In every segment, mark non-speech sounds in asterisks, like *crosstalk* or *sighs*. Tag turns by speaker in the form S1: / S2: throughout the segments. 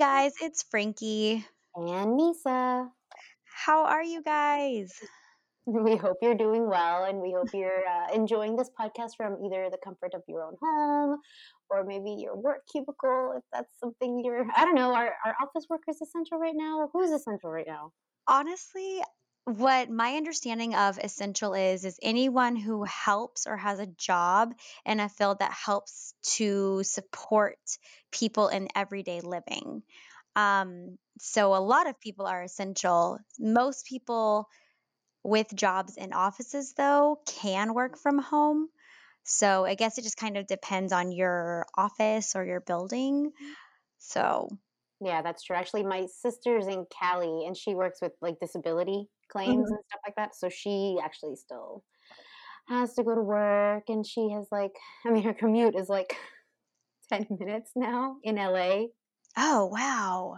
S1: guys, it's Frankie.
S2: And Nisa.
S1: How are you guys? *laughs*
S2: We hope you're doing well and we hope you're uh, enjoying this podcast from either the comfort of your own home or maybe your work cubicle if that's something you're I don't know, are, are office workers essential right now? Who's essential right now?
S1: Honestly, what my understanding of essential is is anyone who helps or has a job in a field that helps to support people in everyday living. Um, so a lot of people are essential. Most people with jobs in offices, though, can work from home. So I guess it just kind of depends on your office or your building. So
S2: yeah, that's true. Actually, my sister's in Cali and she works with like disability claims mm-hmm. and stuff like that. So she actually still has to go to work and she has like, *laughs* I mean, her commute is like *laughs* 10 minutes now in LA.
S1: Oh, wow.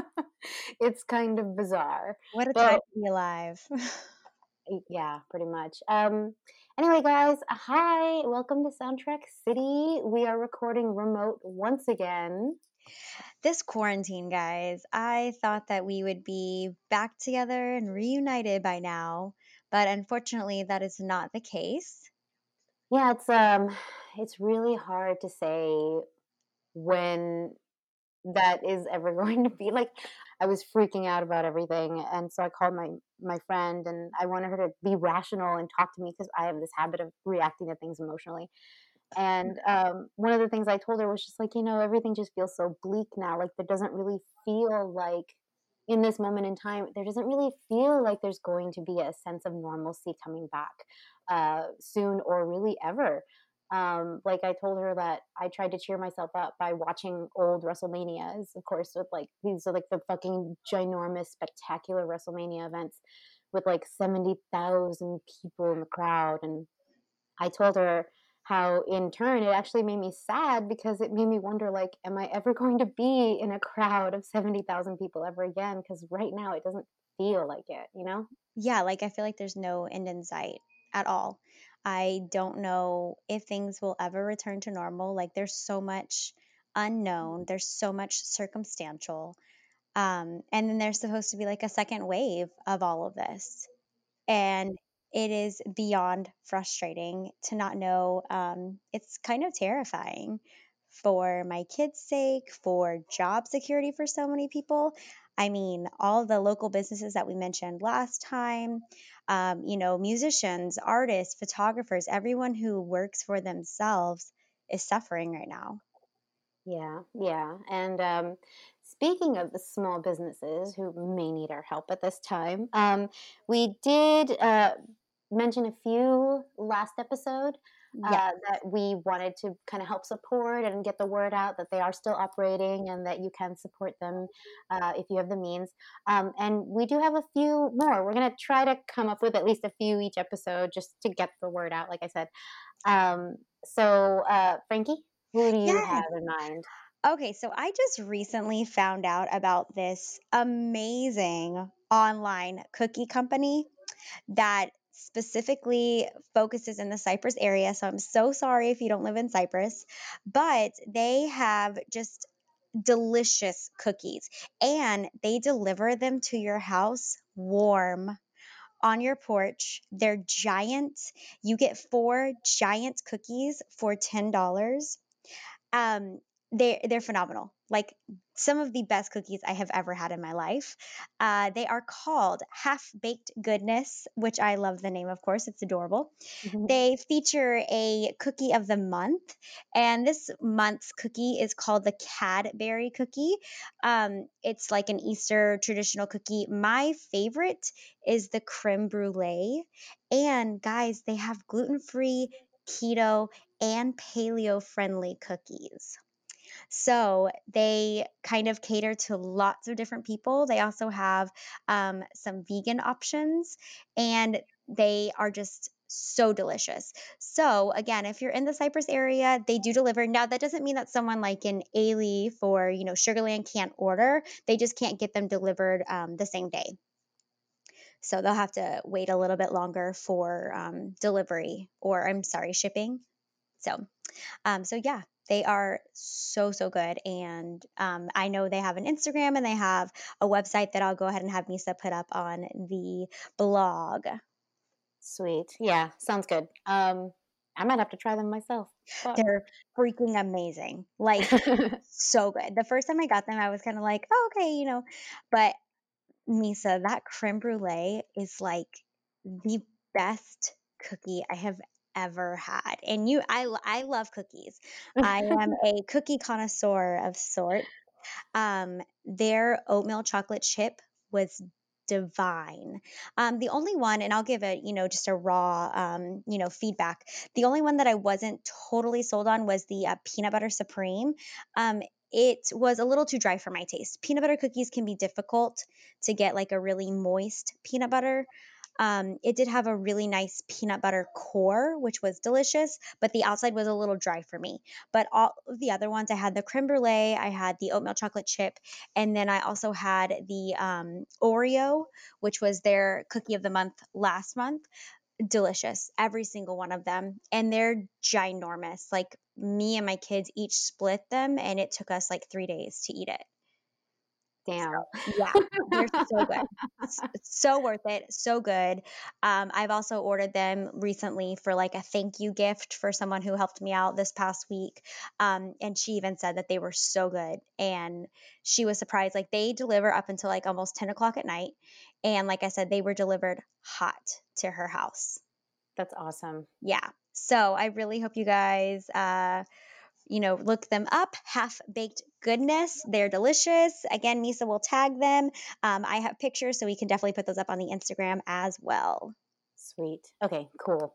S1: *laughs*
S2: it's kind of bizarre.
S1: What a but, time to be alive.
S2: yeah, pretty much. Um, anyway, guys, hi. Welcome to Soundtrack City. We are recording remote once again.
S1: This quarantine, guys, I thought that we would be back together and reunited by now, but unfortunately, that is not the case.
S2: Yeah, it's um, it's really hard to say when that is ever *laughs* going to be like i was freaking out about everything and so i called my my friend and i wanted her to be rational and talk to me because i have this habit of reacting to things emotionally and um, one of the things i told her was just like you know everything just feels so bleak now like there doesn't really feel like in this moment in time there doesn't really feel like there's going to be a sense of normalcy coming back uh, soon or really ever um, like I told her that I tried to cheer myself up by watching old WrestleManias, of course, with like these are like the fucking ginormous, spectacular WrestleMania events with like 70,000 people in the crowd. And I told her how, in turn, it actually made me sad because it made me wonder, like, am I ever going to be in a crowd of 70,000 people ever again? Because right now it doesn't feel like it, you know?
S1: Yeah, like I feel like there's no end in sight at all. I don't know if things will ever return to normal. Like there's so much unknown, there's so much circumstantial. Um, and then there's supposed to be like a second wave of all of this. And it is beyond frustrating to not know. Um, it's kind of terrifying for my kids' sake, for job security for so many people. I mean, all the local businesses that we mentioned last time, um, you know, musicians, artists, photographers, everyone who works for themselves is suffering right now.
S2: Yeah, yeah. And um, speaking of the small businesses who may need our help at this time, um, we did uh, mention a few last episode yeah. uh, that we wanted to kind of help support and get the word out that they are still operating and that you can support them uh, if you have the means. Um, and we do have a few more. We're going to try to come up with at least a few each episode just to get the word out, like I said. Um, so, uh, Frankie, who do you yeah. have in mind?
S1: Okay, so I just recently found out about this amazing online cookie company that specifically focuses in the Cypress area. So I'm so sorry if you don't live in Cypress, but they have just delicious cookies and they deliver them to your house warm on your porch. They're giant. You get four giant cookies for $10. Um, they they're phenomenal. Like some of the best cookies I have ever had in my life. Uh, they are called Half Baked Goodness, which I love the name, of course. It's adorable. Mm-hmm. They feature a cookie of the month, and this month's cookie is called the Cadbury cookie. Um, it's like an Easter traditional cookie. My favorite is the creme brulee. And guys, they have gluten free, keto, and paleo friendly cookies. So they kind of cater to lots of different people. They also have um, some vegan options, and they are just so delicious. So again, if you're in the Cypress area, they do deliver. Now that doesn't mean that someone like in Alief or you know Sugar Land can't order. They just can't get them delivered um, the same day. So they'll have to wait a little bit longer for um, delivery or I'm sorry, shipping. So, um, so yeah, They are so, so good. And um, I know they have an Instagram and they have a website that I'll go ahead and have Misa put up on the blog.
S2: Sweet. Yeah, sounds good. Um, I might have to try them myself.
S1: Fuck. They're freaking amazing. Like, *laughs* so good. The first time I got them, I was kind of like, oh, okay, you know, but Misa, that creme brulee is like the best cookie I have ever had. And you, I, I love cookies. I am *laughs* a cookie connoisseur of sorts. Um, their oatmeal chocolate chip was divine. Um, the only one, and I'll give it, you know, just a raw, um, you know, feedback. The only one that I wasn't totally sold on was the uh, peanut butter supreme. Um, it was a little too dry for my taste. Peanut butter cookies can be difficult to get like a really moist peanut butter. Um, it did have a really nice peanut butter core, which was delicious, but the outside was a little dry for me. But all of the other ones, I had the creme brulee, I had the oatmeal chocolate chip, and then I also had the um, Oreo, which was their cookie of the month last month. Delicious, every single one of them. And they're ginormous. Like me and my kids each split them, and it took us like three days to eat it.
S2: Damn.
S1: So, yeah, they're so good. *laughs* So worth it. So good. Um, I've also ordered them recently for like a thank you gift for someone who helped me out this past week. Um, and she even said that they were so good. And she was surprised. Like they deliver up until like almost 10 o'clock at night. And like I said, they were delivered hot to her house.
S2: That's awesome.
S1: Yeah. So I really hope you guys. Uh, you know, look them up. Half baked goodness. They're delicious. Again, Misa will tag them. Um, I have pictures, so we can definitely put those up on the Instagram as well.
S2: Sweet. Okay, cool.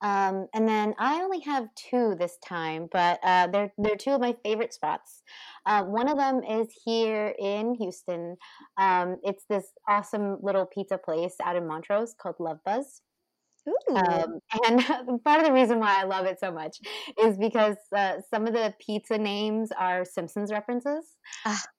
S2: Um, and then I only have two this time, but uh, they're they're two of my favorite spots. Uh, one of them is here in Houston. Um, it's this awesome little pizza place out in Montrose called Love Buzz. Um, *laughs* and part of the reason why I love it so much is because uh, some of the pizza names are Simpsons references. Ah. *laughs*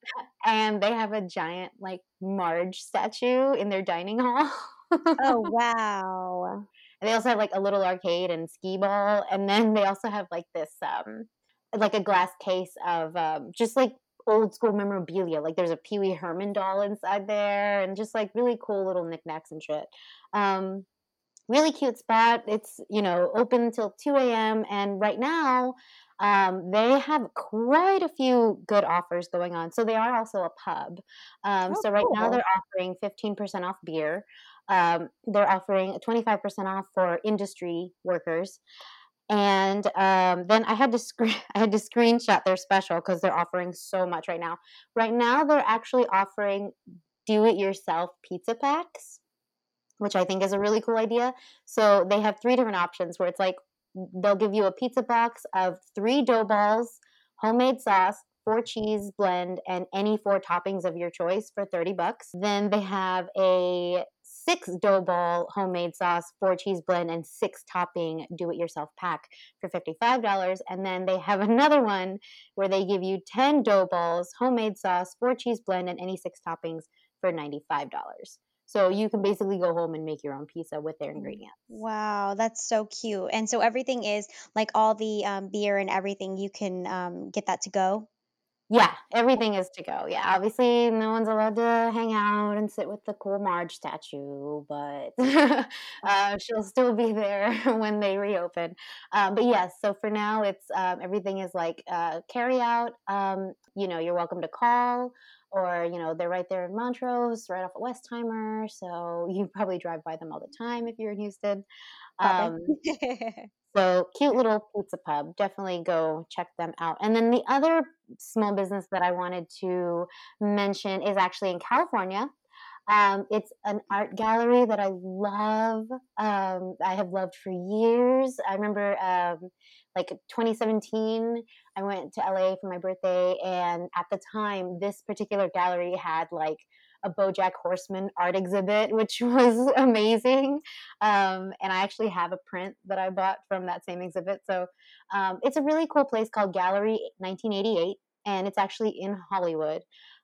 S2: And they have a giant, like, Marge statue in their dining hall.
S1: oh, *laughs* wow.
S2: And they also have, like, a little arcade and skee ball. And then they also have, like, this, um, like, a glass case of um, just, like, old school memorabilia. Like, there's a Pee Wee Herman doll inside there and just, like, really cool little knickknacks and shit. Um, really cute spot. It's, you know, open until 2 a.m. And right now, um, they have quite a few good offers going on. So they are also a pub. Um, oh, so right cool. now they're offering 15% off beer. Um, they're offering 25% off for industry workers. And um, then I had to screen *laughs* I had to screenshot their special because they're offering so much right now. Right now they're actually offering do-it-yourself pizza packs which I think is a really cool idea. So they have three different options where it's like they'll give you a pizza box of three dough balls, homemade sauce, four cheese blend, and any four toppings of your choice for 30 bucks. Then they have a six dough ball homemade sauce, four cheese blend, and six topping do it yourself pack for $55. And then they have *laughs* another one where they give you 10 dough balls, homemade sauce, four cheese blend, and any six toppings for $95. So you can basically go home and make your own pizza with their ingredients.
S1: Wow, that's so cute. And so everything is like all the um, beer and everything, you can um, get that to go?
S2: Yeah, everything is to go. Yeah, obviously, no one's allowed to hang out and sit with the cool Marge statue, but *laughs* uh, she'll still be there *laughs* when they reopen. Um, but yes, so for now, it's um, everything is like uh, carry out. Um, you know, you're welcome to call or you know they're right there in Montrose, right off of Westheimer, so you probably drive by them all the time if you're in Houston. Um, *laughs* so cute little pizza pub. Definitely go check them out. And then the other small business that I wanted to mention is actually in California. Um, it's an art gallery that I love. Um, I have loved for years. I remember um, like 2017 i went to la for my birthday and at the time this particular gallery had like a bojack horseman art exhibit which *laughs* was amazing um, and i actually have a print that i bought from that same exhibit so um, it's a really cool place called gallery 1988 and it's actually in hollywood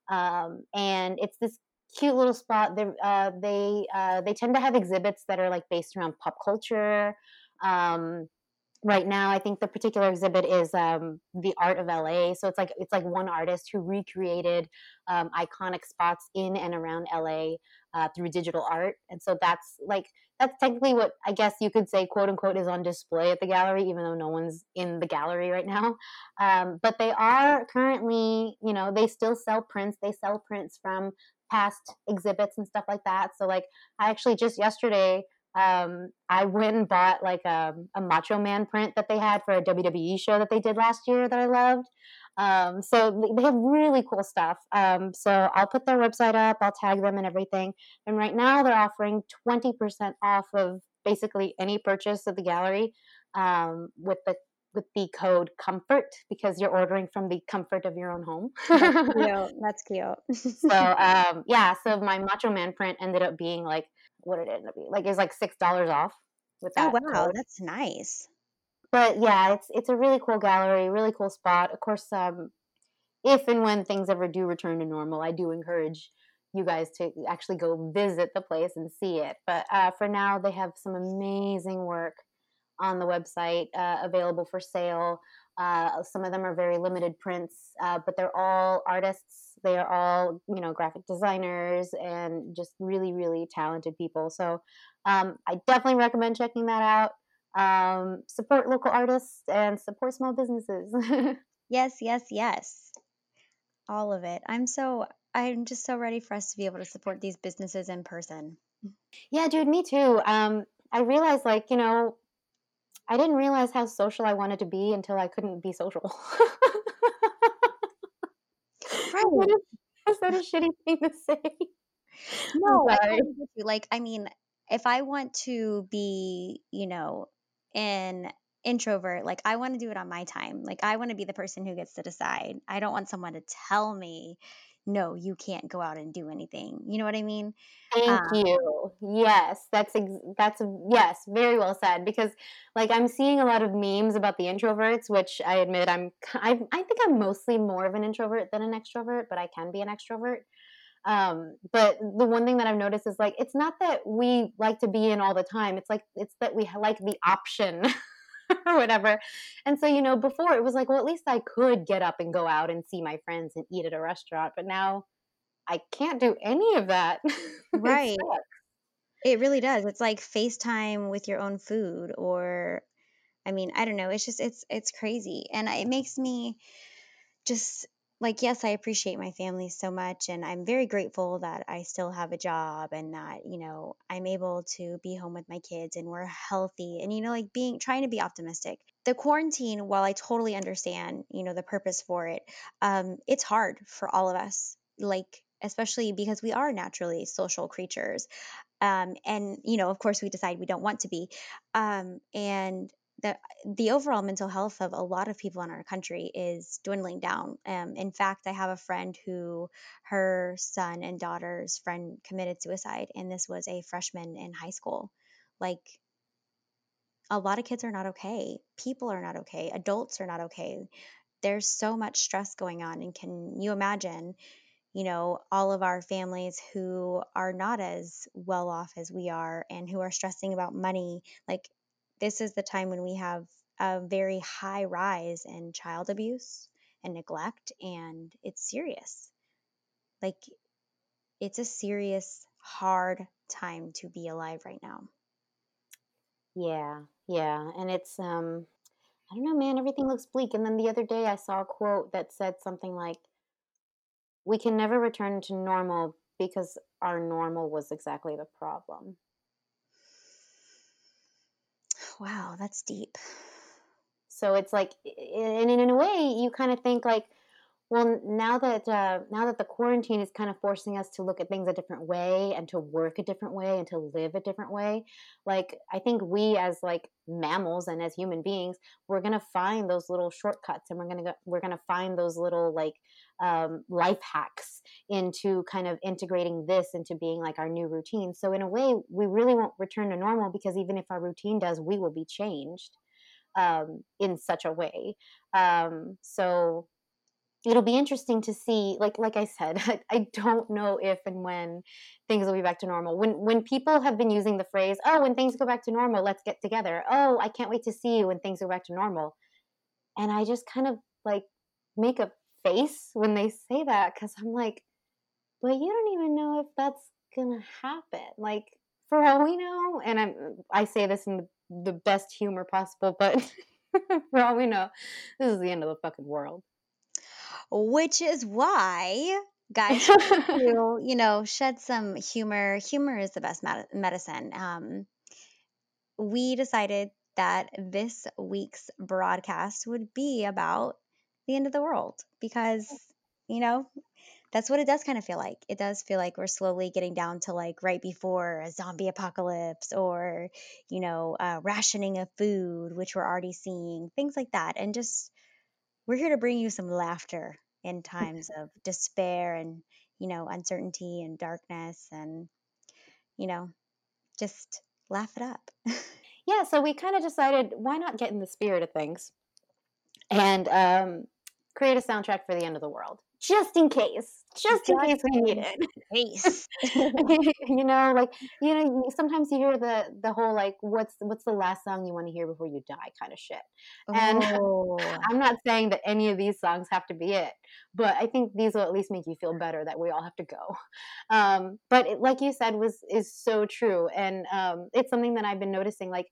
S2: um, and it's this cute little spot. Uh, they uh, they tend to have exhibits that are like based around pop culture, um, right now i think the particular exhibit is um, the art of la so it's like it's like one artist who recreated um, iconic spots in and around la uh, through digital art and so that's like that's technically what i guess you could say quote unquote is on display at the gallery even though no one's in the gallery right now. *laughs* Um, but they are currently you know they still sell prints they sell prints from past exhibits and stuff like that so like i actually just yesterday um, I went and bought like a, a, Macho Man print that they had for a WWE show that they did last year that I loved. Um, so they have really cool stuff. Um, so I'll put their website up, I'll tag them and everything. And right now they're offering 20% off of basically any purchase of the gallery um, with the with the code comfort because you're ordering from the comfort of your own home.
S1: That's cute. That's *laughs* cute.
S2: so um, yeah, so my Macho Man print ended up being like what it ended up being. Like it's like six dollars off
S1: with oh, that. Oh wow, code. that's nice.
S2: But yeah, it's it's a really cool gallery, really cool spot. Of course, um, if and when things ever do return to normal, I do encourage you guys to actually go visit the place and see it. But uh, for now, they have some amazing work on the website uh, available for sale. Uh, some of them are very limited prints, uh, but they're all artists. They are all, you know, graphic designers and just really, really talented people. So um, I definitely recommend checking that out. Um, support local artists and support small businesses. *laughs*
S1: yes, yes, yes. All of it. I'm so, I'm just so ready for us to be able to support these businesses in person.
S2: Yeah, dude, me too. Um, I realized, like, you know, I didn't realize how social I wanted to be until I couldn't be social. *laughs* right. Is that a shitty *laughs* thing to say?
S1: No, *laughs* I like I mean, if I want to be, you know, an introvert, like I want to do it on my time. Like I want to be the person who gets to decide. I don't want someone to tell me no, you can't go out and do anything. You know what I mean?
S2: Thank um, you. Yes, that's ex- that's yes, very well said. Because like I'm seeing a lot of memes about the introverts, which I admit I'm I, I think I'm mostly more of an introvert than an extrovert, but I can be an extrovert. Um, but the one thing that I've noticed is like it's not that we like to be in all the time. It's like it's that we like the option *laughs* *laughs* or whatever. And so, you know, before it was like, well, at least I could get up and go out and see my friends and eat at a restaurant. But now I can't do any of that. *laughs*
S1: Right. it, it really does. It's like FaceTime with your own food or I mean, I don't know. It's just it's it's crazy. And it makes me just like yes i appreciate my family so much and i'm very grateful that i still have a job and that you know i'm able to be home with my kids and we're healthy and you know like being trying to be optimistic. The quarantine while i totally understand you know the purpose for it um, it's hard for all of us like especially because we are naturally social creatures um, and you know of course we decide we don't want to be um, and the the overall mental health of a lot of people in our country is dwindling down. Um, in fact, I have a friend who her son and daughter's friend committed suicide, and this was a freshman in high school. Like a lot of kids are not okay. People are not okay. Adults are not okay. There's so much stress going on, and can you imagine? You know, all of our families who are not as well off as we are and who are stressing about money. Like, this is the time when we have a very high rise in child abuse and neglect, and it's serious. Like, it's a serious, hard time to be alive right now.
S2: Yeah, yeah. And it's, um, I don't know, man, everything looks bleak. And then the other day I saw a quote that said something like, we can never return to normal because our normal was exactly the problem.
S1: Wow, that's deep.
S2: So it's like, and in a way, you kind of think like, well, now that uh, now that the quarantine is kind of forcing us to look at things a different way and to work a different way and to live a different way, like I think we as like mammals and as human beings, we're gonna find those little shortcuts and we're gonna go, we're gonna find those little like um, life hacks into kind of integrating this into being like our new routine. So in a way, we really won't return to normal because even if our routine does, we will be changed um, in such a way. Um, so it'll be interesting to see like like i said *laughs* I, don't know if and when things will be back to normal. When when people have been using the phrase oh when things go back to normal let's get together. Oh i can't wait to see you when things go back to normal. And i just kind of like make a face when they say that because i'm like but you don't even know if that's gonna happen. Like for all we know and i'm uh, i say this in the, the best humor possible but *laughs* for all we know this is the end of the fucking world
S1: which is why *laughs* guys to you know shed some humor. Humor is the best med- medicine. Um, we decided that this week's broadcast would be about the end of the world because you know that's what it does kind of feel like. It does feel like we're slowly getting down to like right before a zombie apocalypse or you know uh, rationing of food which we're already seeing things like that. And just we're here to bring you some laughter in times of despair and, you know, uncertainty and darkness and, you know, just laugh it up. *laughs*
S2: yeah, so we kind of decided why not get in the spirit of things and um, create a soundtrack for the end of the world just in case, just in case we need it. Case. *laughs* you know, like you know, sometimes you hear the the whole like, what's what's the last song you want to hear before you die, kind of shit. And *laughs* oh. I'm not saying that any of these songs have to be it, but I think these will at least make you feel better that we all have to go. *laughs* Um, but it, like you said, was is so true, and um, it's something that I've been noticing. Like,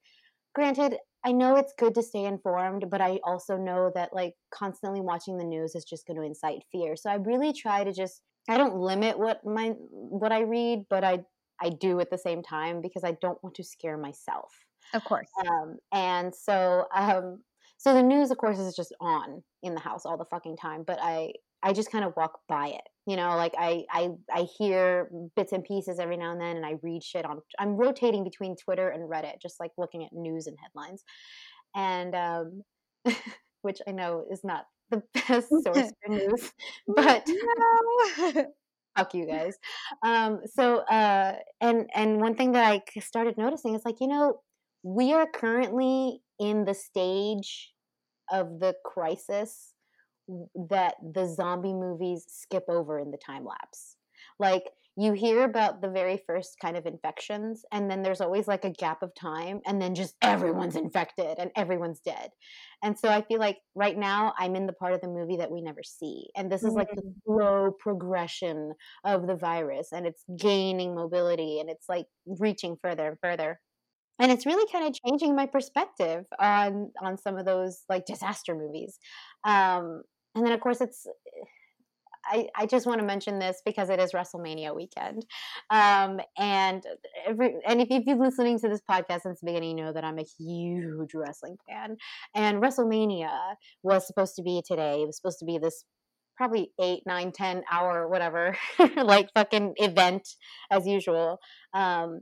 S2: granted, I know it's good to stay informed, but I also know that like constantly watching the news is just going to incite fear. So I really try to just I don't limit what my what I read, but I I do at the same time because I don't want to scare myself.
S1: Of course.
S2: Um, and so um, so the news of course is just on in the house all the fucking time, but I I just kind of walk by it. You know, like I I I hear bits and pieces every now and then, and I read shit on. I'm rotating between Twitter and Reddit, just like looking at news and headlines, and um, *laughs* which I know is not the *laughs* best source *laughs* for news, but fuck you guys. Um, so uh, and and one thing that I started noticing is like you know we are currently in the stage of the crisis that the zombie movies skip over in the time lapse. Like you hear about the very first kind of infections and then there's always like a gap of time and then just everyone's infected and everyone's dead. And so I feel like right now I'm in the part of the movie that we never see. And this is like the mm. slow progression of the virus and it's gaining mobility and it's like reaching further and further and it's really kind of changing my perspective on on some of those like disaster movies um and then of course it's I, I just want to mention this because it is WrestleMania weekend. Um, and every, and if you've been listening to this podcast since the beginning, you know that I'm a huge wrestling fan. And WrestleMania was supposed to be today. It was supposed to be this probably eight, nine, ten hour, whatever, *laughs* like fucking event as usual. Um,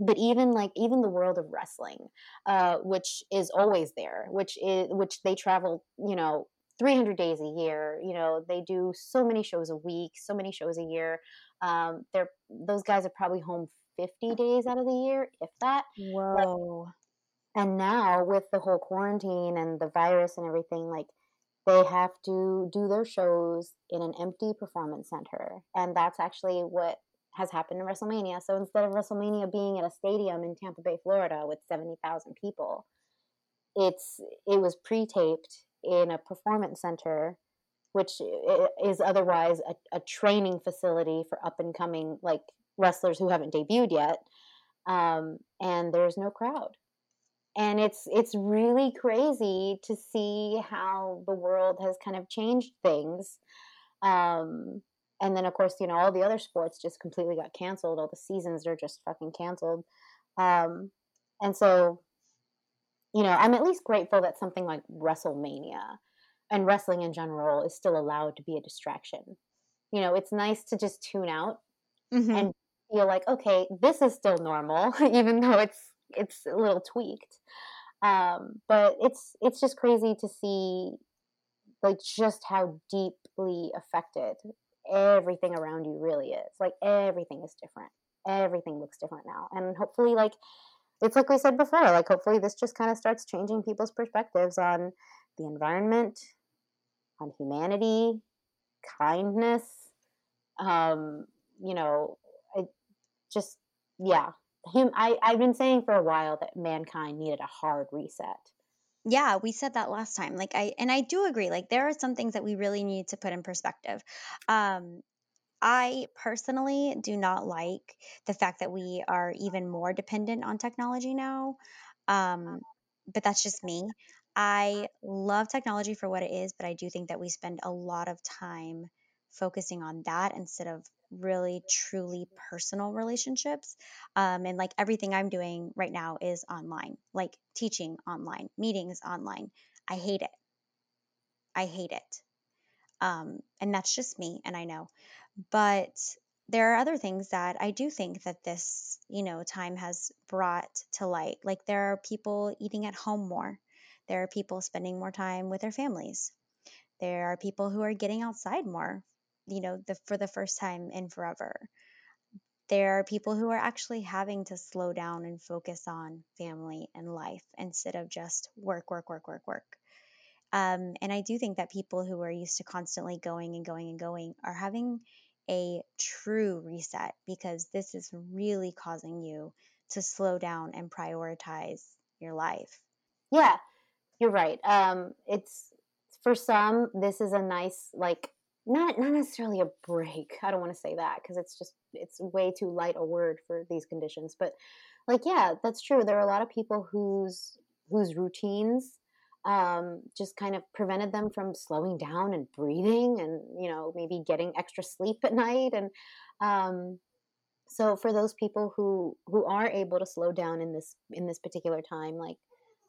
S2: but even like even the world of wrestling uh, which is always there which is which they travel you know 300 days a year. You know, they do so many shows a week, so many shows a year. Um, they're those guys are probably home 50 days out of the year, if that.
S1: Whoa.
S2: And now with the whole quarantine and the virus and everything, like they have to do their shows in an empty performance center. And that's actually what has happened in WrestleMania. So instead of WrestleMania being at a stadium in Tampa Bay, Florida with 70,000 people, it's it was pre-taped in a performance center which is otherwise a, a training facility for up and coming like wrestlers who haven't debuted yet um, and there's no crowd. And it's it's really crazy to see how the world has kind of changed things um, and then of course you know all the other sports just completely got canceled. All the seasons are just fucking canceled. Um, and so you know, I'm at least grateful that something like WrestleMania and wrestling in general is still allowed to be a distraction. You know, it's nice to just tune out mm-hmm. and feel like, okay, this is still normal, *laughs* even though it's it's a little tweaked. Um, but it's it's just crazy to see like just how deeply affected everything around you really is. Like everything is different. Everything looks different now. And hopefully like it's like we said before, like hopefully this just kind of starts changing people's perspectives on the environment, on humanity, kindness. Um, you know, I just yeah. Him I, I've been saying for a while that mankind needed a hard reset.
S1: Yeah, we said that last time. Like I and I do agree. Like there are some things that we really need to put in perspective. Um I personally do not like the fact that we are even more dependent on technology now. Um, but that's just me. I love technology for what it is, but I do think that we spend a lot of time focusing on that instead of really truly personal relationships. Um, and like everything I'm doing right now is online, like teaching online, meetings online. I hate it. I hate it. Um, and that's just me, and I know. But there are other things that I do think that this, you know, time has brought to light. Like there are people eating at home more. There are people spending more time with their families. There are people who are getting outside more, you know, the, for the first time in forever. There are people who are actually having to slow down and focus on family and life instead of just work, work, work, work, work. Um, and I do think that people who are used to constantly going and going and going are having a true reset because this is really causing you to slow down and prioritize your life.
S2: Yeah, you're right. Um, it's for some, this is a nice, like, not not necessarily a break. I don't want to say that because it's just it's way too light a word for these conditions. But like, yeah, that's true. There are a lot of people whose whose routines um, just kind of prevented them from slowing down and breathing and you know maybe getting extra sleep at night and um, so for those people who who are able to slow down in this in this particular time like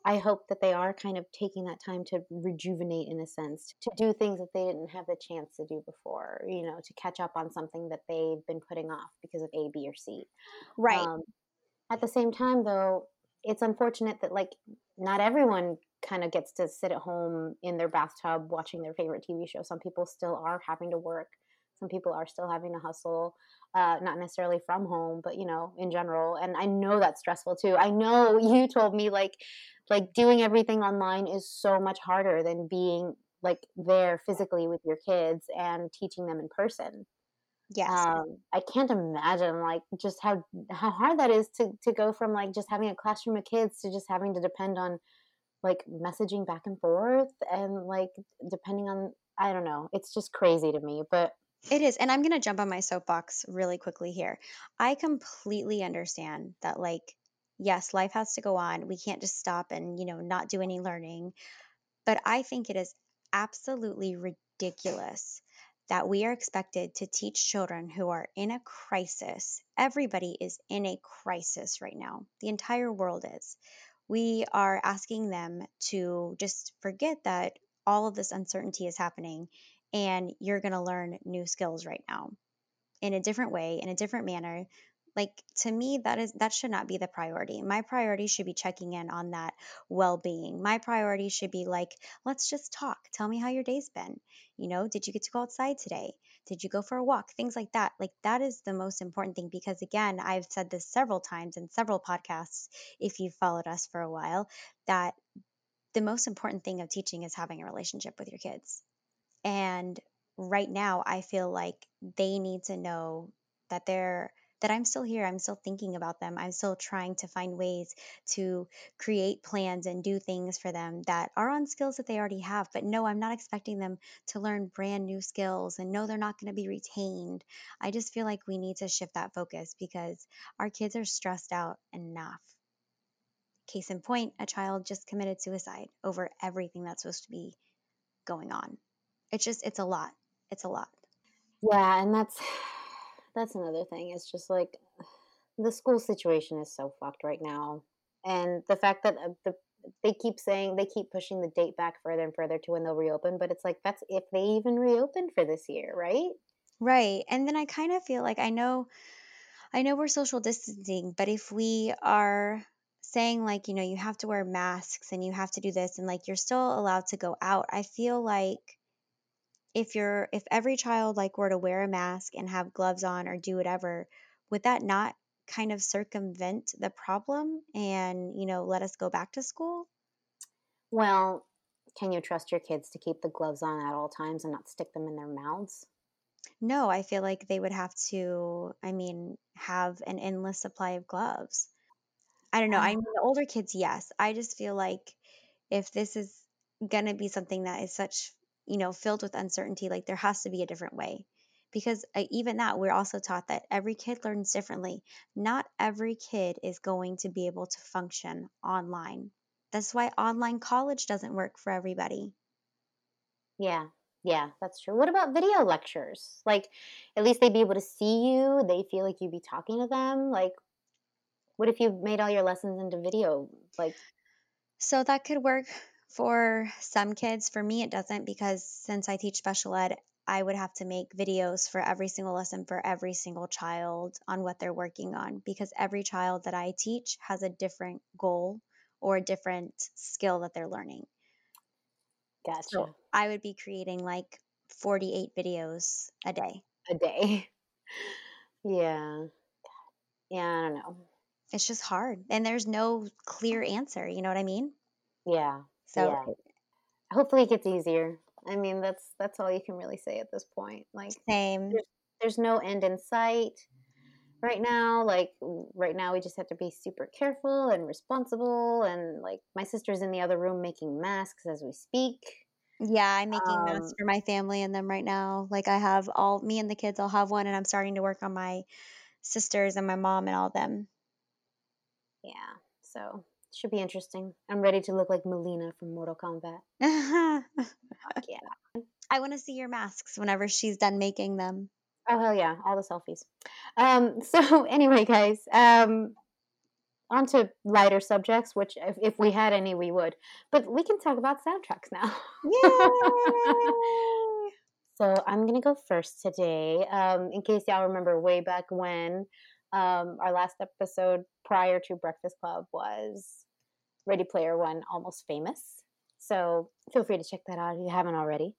S2: i hope that they are kind of taking that time to rejuvenate in a sense to do things that they didn't have the chance to do before you know to catch up on something that they've been putting off because of a b or c.
S1: Right. Um,
S2: at the same time though it's unfortunate that like not everyone kind of gets to sit at home in their bathtub watching their favorite TV show. Some people still are having to work. Some people are still having to hustle, uh, not necessarily from home, but you know, in general. And I know that's stressful too. I know *laughs* you told me like, like doing everything online is so much harder than being like there physically with your kids and teaching them in person.
S1: Yes.
S2: Um, I can't imagine like just how how hard that is to to go from like just having a classroom of kids to just having to depend on like messaging back and forth and like depending on I don't know. It's just crazy to me, but
S1: it is. And I'm going to jump on my soapbox really quickly here. I completely understand that like yes, life has to go on. We can't just stop and, you know, not do any learning. But I think it is absolutely ridiculous that we are expected to teach children who are in a crisis. Everybody is in a crisis right now. The entire world is we are asking them to just forget that all of this uncertainty is happening and you're going to learn new skills right now in a different way, in a different manner. Like to me, that is that should not be the priority. My priority should be checking in on that well-being. My priority should be like, let's just talk. Tell me how your day's been. You know, did you get to go outside today? Did you go for a walk? Things like that. Like that is the most important thing because again, I've said this several times in several podcasts if you've followed us for a while that the most important thing of teaching is having a relationship with your kids. And right now, I feel like they need to know that they're that I'm still here. I'm still thinking about them. I'm still trying to find ways to create plans and do things for them that are on skills that they already have. But no, I'm not expecting them to learn brand new skills and no, they're not going to be retained. I just feel like we need to shift that focus because our kids are stressed out enough. Case in point, a child just committed suicide over everything that's supposed to be going on. It's just, it's a lot. It's a lot.
S2: Yeah, and that's that's another thing. It's just like the school situation is so fucked right now, and the fact that uh, the they keep saying they keep pushing the date back further and further to when they'll reopen, but it's like that's if they even reopen for this year, right?
S1: Right. And then I kind of feel like I know I know we're social distancing, but if we are saying like, you know, you have to wear masks and you have to do this and like you're still allowed to go out, I feel like if you're if every child like were to wear a mask and have gloves on or do whatever, would that not kind of circumvent the problem and, you know, let us go back to school?
S2: Well, can you trust your kids to keep the gloves on at all times and not stick them in their mouths?
S1: No, I feel like they would have to, I mean, have an endless supply of gloves. I don't know. I
S2: Oh,
S1: mean, the older kids, yes. I just feel like if this is going to be something that is such, you know, filled with uncertainty, like there has to be a different way. Because uh, even that, we're also taught that every kid learns differently. Not every kid is going to be able to function online. That's why online college doesn't work for everybody.
S2: yeah. Yeah, that's true. What about video lectures? Like, at least they'd be able to see you. They feel like you'd be talking to them. Like, what if you made all your lessons into video? Like,
S1: So that could work for some kids. For me, it doesn't because since I teach special ed, I would have to make videos for every single lesson for every single child on what they're working on because every child that I teach has a different goal or a different skill that they're learning.
S2: gotcha.
S1: So I would be creating like 48 videos a day.
S2: A day. *laughs* Yeah. Yeah, I don't know.
S1: It's just hard and there's no clear answer. You know what I mean?
S2: Yeah.
S1: So
S2: Yeah. Hopefully it gets easier. I mean, that's that's all you can really say at this point. Like,
S1: same.
S2: there's there's no end in sight right now. Like, right now we just have to be super careful and responsible. And like, my sister's in the other room making masks as we speak.
S1: Yeah, I'm making masks
S2: Um,
S1: for my family and them right now. Like I have all me and the kids all have one and I'm starting to work on my sisters and my mom and all them.
S2: yeah. So should be interesting. I'm ready to look like Mileena from Mortal Kombat. *laughs*
S1: I
S2: Fuck yeah.
S1: want to see your masks whenever she's done making them.
S2: Oh hell yeah, all the selfies. Um, *laughs* so anyway, guys, um, on to lighter subjects, which if, if we had any, we would. But we can talk about soundtracks now.
S1: Yay! *laughs*
S2: so I'm gonna go first today. Um, in case y'all remember, way back when um, our last episode prior to Breakfast Club was Ready Player One, Almost Famous. So feel free to check that out if you haven't already.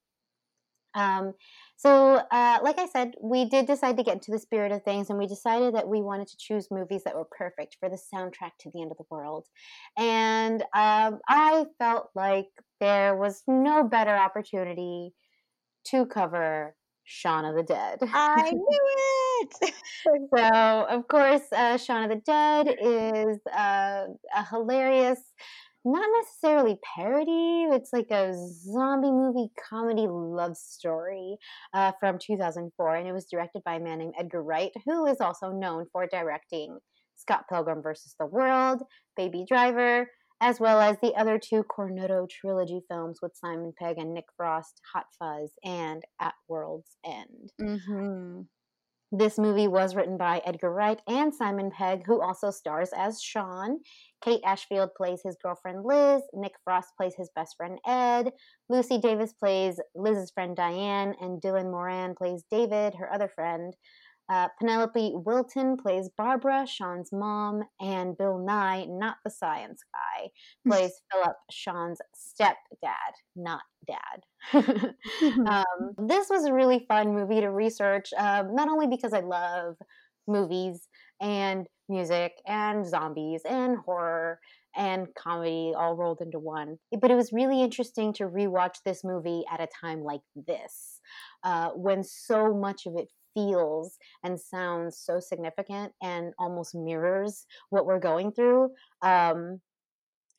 S2: Um, so, uh, like I said, we did decide to get into the spirit of things, and we decided that we wanted to choose movies that were perfect for the soundtrack to the end of the world. And um, I felt like there was no better opportunity to cover Shaun of the Dead.
S1: I *laughs* knew it. *laughs*
S2: so, of course, uh, Shaun of the Dead is uh, a hilarious, not necessarily parody. It's like a zombie movie comedy love story uh, from 2004, and it was directed by a man named Edgar Wright, who is also known for directing Scott Pilgrim versus the World, Baby Driver, as well as the other two Cornetto trilogy films with Simon Pegg and Nick Frost, Hot Fuzz, and At World's End.
S1: mm-hmm.
S2: This movie was written by Edgar Wright and Simon Pegg, who also stars as Shaun. Kate Ashfield plays his girlfriend Liz. Nick Frost plays his best friend Ed. Lucy Davis plays Liz's friend Diane. And Dylan Moran plays David, her other friend. Uh, Penelope Wilton plays Barbara, Shaun's mom. And Bill Nighy, not the science guy, plays Philip, Shaun's stepdad, not dad. *laughs* um, this was a really fun movie to research, um, not only because I love movies and music and zombies and horror and comedy all rolled into one, but it was really interesting to rewatch this movie at a time like this, uh, when so much of it feels and sounds so significant and almost mirrors what we're going through. Um,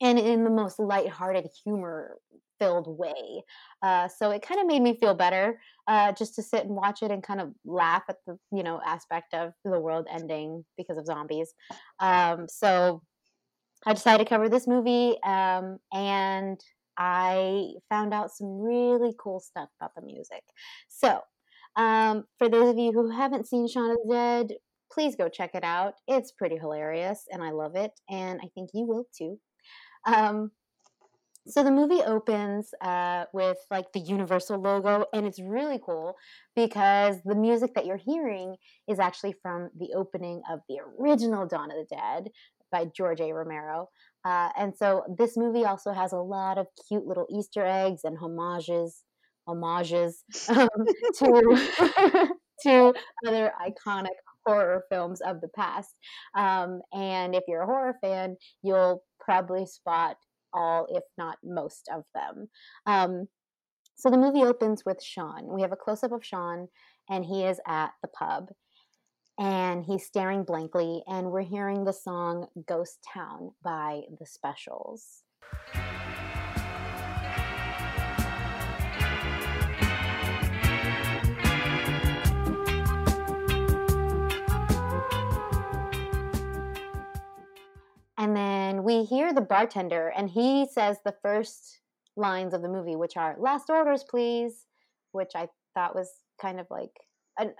S2: and in the most lighthearted, humor filled way. Uh, so it kind of made me feel better uh, just to sit and watch it and kind of laugh at the you know aspect of the world ending because of zombies. Um, so I decided to cover this movie, um, and I found out some really cool stuff about the music. So um, for those of you who haven't seen Shaun of the Dead, please go check it out. It's pretty hilarious, and I love it, and I think you will too. Um, so the movie opens uh, with like the Universal logo, and it's really cool because the music that you're hearing is actually from the opening of the original Dawn of the Dead by George A. Romero. Uh, and so this movie also has a lot of cute little Easter eggs and homages, homages *laughs* um, *laughs* to *laughs* to other iconic horror films of the past. Um, and if you're a horror fan, you'll probably spot all, if not most of them. Um, so the movie opens with Shaun. We have a close up of Shaun, and he is at the pub and he's staring blankly, and we're hearing the song Ghost Town by The Specials. And then we hear the bartender, and he says the first lines of the movie, which are "Last orders, please," which I thought was kind of like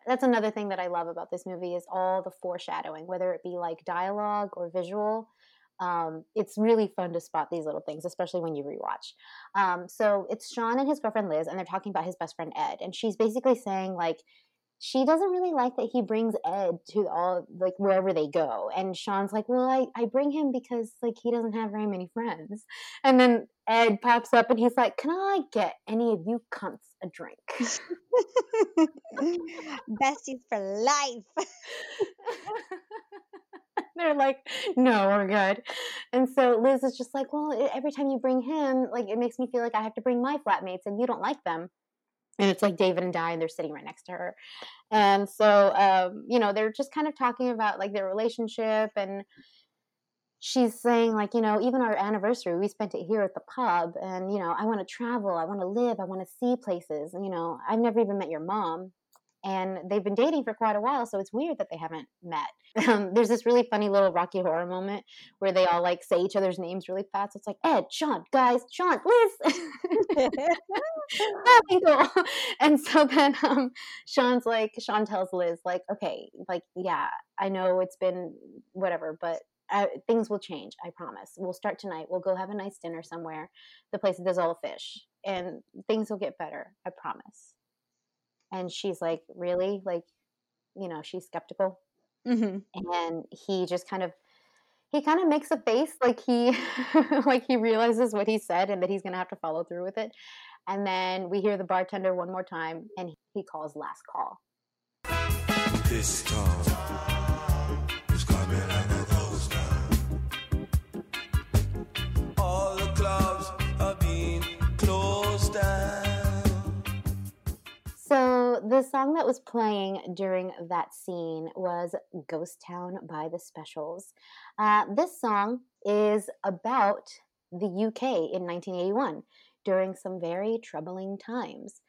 S2: that's another thing that I love about this movie is all the foreshadowing, whether it be like dialogue or visual. Um, it's really fun to spot these little things, especially when you rewatch. Um, so it's Shaun and his girlfriend Liz, and they're talking about his best friend Ed, and she's basically saying like she doesn't really like that he brings Ed to all like wherever they go. And Shaun's like, Well, I, I bring him because like he doesn't have very many friends. And then Ed pops up and he's like, Can I get any of you cunts a drink? *laughs*
S1: Besties for life. *laughs*
S2: They're like, no, we're good. And so Liz is just like, well, every time you bring him, like, it makes me feel like I have to bring my flatmates and you don't like them and it's like David and Di, and they're sitting right next to her. And so, um, you know, they're just kind of talking about like their relationship, and she's saying like, you know, even our anniversary, we spent it here at the pub, and you know, I want to travel, I want to live, I want to see places. You know, I've never even met your mom, and they've been dating for quite a while so it's weird that they haven't met. *laughs* Um, there's this really funny little rocky horror moment where they all like say each other's names really fast. It's like ed shaun guys shaun liz. *laughs* *laughs* And so then um, shaun's like shaun tells liz like okay like yeah i know it's been whatever but uh, things will change i promise. We'll start tonight. We'll go have a nice dinner somewhere. The place that does all the fish and things will get better i promise and she's like really? Like you know she's skeptical. Mm-hmm. and he just kind of he kind of makes a face like he *laughs* like he realizes what he said and that he's gonna have to follow through with it. And then we hear the bartender one more time and he calls last call. This time the song that was playing during that scene was Ghost Town by the Specials. Uh, this song is about the UK in 1981 during some very troubling times.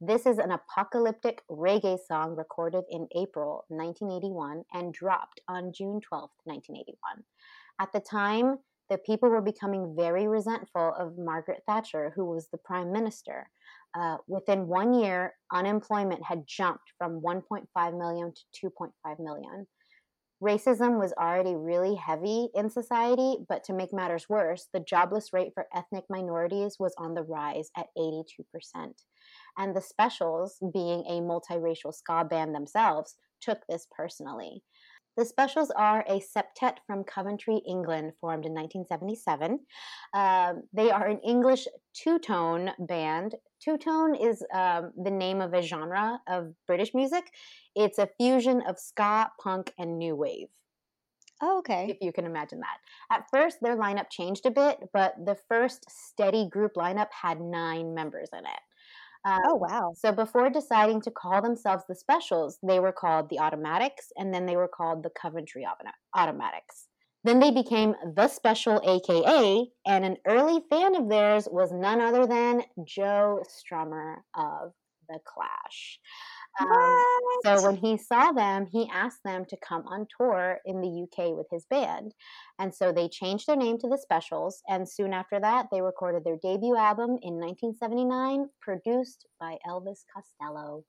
S2: This is an apocalyptic reggae song recorded in April 1981 and dropped on June 12, 1981. At the time, the people were becoming very resentful of Margaret Thatcher, who was the prime minister. Uh, within one year, unemployment had jumped from 1.5 million to 2.5 million. Racism was already really heavy in society, but to make matters worse, the jobless rate for ethnic minorities was on the rise at 82%. And the Specials, being a multiracial ska band themselves, took this personally. The Specials are a septet from Coventry, England, formed in 1977. Um, they are an English two tone band. Two tone is um, the name of a genre of British music. It's a fusion of ska, punk, and new wave.
S1: Oh, okay.
S2: If you can imagine that. At first, their lineup changed a bit, but the first steady group lineup had nine members in it.
S1: Um, oh, wow.
S2: So before deciding to call themselves the Specials, they were called the Automatics, and then they were called the Coventry Automatics. Then they became The Special AKA, and an early fan of theirs was none other than Joe Strummer of The Clash. Um, so when he saw them, he asked them to come on tour in the UK with his band. And so they changed their name to the Specials. And soon after that, they recorded their debut album in 1979, produced by Elvis Costello.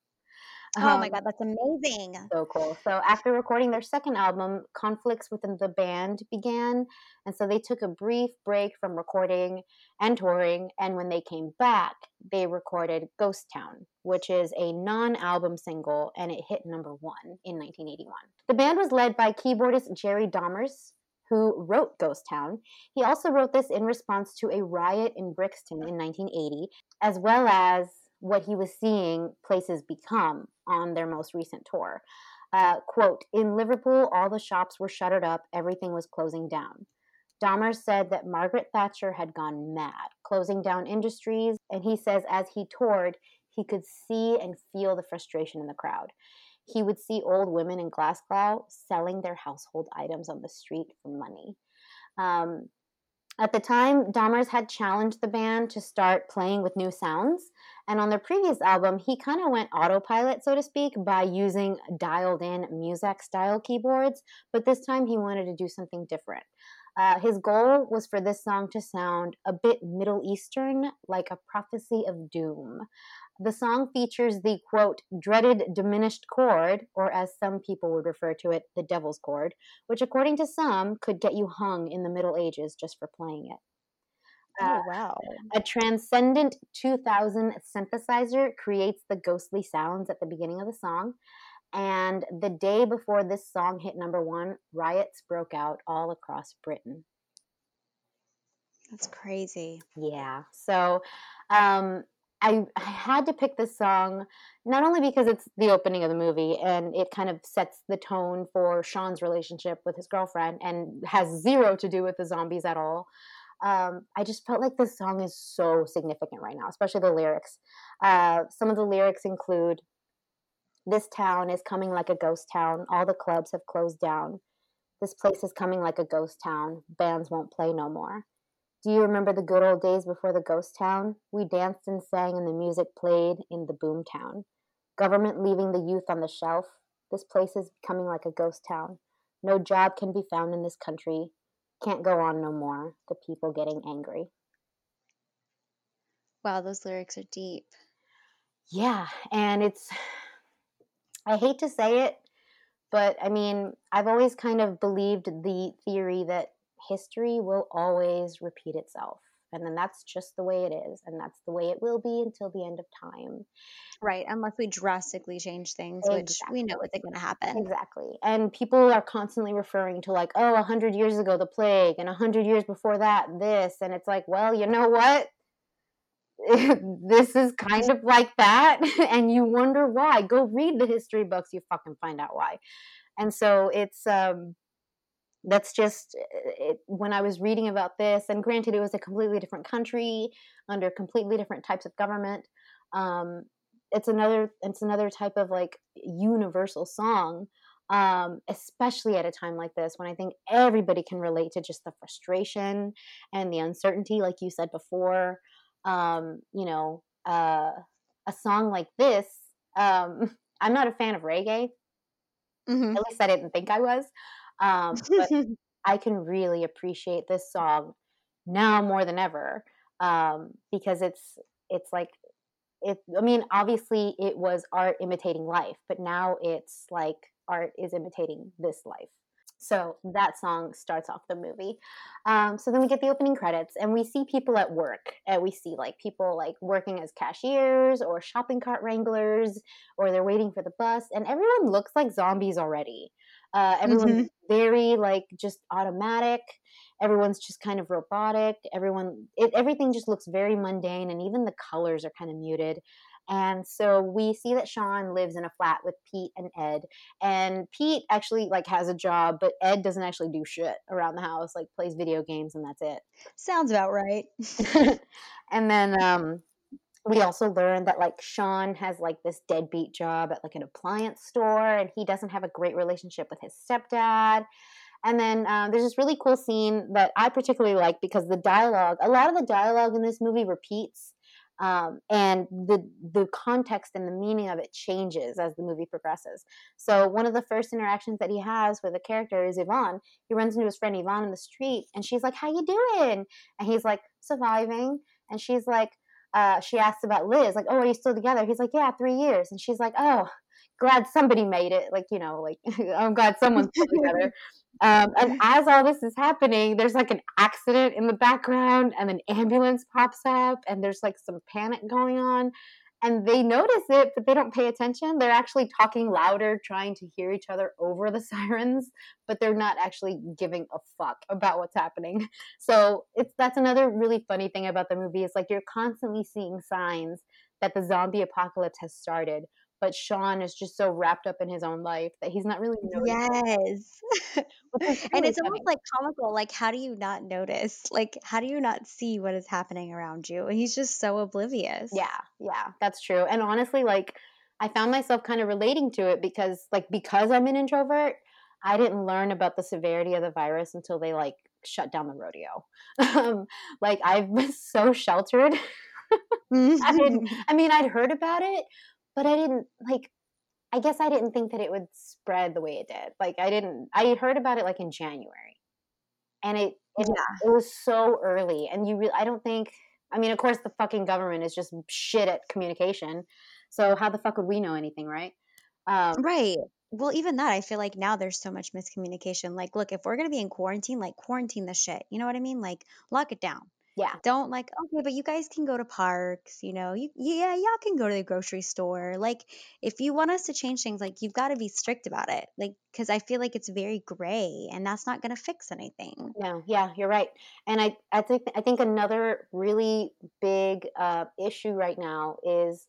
S1: Oh um, my God, that's amazing.
S2: So cool. So, after recording their second album, conflicts within the band began. And so they took a brief break from recording and touring. And when they came back, they recorded Ghost Town, which is a non album single, and it hit number one in 1981. The band was led by keyboardist Jerry Dammers, who wrote Ghost Town. He also wrote this in response to a riot in Brixton in 1980, as well as what he was seeing places become on their most recent tour. Uh, quote, in Liverpool, all the shops were shuttered up, everything was closing down. Dammers said that Margaret Thatcher had gone mad, closing down industries, and he says as he toured, he could see and feel the frustration in the crowd. He would see old women in Glasgow selling their household items on the street for money. Um, at the time, Dammers had challenged the band to start playing with new sounds. And on their previous album, he kind of went autopilot, so to speak, by using dialed in Muzak style keyboards. But this time he wanted to do something different. Uh, his goal was for this song to sound a bit Middle Eastern, like a prophecy of doom. The song features the quote, dreaded diminished chord, or as some people would refer to it, the devil's chord, which according to some could get you hung in the Middle Ages just for playing it.
S1: Oh, uh, wow.
S2: A transcendent 2000 synthesizer creates the ghostly sounds at the beginning of the song. And the day before this song hit number one, riots broke out all across Britain.
S1: That's crazy.
S2: Yeah. So um, I, I had to pick this song not only because it's the opening of the movie and it kind of sets the tone for Shaun's relationship with his girlfriend and has zero to do with the zombies at all. Um, I just felt like this song is so significant right now, especially the lyrics. Uh, some of the lyrics include This town is coming like a ghost town. All the clubs have closed down. This place is coming like a ghost town. Bands won't play no more. Do you remember the good old days before the ghost town? We danced and sang and the music played in the boom town. Government leaving the youth on the shelf. This place is becoming like a ghost town. No job can be found in this country. Can't go on no more. The people getting angry.
S1: Wow, those lyrics are deep.
S2: Yeah, and it's I hate to say it, but I mean, I've always kind of believed the theory that history will always repeat itself. And then that's just the way it is. And that's the way it will be until the end of time.
S1: Right. Unless we drastically change things, exactly. which we know isn't going to happen.
S2: Exactly. And people are constantly referring to, like, oh, 100 years ago, the plague, and 100 years before that, this. And it's like, well, you know what? *laughs* this is kind of like that. *laughs* and you wonder why. Go read the history books, you fucking find out why. And so it's, um, that's just eh, it, when I was reading about this, and granted, it was a completely different country under completely different types of government. Um, it's another it's another type of like universal song, um, especially at a time like this when I think everybody can relate to just the frustration and the uncertainty, like you said before. Um, you know, uh, a song like this. Um, *laughs* I'm not a fan of reggae. Mm-hmm. At least I didn't think I was. Um, but *laughs* I can really appreciate this song now more than ever um, because it's it's like it. I mean, obviously, it was art imitating life, but now it's like art is imitating this life. So that song starts off the movie. Um, so then we get the opening credits, and we see people at work, and we see like people like working as cashiers or shopping cart wranglers, or they're waiting for the bus, and everyone looks like zombies already. Uh, everyone's mm-hmm. very like just automatic. Everyone's just kind of robotic. Everyone, it, everything just looks very mundane, and even the colors are kind of muted. And so we see that Shaun lives in a flat with Pete and Ed. And Pete actually like has a job, but Ed doesn't actually do shit around the house, like plays video games and that's it.
S1: Sounds about right. *laughs*
S2: and then um we also learned that like Shaun has like this deadbeat job at like an appliance store and he doesn't have a great relationship with his stepdad. And then um, there's this really cool scene that I particularly like because the dialogue, a lot of the dialogue in this movie repeats. Um, and the the context and the meaning of it changes as the movie progresses. So one of the first interactions that he has with a character is Yvonne. He runs into his friend Yvonne in the street, and she's like, "How you doing?" And he's like, "Surviving." And she's like, uh, she asks about Liz, like, "Oh, are you still together?" He's like, "Yeah, three years." And she's like, "Oh, glad somebody made it." Like, you know, like *laughs* I'm glad someone's still together. *laughs* Um, and as all this is happening, there's like an accident in the background, and an ambulance pops up, and there's like some panic going on and they notice it, but they don't pay attention. They're actually talking louder, trying to hear each other over the *laughs* sirens, but they're not actually giving a fuck about what's happening. *laughs* So it's that's another really funny thing about the movie is like you're constantly seeing signs that the zombie apocalypse has started, but Shaun is just so wrapped up in his own life that he's not really
S1: Yes. *laughs* and it's almost like comical. Like, how do you not notice? Like, how do you not see what is happening around you? And he's just so oblivious.
S2: Yeah, yeah, that's true. And honestly, like, I found myself kind of relating to it because, like, because I'm an introvert, I didn't learn about the severity of the virus until they like shut down the rodeo. Um, like, I've been *laughs* so sheltered. *laughs* I didn't. I mean, I'd heard about it, but I didn't like. I guess I didn't think that it would spread the way it did. Like, I didn't. I heard about it like in January, and it it, yeah. it was so early. And you, really, I don't think. I mean, of course, the fucking government is just shit at communication. So how the fuck would we know anything, right?
S1: Um, right. Well, even that, I feel like now there's so much miscommunication. Like, look, if we're gonna be in quarantine, like quarantine the shit. You know what I mean? Like, lock it down.
S2: Yeah.
S1: Don't like, okay, but you guys can go to parks, you know, you, yeah, y'all can go to the grocery store. Like, if you want us to change things, like, you've got to be strict about it. Like, because I feel like it's very gray and that's not going to fix anything.
S2: No, yeah, you're right. And I, I think, I think another really big uh, issue right now is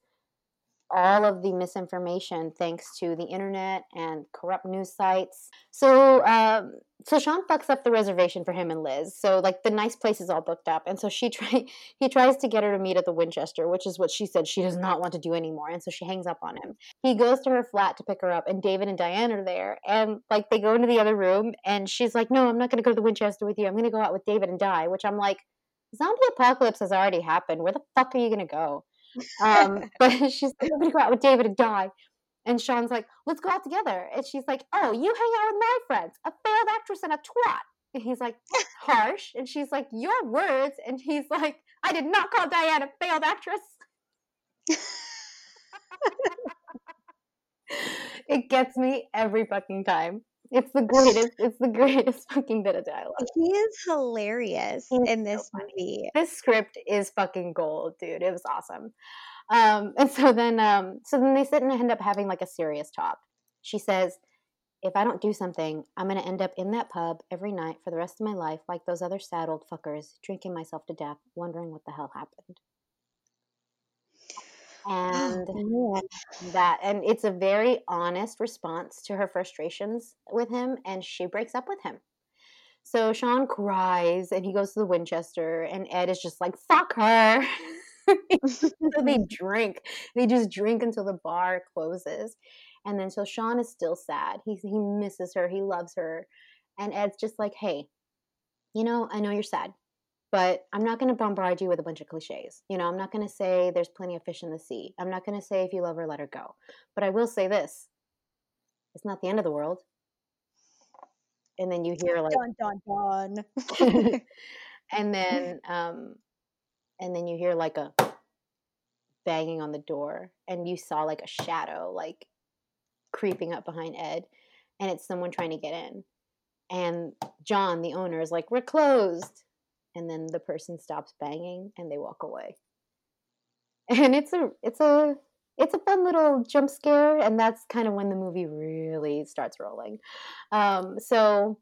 S2: all of the misinformation thanks to the internet and corrupt news sites. So, um, so Shaun fucks up the reservation for him and Liz. So, like the nice place is all booked up, and so she try *laughs* he tries to get her to meet at the Winchester, which is what she said she does not want to do anymore, and so she hangs up on him. He goes to her flat to pick her up, and David and Diane are there, and like they go into the other room, and she's like, "No, I'm not going to go to the Winchester with you. I'm going to go out with David and Di." Which I'm like, zombie apocalypse has already happened. Where the fuck are you going to go? Um, *laughs* but *laughs* she's like, I'm gonna go out with David and Di. And Shaun's like, let's go out together. And she's like, oh, you hang out with my friends, a failed actress and a twat. And he's like, harsh. And she's like, your words. And he's like, I did not call Diane a failed actress. *laughs* it gets me every fucking time. It's the greatest. It's the greatest *laughs* fucking bit of dialogue.
S1: He is hilarious He's in this so movie.
S2: This script is fucking gold, dude. It was awesome. Um, *laughs* and so then, um, so then they sit and end up having like a serious talk. She says, "If I don't do something, I'm gonna end up in that pub every night for the rest of my life, like those other sad old fuckers, drinking myself to death, wondering what the hell happened." And *gasps* oh, that and it's a very honest response to her frustrations with him and she breaks up with him. So shaun cries and he goes to the winchester and ed is just like fuck her. *laughs* So they *laughs* drink. They just drink until the bar closes and then so shaun is still sad. He, he misses her. He loves her. And ed's just like hey you know i know you're sad but I'm not going to bombard you with a bunch of cliches. You know, I'm not going to say there's plenty of fish in the sea. I'm not going to say if you love her, let her go. But I will say this it's not the end of the world. And then you hear like
S1: dun dun dun. *laughs* *laughs*
S2: and then um and then you hear like a banging on the door and you saw like a shadow like creeping up behind Ed and it's someone trying to get in. And John, the owner, is like, We're closed and then the person stops banging and they walk away. And it's a it's a it's a fun little jump scare and that's kind of when the movie really starts rolling. Um, so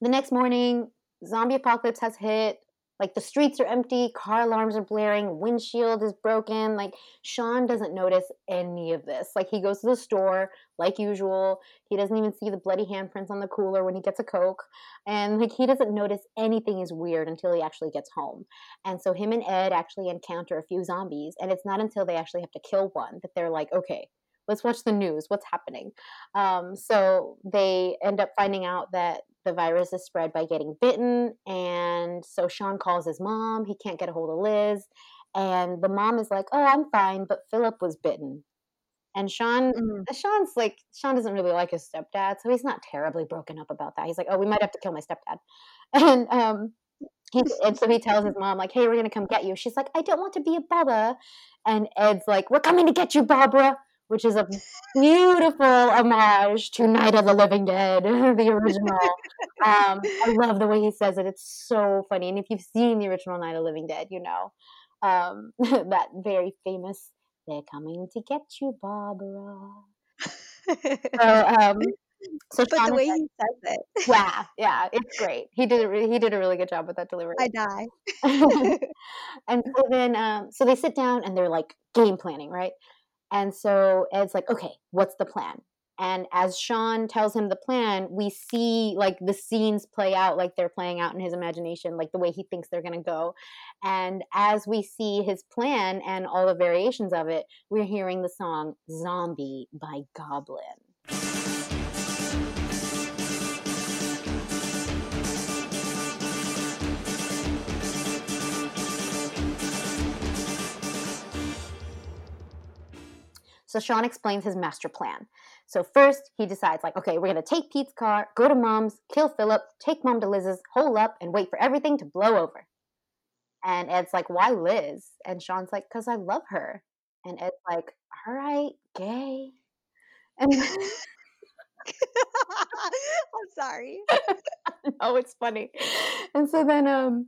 S2: the next morning zombie apocalypse has hit like the streets are empty, car alarms are blaring, windshield is broken. Like Shaun doesn't notice any of this. Like he goes to the store like usual. He doesn't even see the bloody handprints on the cooler when he gets a Coke. And like he doesn't notice anything is weird until he actually gets home. And so him and Ed actually encounter a few zombies. And it's not until they actually have to kill one that they're like, okay, let's watch the news. What's happening? Um, so they end up finding out that the virus is spread by getting bitten. And so Shaun calls his mom. He can't get a hold of Liz. And the mom is like, oh, I'm fine, but Philip was bitten. And Shaun, mm. Shaun's like, Shaun doesn't really like his stepdad, so he's not terribly broken up about that. He's like, oh, we might have to kill my stepdad. *laughs* And um, he, and so he tells his mom, like, hey, we're gonna come get you. She's like, I don't want to be a bother. And Ed's like, we're coming to get you, Barbara which is a beautiful homage to Night of the Living Dead, *laughs* the original. um, I love the way he says it. It's so funny. And if you've seen the original Night of the Living Dead, you know um, *laughs* that very famous, they're coming to get you, Barbara. so, um,
S1: so but Shaun the way he says it,
S2: yeah, yeah, it's great. He did a re- he did a really good job with that delivery.
S1: I die. *laughs*
S2: and so then, um, so they sit down and they're like game planning, right? And so Ed's like, okay, what's the plan? And as Shaun tells him the plan, we see like the scenes play out like they're playing out in his imagination, like the way he thinks they're going to go. And as we see his plan and all the variations of it, we're hearing the song Zombie by Goblin. So Shaun explains his master plan. So first he decides like, okay, we're gonna take Pete's car, go to mom's, kill Philip, take mom to Liz's, hole up, and wait for everything to blow over. And Ed's like, why Liz? And Shaun's like, because I love her. And Ed's like, all right, gay. And *laughs* *laughs*
S1: I'm sorry. *laughs*
S2: no, it's funny. And so then um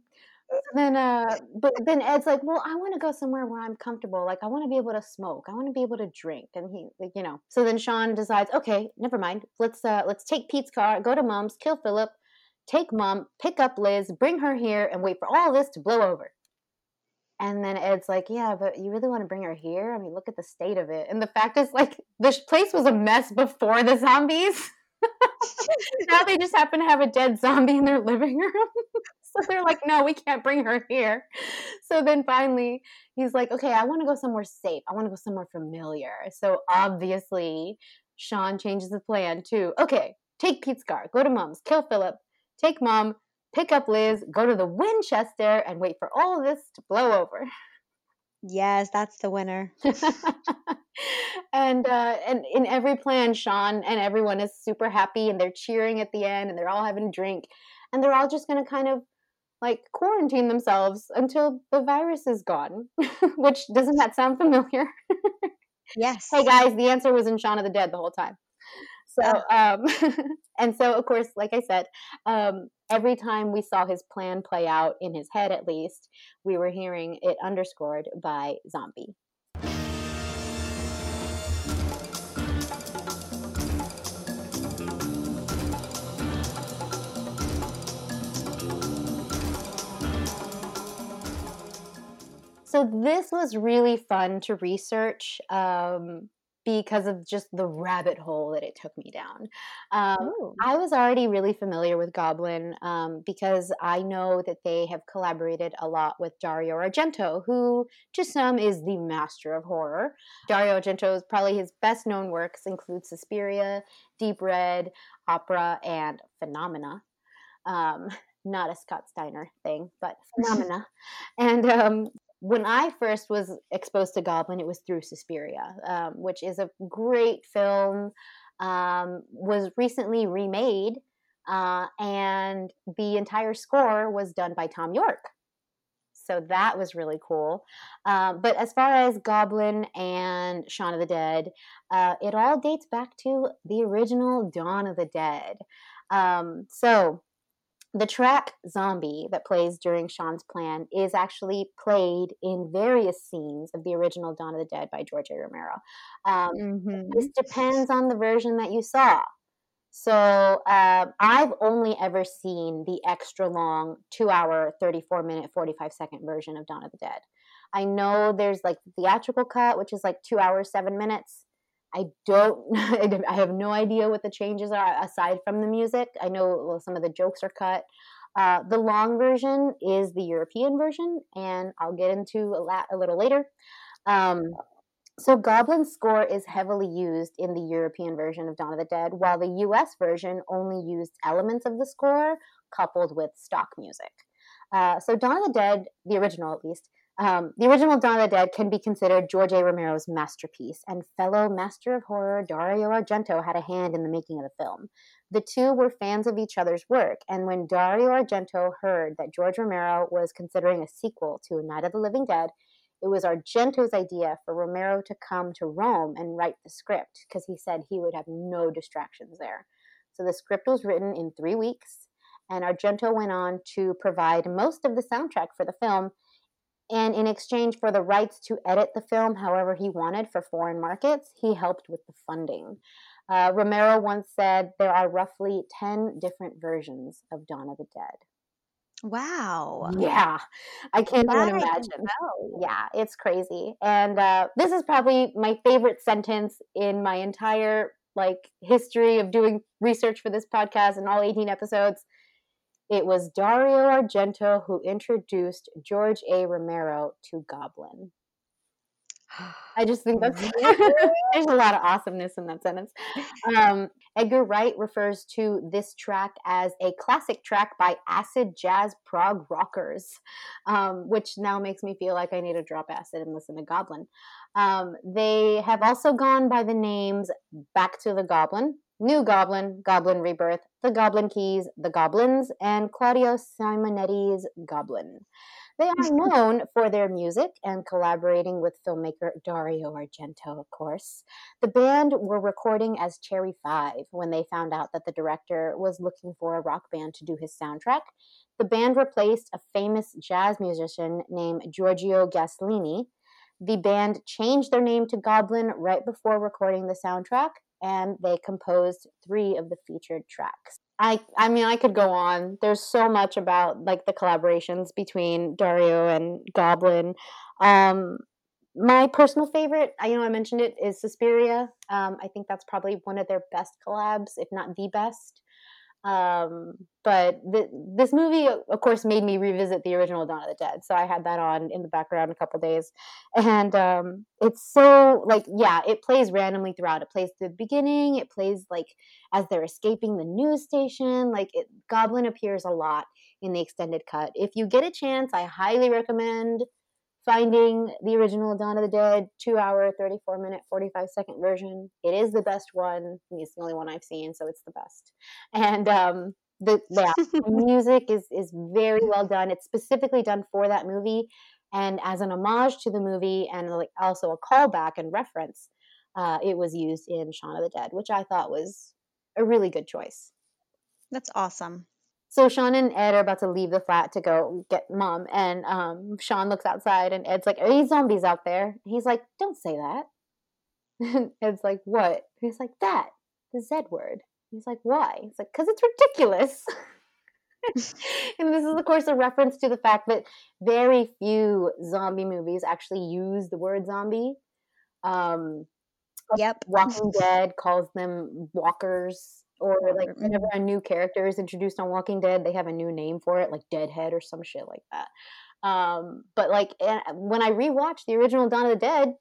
S2: then uh but then ed's like well i want to go somewhere where i'm comfortable like i want to be able to smoke i want to be able to drink and he like you know so then shaun decides okay never mind let's uh let's take pete's car go to mom's kill philip take mom pick up liz bring her here and wait for all this to blow over. And then ed's like yeah but you really want to bring her here? I mean look at the state of it. And the fact is like this place was a mess before the zombies. *laughs* Now they just happen to have a dead zombie in their living room *laughs* *laughs* so they're like, no, we can't bring her here. So then finally, he's like, okay, I want to go somewhere safe. I want to go somewhere familiar. So obviously, Shaun changes the plan too. Okay, take Pete's car, go to mom's, kill Philip, take mom, pick up Liz, go to the Winchester, and wait for all this to blow over.
S1: Yes, that's the winner. *laughs*
S2: and uh, and in every plan, Shaun and everyone is super happy, and they're cheering at the end, and they're all having a drink, and they're all just going to kind of like quarantine themselves until the virus is gone. *laughs* Which doesn't that sound familiar?
S1: yes.
S2: Hey guys, the answer was in Shaun of the Dead the whole time. So, um, *laughs* and so of course, like I said, um, every time we saw his plan play out in his head, at least, we were hearing it underscored by zombie. So this was really fun to research um, because of just the rabbit hole that it took me down. Um, I was already really familiar with Goblin um, because I know that they have collaborated a lot with Dario Argento, who to some is the master of horror. Dario Argento's probably his best known works include Suspiria, Deep Red, Opera, and Phenomena. Um, *laughs* not a Scott Steiner thing, but *laughs* Phenomena. and um, when I first was exposed to Goblin, it was through Suspiria, um, which is a great film. Um, was recently remade, uh, and the entire score was done by Thom Yorke. So that was really cool. Um, but as far as Goblin and Shaun of the Dead, uh, it all dates back to the original Dawn of the Dead. Um, so the track Zombie that plays during Shaun's plan is actually played in various scenes of the original Dawn of the Dead by George A. Romero. Um, mm-hmm. This depends on the version that you saw. So uh, I've only ever seen the extra long two hour, 34 minute, 45 second version of Dawn of the Dead. I know there's like the theatrical cut, which is like two hours, seven minutes. *laughs* I don't, I have no idea what the changes are aside from the music. I know some of the jokes are cut. Uh, the long version is the European version, and I'll get into a, la- a little later. Um, so, Goblin's score is heavily used in the European version of Dawn of the Dead, while the US version only used elements of the score coupled with stock music. Uh, so, Dawn of the Dead, the original at least, um, the original Dawn of the Dead can be considered George A. Romero's masterpiece, and fellow master of horror Dario Argento had a hand in the making of the film. The two were fans of each other's work, and when Dario Argento heard that George Romero was considering a sequel to Night of the Living Dead, it was Argento's idea for Romero to come to Rome and write the script because he said he would have no distractions there. So the script was written in three weeks, and Argento went on to provide most of the soundtrack for the film and in exchange for the rights to edit the film however he wanted for foreign markets, he helped with the funding. Uh, Romero once said there are roughly 10 different versions of Dawn of the Dead.
S1: Wow.
S2: Yeah, I can't
S1: That
S2: even imagine. Yeah, it's crazy. And uh, this is probably my favorite sentence in my entire like history of doing research for this podcast and all 18 episodes. It was Dario Argento who introduced George A. Romero to Goblin. I just think that's *laughs* there's a lot of awesomeness in that sentence. Um, Edgar Wright refers to this track as a classic track by acid jazz prog rockers, um, which now makes me feel like I need to drop acid and listen to Goblin. Um, they have also gone by the names Back to the Goblin, New Goblin, Goblin Rebirth, The Goblin Keys, The Goblins, and Claudio Simonetti's Goblin. They are *laughs* known for their music and collaborating with filmmaker Dario Argento, of course. The band were recording as Cherry Five when they found out that the director was looking for a rock band to do his soundtrack. The band replaced a famous jazz musician named Giorgio Gaslini. The band changed their name to Goblin right before recording the soundtrack, and they composed three of the featured tracks. I I mean I could go on. There's so much about like the collaborations between Dario and Goblin. Um, my personal favorite, I you know I mentioned it, is Suspiria. Um, I think that's probably one of their best collabs, if not the best. Um, but th- this movie, of course, made me revisit the original Dawn of the Dead. So I had that on in the background a couple days, and um, it's so like yeah, it plays randomly throughout. It plays the beginning. It plays like as they're escaping the news station. Like it, Goblin appears a lot in the extended cut. If you get a chance, I highly recommend finding the original Dawn of the Dead two hour, 34 minute, 45 second version. It is the best one. It's the only one I've seen, so it's the best. And um, the, yeah, *laughs* the music is is very well done. It's specifically done for that movie and as an homage to the movie and like also a callback and reference. Uh, it was used in Shaun of the Dead, which I thought was a really good choice.
S1: That's awesome.
S2: So Shaun and Ed are about to leave the flat to go get mom, and um, Shaun looks outside, and Ed's like, "Are these zombies out there?" He's like, "Don't say that." And *laughs* Ed's like, "What?" He's like, "That the Z word." He's like, "Why?" He's like, "Cause it's ridiculous." *laughs* and this is, of course, a reference to the fact that very few zombie movies actually use the word zombie. Um,
S1: Yep.
S2: Walking Dead calls them walkers, or like whenever a new character is introduced on Walking Dead, they have a new name for it, like Deadhead or some shit like that. Um, but like eh, when I rewatched the original Dawn of the Dead,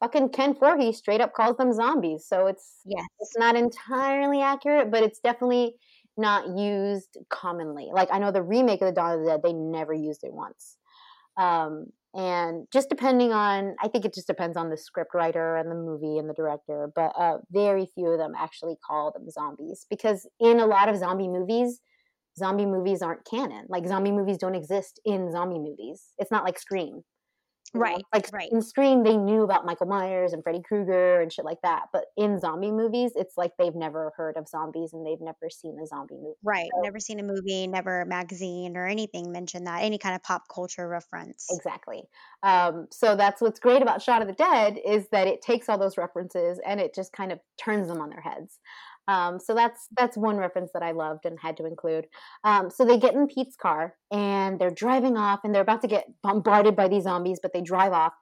S2: fucking Ken Foree straight up calls them zombies. So it's
S1: Yes.
S2: it's not entirely accurate, but it's definitely not used commonly. Like I know the remake of the Dawn of the Dead, they never used it once. Um, and just depending on, I think it just depends on the script writer and the movie and the director, but uh, very few of them actually call them zombies because in a lot of zombie movies, zombie movies aren't canon. Like zombie movies don't exist in zombie movies. It's not like Scream. You know,
S1: Right,
S2: Like
S1: right.
S2: in Scream, they knew about Michael Myers and Freddy Krueger and shit like that. But in zombie movies, it's like they've never heard of zombies and they've never seen a zombie movie.
S1: Right.
S2: So-
S1: Never seen a movie, never a magazine or anything mention that, any kind of pop culture reference.
S2: Exactly. Um, so that's what's great about Shaun of the Dead is that it takes all those references and it just kind of turns them on their heads. Um, so that's that's one reference that I loved and had to include. Um, so they get in Pete's car and they're driving off and they're about to get bombarded by these zombies, but they drive off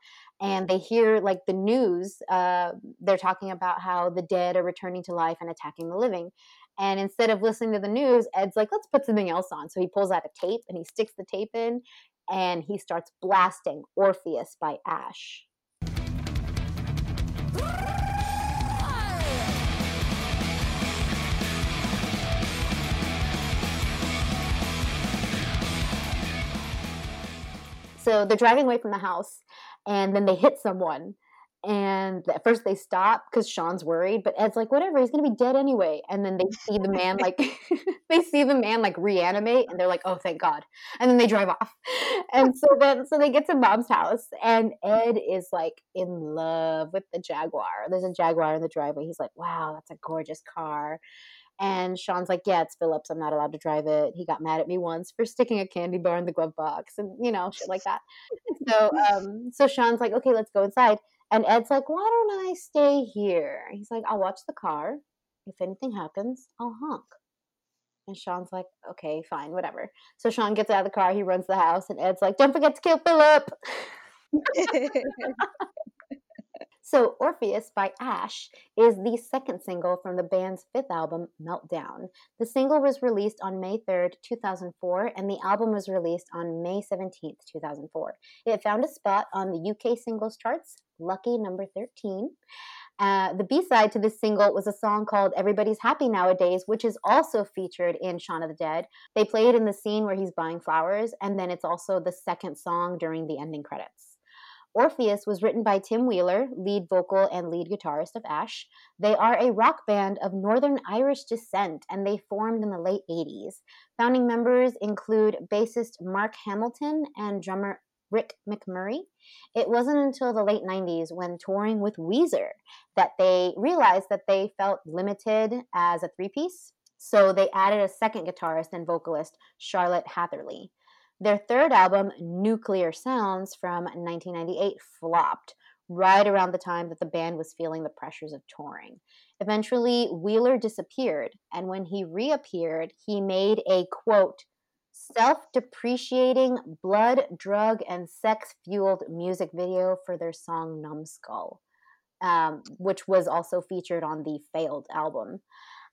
S2: and they hear like the news. Uh, they're talking about how the dead are returning to life and attacking the living. And instead of listening to the news, Ed's like, let's put something else on. So he pulls out a tape and he sticks the tape in and he starts blasting Orpheus by Ash. So they're driving away from the house and then they hit someone. And at first they stop because Shaun's worried, but Ed's like, whatever, he's gonna be dead anyway. And then they see the man like *laughs* they see the man like reanimate and they're like, oh thank God. And then they drive off. *laughs* And so then so they get to mom's house and Ed is like in love with the Jaguar. There's a Jaguar in the driveway. He's like, wow, that's a gorgeous car. And Shaun's like, yeah, it's Philip's. I'm not allowed to drive it. He got mad at me once for sticking a candy bar in the glove box and, you know, shit like that. So, *laughs* um, so Shaun's like, okay, let's go inside. And Ed's like, why don't I stay here? He's like, I'll watch the car. If anything happens, I'll honk. And Shaun's like, okay, fine, whatever. So Shaun gets out of the car, he runs the house, and Ed's like, don't forget to kill Philip. *laughs* *laughs* so Orpheus by Ash is the second single from the band's fifth album, Meltdown. The single was released on May 3rd, 2004, and the album was released on May 17th, 2004. It found a spot on the UK singles charts, lucky number 13. Uh, the B side to this single was a song called Everybody's Happy Nowadays, which is also featured in Shaun of the Dead. They play it in the scene where he's buying flowers, and then it's also the second song during the ending credits. Orpheus was written by Tim Wheeler, lead vocal and lead guitarist of Ash. They are a rock band of Northern Irish descent and they formed in the late 80s. Founding members include bassist Mark Hamilton and drummer Rick McMurray. It wasn't until the late 90s when touring with Weezer that they realized that they felt limited as a three piece. So they added a second guitarist and vocalist, Charlotte Hatherley. Their third album, Nuclear Sounds from 1998, flopped right around the time that the band was feeling the pressures of touring. Eventually, Wheeler disappeared, and when he reappeared, he made a quote, self depreciating, blood, drug, and sex fueled music video for their song Numbskull, um, which was also featured on the failed album.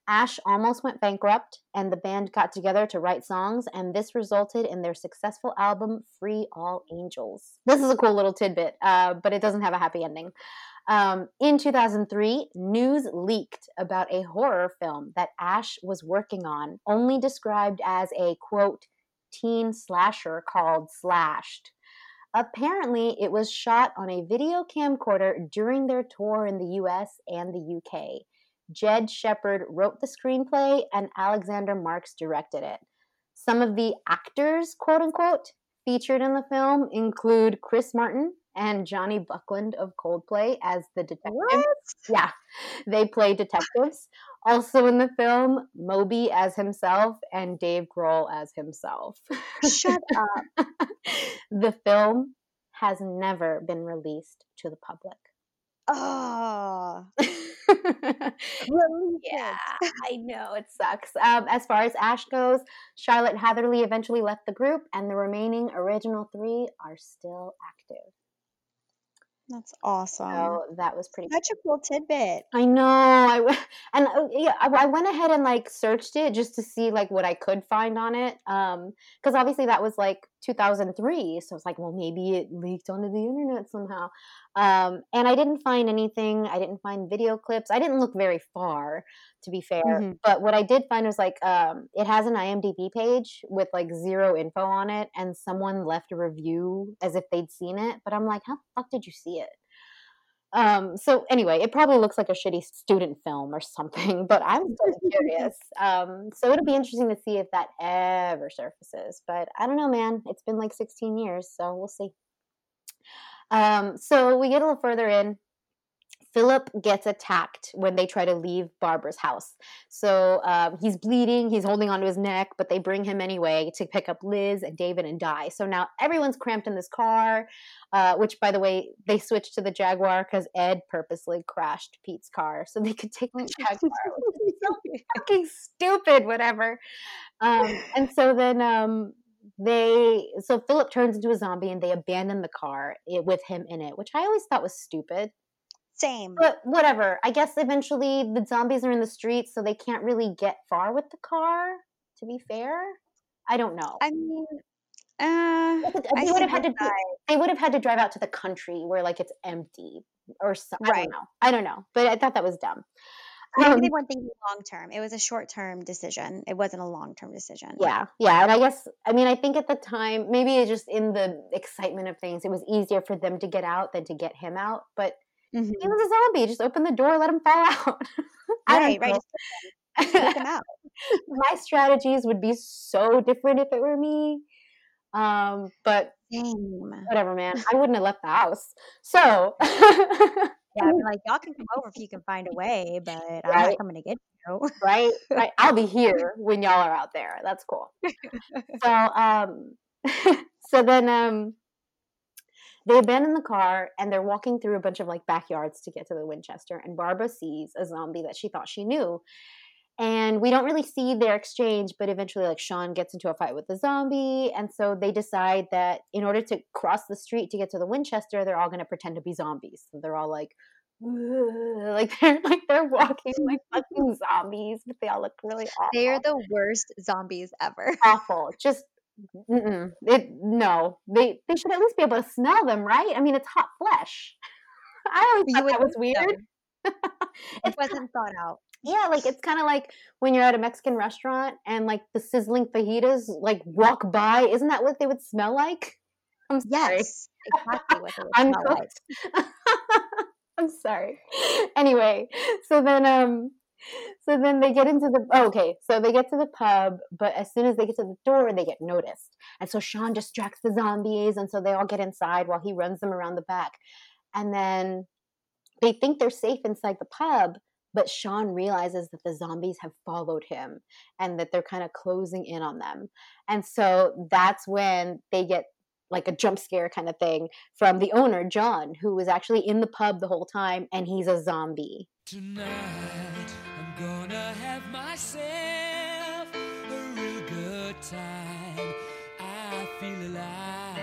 S2: Ash almost went bankrupt, and the band got together to write songs, and this resulted in their successful album, Free All Angels. This is a cool little tidbit, uh, but it doesn't have a happy ending. Um, in 2003, news leaked about a horror film that Ash was working on, only described as a quote, teen slasher called Slashed. Apparently, it was shot on a video camcorder during their tour in the US and the UK. Jed Shepard wrote the screenplay and Alexander Marks directed it. Some of the actors, quote unquote, featured in the film include Chris Martin and Jonny Buckland of Coldplay as the detective. What? Yeah, they play detectives. Also in the film, Moby as himself and Dave Grohl as himself.
S1: Shut up. *laughs*
S2: the film has never been released to the public.
S1: Oh. *laughs*
S2: yeah, *laughs* I know it sucks. Um, as far as Ash goes, Charlotte Hatherley eventually left the group, and the remaining original three are still active.
S1: That's awesome.
S2: So that was pretty.
S1: Such a cool tidbit.
S2: I know. I *laughs* and uh, yeah, I, I, went ahead and like searched it just to see like what I could find on it. Um, because obviously that was like 2003, so it's like, well, maybe it leaked onto the internet somehow. Um, and I didn't find anything. I didn't find video clips. I didn't look very far to be fair. Mm-hmm. But what I did find was like um, it has an IMDb page with like zero info on it, and someone left a review as if they'd seen it. But I'm like, how the fuck did you see it? Um, so anyway, it probably looks like a shitty student film or something, but I'm *laughs* still curious. Um, so it'll be interesting to see if that ever surfaces. But I don't know, man. It's been like 16 years, so we'll see. Um, so we get a little further in. Philip gets attacked when they try to leave Barbara's house. So um, he's bleeding, he's holding onto his neck, but they bring him anyway to pick up Liz and David and Di. So now everyone's cramped in this car, uh, which, by the way, they switched to the Jaguar because Ed purposely crashed Pete's car so they could take the Jaguar. *laughs* so fucking stupid, whatever. Um, and so then um, they so Philip turns into a zombie and they abandon the car eh, with him in it, which I always thought was stupid.
S1: Same.
S2: But whatever. I guess eventually the zombies are in the streets, so they can't really get far with the car. To be fair, I don't know.
S1: I mean, uh,
S2: they would have had to. Do, they would have had to drive out to the country where like it's empty or something. Right. I don't know. I don't know. But I thought that was dumb.
S1: Maybe um, they weren't thinking long term. It was a short term decision. It wasn't a long term decision.
S2: Yeah, yeah. And I guess I mean I think at the time maybe just in the excitement of things, it was easier for them to get out than to get him out. But Mm-hmm. He was a zombie. Just open the door, let him fall out. *laughs*
S1: right, right. Just
S2: out. *laughs* My strategies would be so different if it were me. Um, but
S1: Same.
S2: whatever, man. I wouldn't have left the house. So
S1: yeah, I'm *laughs* like y'all can come over if you can find a way, but right. I'm not coming to get you.
S2: right, right. I'll be here when y'all are out there. That's cool. so, um, so then, um, they abandon the car and they're walking through a bunch of like backyards to get to the Winchester. And Barbara sees a zombie that she thought she knew. and we don't really see their exchange but eventually like shaun gets into a fight with the zombie and so they decide that in order to cross the street to get to the winchester they're all going to pretend to be zombies so they're all like *laughs* like they're like they're walking like *laughs* fucking zombies but they all look really awful
S1: they are the worst zombies ever
S2: awful just it no they they should at least be able to smell them right i mean it's hot flesh *laughs* i always thought that was weird *laughs*
S1: it wasn't thought out
S2: yeah, like it's kind of like when you're at a Mexican restaurant and like the sizzling fajitas like walk by. Isn't that what they would smell like? *laughs*
S1: I'm sorry. Yes, exactly what they would smell like.
S2: I'm sorry. Anyway, so then um so then they get into the oh, okay, so they get to the pub, but as soon as they get to the door, they get noticed. And so Shaun distracts the zombies, and so they all get inside while he runs them around the back. And then they think they're safe inside the pub, but Shaun realizes that the zombies have followed him and that they're kind of closing in on them. And so that's when they get like a jump scare kind of thing from the owner, John, who was actually in the pub the whole time and he's a zombie. Tonight, have myself a real good time. I feel alive.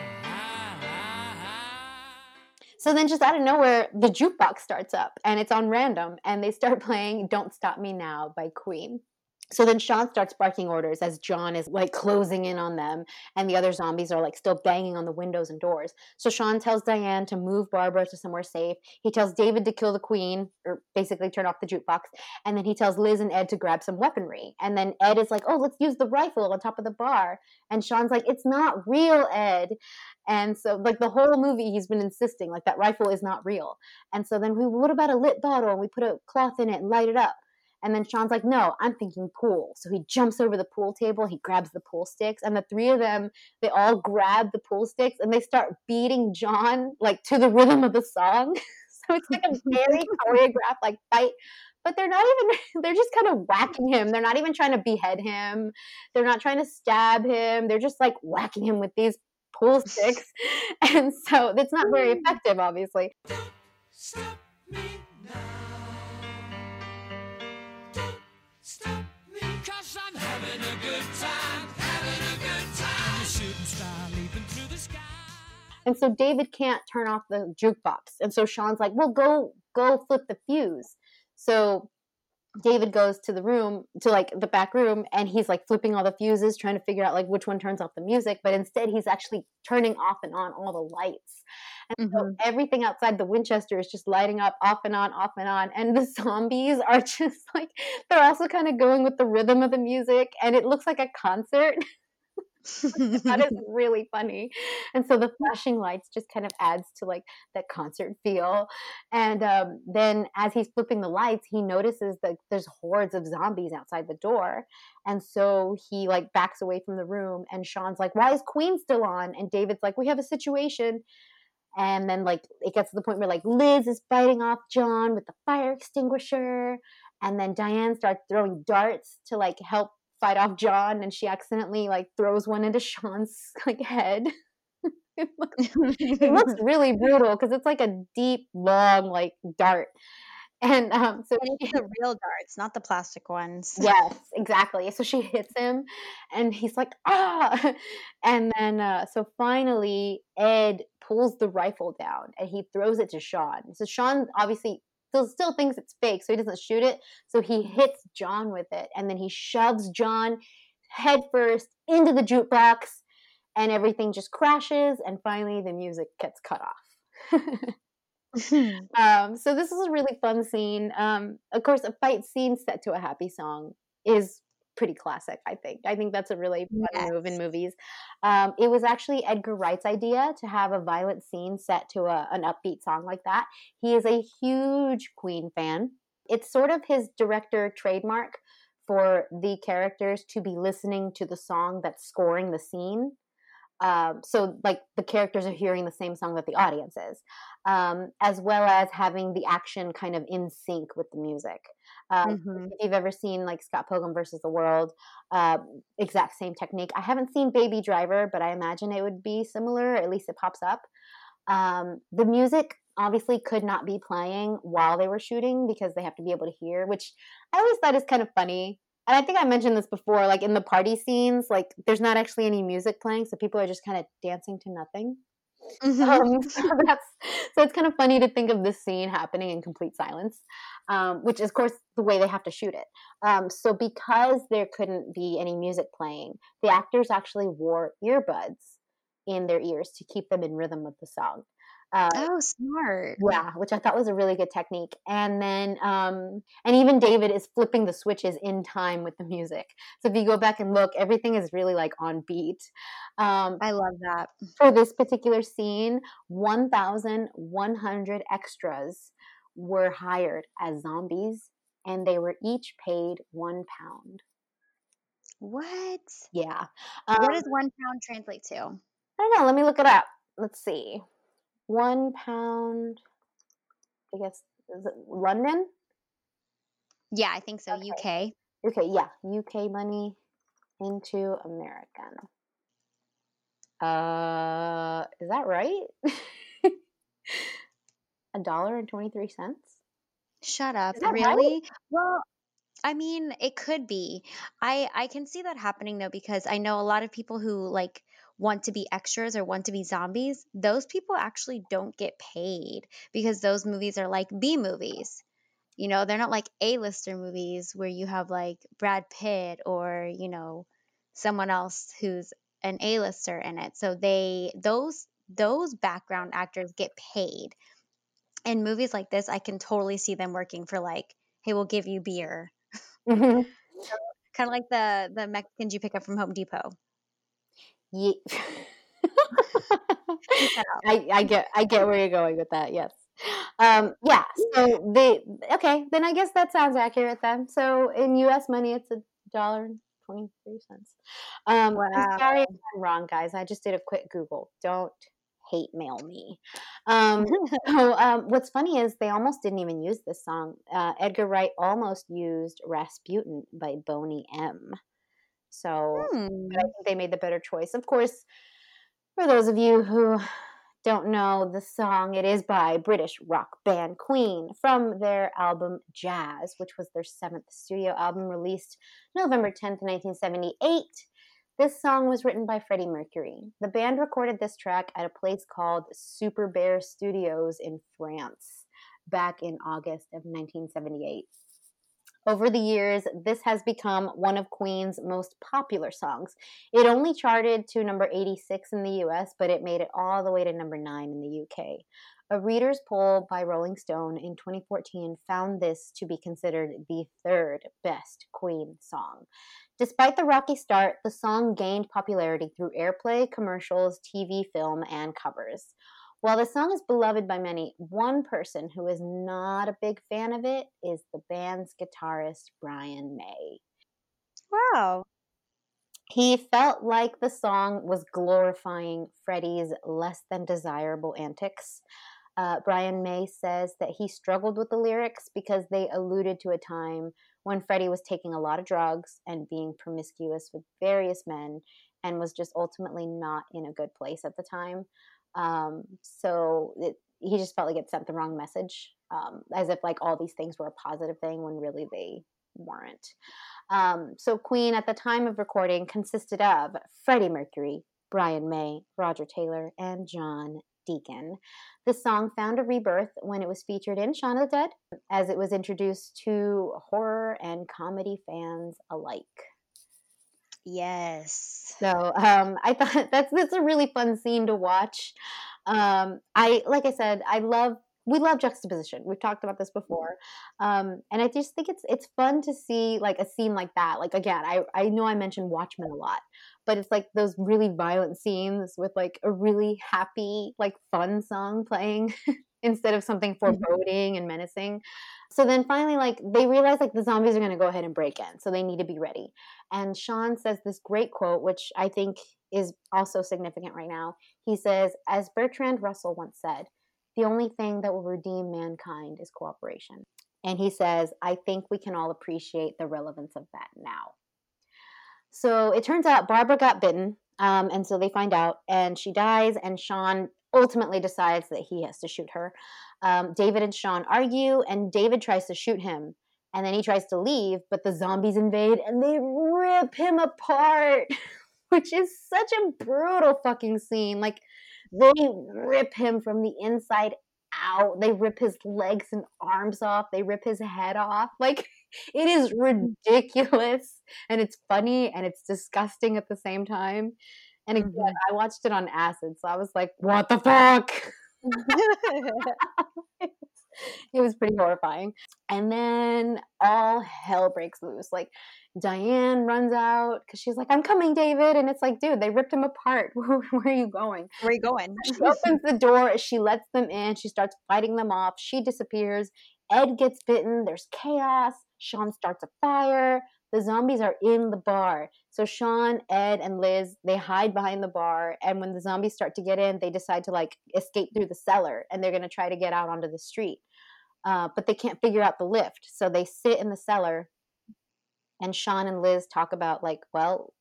S2: So then, just out of nowhere, the jukebox starts up and it's on random, and they start playing Don't Stop Me Now by Queen. So then Shaun starts barking orders as John is like closing in on them, and the other zombies are like still banging on the windows and doors. So Shaun tells Diane to move Barbara to somewhere safe. He tells David to kill the queen, or basically turn off the jukebox. And then he tells Liz and Ed to grab some weaponry. And then Ed is like, oh, let's use the rifle on top of the bar. And Shaun's like, it's not real, Ed. And so, like the whole movie, he's been insisting like that rifle is not real. And so then we, what about a lit bottle? And we put a cloth in it and light it up. And then Shaun's like, no, I'm thinking pool. So he jumps over the pool table, he grabs the pool sticks, and the three of them, they all grab the pool sticks and they start beating John like to the rhythm of the song. *laughs* so it's like a very *laughs* choreographed like fight. But they're not even, *laughs* they're just kind of whacking him. They're not even trying to behead him. They're not trying to stab him. They're just like whacking him with these pool sticks. And so it's not very mm. effective, obviously. Stop me And so David can't turn off the jukebox. And so Shaun's like, well, go, go flip the fuse. So David goes to the room, to like the back room, and he's like flipping all the fuses, trying to figure out like which one turns off the music. But instead, he's actually turning off and on all the lights. And mm-hmm. so everything outside the Winchester is just lighting up off and on, off and on. And the *laughs* zombies are just like, they're also kind of going with the rhythm of the music. And it looks like a concert. *laughs* *laughs* that is *laughs* really funny. And so the flashing lights just kind of adds to like that concert feel. And um, then as he's flipping the lights, he notices that there's hordes of zombies outside the door. And so he like backs away from the room and Shaun's like, why is Queen still on? And David's like, we have a situation. And then like it gets to the point where like Liz is biting off John with the fire extinguisher. And then Diane starts throwing darts to like help fight off John and she accidentally like throws one into Shaun's like head. *laughs* it, looks, it looks *laughs* really brutal because it's like a deep, long like dart. And um, so
S1: and it's the real darts, not the plastic ones.
S2: Yes, exactly. So she hits him, and he's like, ah! *laughs* And then, uh, so finally, Ed pulls the rifle down and he throws it to Shaun. So Shaun obviously still still thinks it's fake, so he doesn't shoot it. So he hits John with it, and then he shoves John headfirst into the jukebox, and everything just crashes. And finally, the music gets cut off. *laughs* um, so this is a really fun scene. Um, of course, a fight scene set to a happy song is pretty classic, I think. I think that's a really fun yes. move in movies. Um, it was actually Edgar Wright's idea to have a violent scene set to a, an upbeat song like that. He is a huge Queen fan. It's sort of his director trademark for the characters to be listening to the song that's scoring the scene. Um, so, like the characters are hearing the same song that the audience is, um, as well as having the action kind of in sync with the music. Um, mm-hmm. If you've ever seen like Scott Pilgrim versus the World, uh, exact same technique. I haven't seen Baby Driver, but I imagine it would be similar. At least it pops up. Um, the music obviously could not be playing while they were shooting because they have to be able to hear, which I always thought is kind of funny and I think I mentioned this before, like in the party scenes, like there's not actually any music playing, so people are just kind of dancing to nothing. Mm-hmm. Um, *laughs* so that's so it's kind of funny to think of this scene happening in complete silence, um, which is of course the way they have to shoot it. Um, so because there couldn't be any music playing, the actors actually wore earbuds in their ears to keep them in rhythm with the song.
S1: Uh, oh, smart.
S2: Yeah, which I thought was a really good technique. And then, um, and even David is flipping the switches in time with the music. So if you go back and look, everything is really like on beat.
S1: Um, I love that.
S2: For this particular scene, 1,100 extras were hired as zombies, and they were each paid one pound.
S1: What?
S2: Yeah.
S1: Um, what does one pound translate to? I
S2: don't know. Let me look it up. Let's see one pound. I guess is it London?
S1: Yeah, I think so.
S2: Okay. UK. Okay, yeah, UK money into American. Uh, is that right? *laughs* A dollar and twenty three cents.
S1: Shut up! Really? Right? Well, I mean, it could be. I I can see that happening though because I know a lot of people who like want to be extras or want to be zombies, those people actually don't get paid because those movies are like B movies. You know, they're not like A-lister movies where you have like Brad Pitt or, you know, someone else who's an A-lister in it. So they those those background actors get paid. In movies like this, I can totally see them working for like, hey, we'll give you beer. Mm-hmm. *laughs* kind of like the the Mexicans you pick up from Home Depot.
S2: Yeah. *laughs* I, I get I get where you're going with that. Yes. Um, yeah. So they okay. Then I guess that sounds accurate. Then so in U.S. money, it's a dollar and twenty three cents. Um, wow. sorry if I'm wrong, guys. I just did a quick Google. Don't hate mail me. Um, *laughs* so um, what's funny is they almost didn't even use this song. Uh, Edgar Wright almost used Rasputin by Boney M. So hmm. I think they made the better choice. Of course, for those of you who don't know the song, it is by British rock band Queen from their album Jazz, which was their seventh studio album released November 10th, 1978. This song was written by Freddie Mercury. The band recorded this track at a place called Super Bear Studios in France back in August of 1978. Over the years, this has become one of Queen's most popular songs. It only charted to number 86 in the US, but it made it all the way to number 9 in the UK. A reader's poll by Rolling Stone in 2014 found this to be considered the third best Queen song. Despite the rocky start, the song gained popularity through airplay, commercials, TV, film, and covers. While the song is beloved by many, one person who is not a big fan of it is the band's guitarist, Brian May.
S1: Wow.
S2: He felt like the song was glorifying Freddie's less than desirable antics. Uh, Brian May says that he struggled with the lyrics because they alluded to a time when Freddie was taking a lot of drugs and being promiscuous with various men and was just ultimately not in a good place at the time. Um, so it, he just felt like it sent the wrong message, um, as if like all these things were a positive thing when really they weren't. Um, so Queen at the time of recording consisted of Freddie Mercury, Brian May, Roger Taylor, and John Deacon. The song found a rebirth when it was featured in Shaun of the Dead, as it was introduced to horror and comedy fans alike.
S1: Yes.
S2: So um, I thought *laughs* that's that's a really fun scene to watch. Um, I like I said, I love we love juxtaposition. We've talked about this before, um, and I just think it's it's fun to see like a scene like that. Like again, I I know I mentioned Watchmen a lot, but it's like those really violent scenes with like a really happy like fun song playing *laughs* instead of something mm-hmm. foreboding and menacing. So then finally, like they realize like the zombies are going to go ahead and break in, so they need to be ready. And Shaun says this great quote, which I think is also significant right now. He says, as Bertrand Russell once said, the only thing that will redeem mankind is cooperation. And he says, I think we can all appreciate the relevance of that now. So it turns out Barbara got bitten, um, and so they find out, and she dies, and Shaun ultimately decides that he has to shoot her. Um, David and Shaun argue, and David tries to shoot him, And then he tries to leave, but the zombies invade and they rip him apart, *laughs* which is such a brutal fucking scene. Like, they rip him from the inside out. They rip his legs and arms off. They rip his head off. Like, *laughs* it is ridiculous and it's funny and it's disgusting at the same time. And again, mm-hmm. I watched it on acid, so I was like, what the fuck? *laughs* *laughs* it was pretty horrifying. And then all hell breaks loose. Like Diane runs out because she's like, I'm coming, David. And it's like, dude, they ripped him apart. *laughs* Where, where are you going?
S1: Where are you going?
S2: she opens the door. She lets them in. She starts fighting them off. She disappears. Ed gets bitten. There's chaos. Shaun starts a fire. The zombies are in the bar. So Shaun, Ed, and Liz, they hide behind the bar. And when the zombies start to get in, they decide to like escape through the cellar and they're going to try to get out onto the street. Uh, but they can't figure out the lift. So they sit in the cellar. And Shaun and Liz talk about, like, well,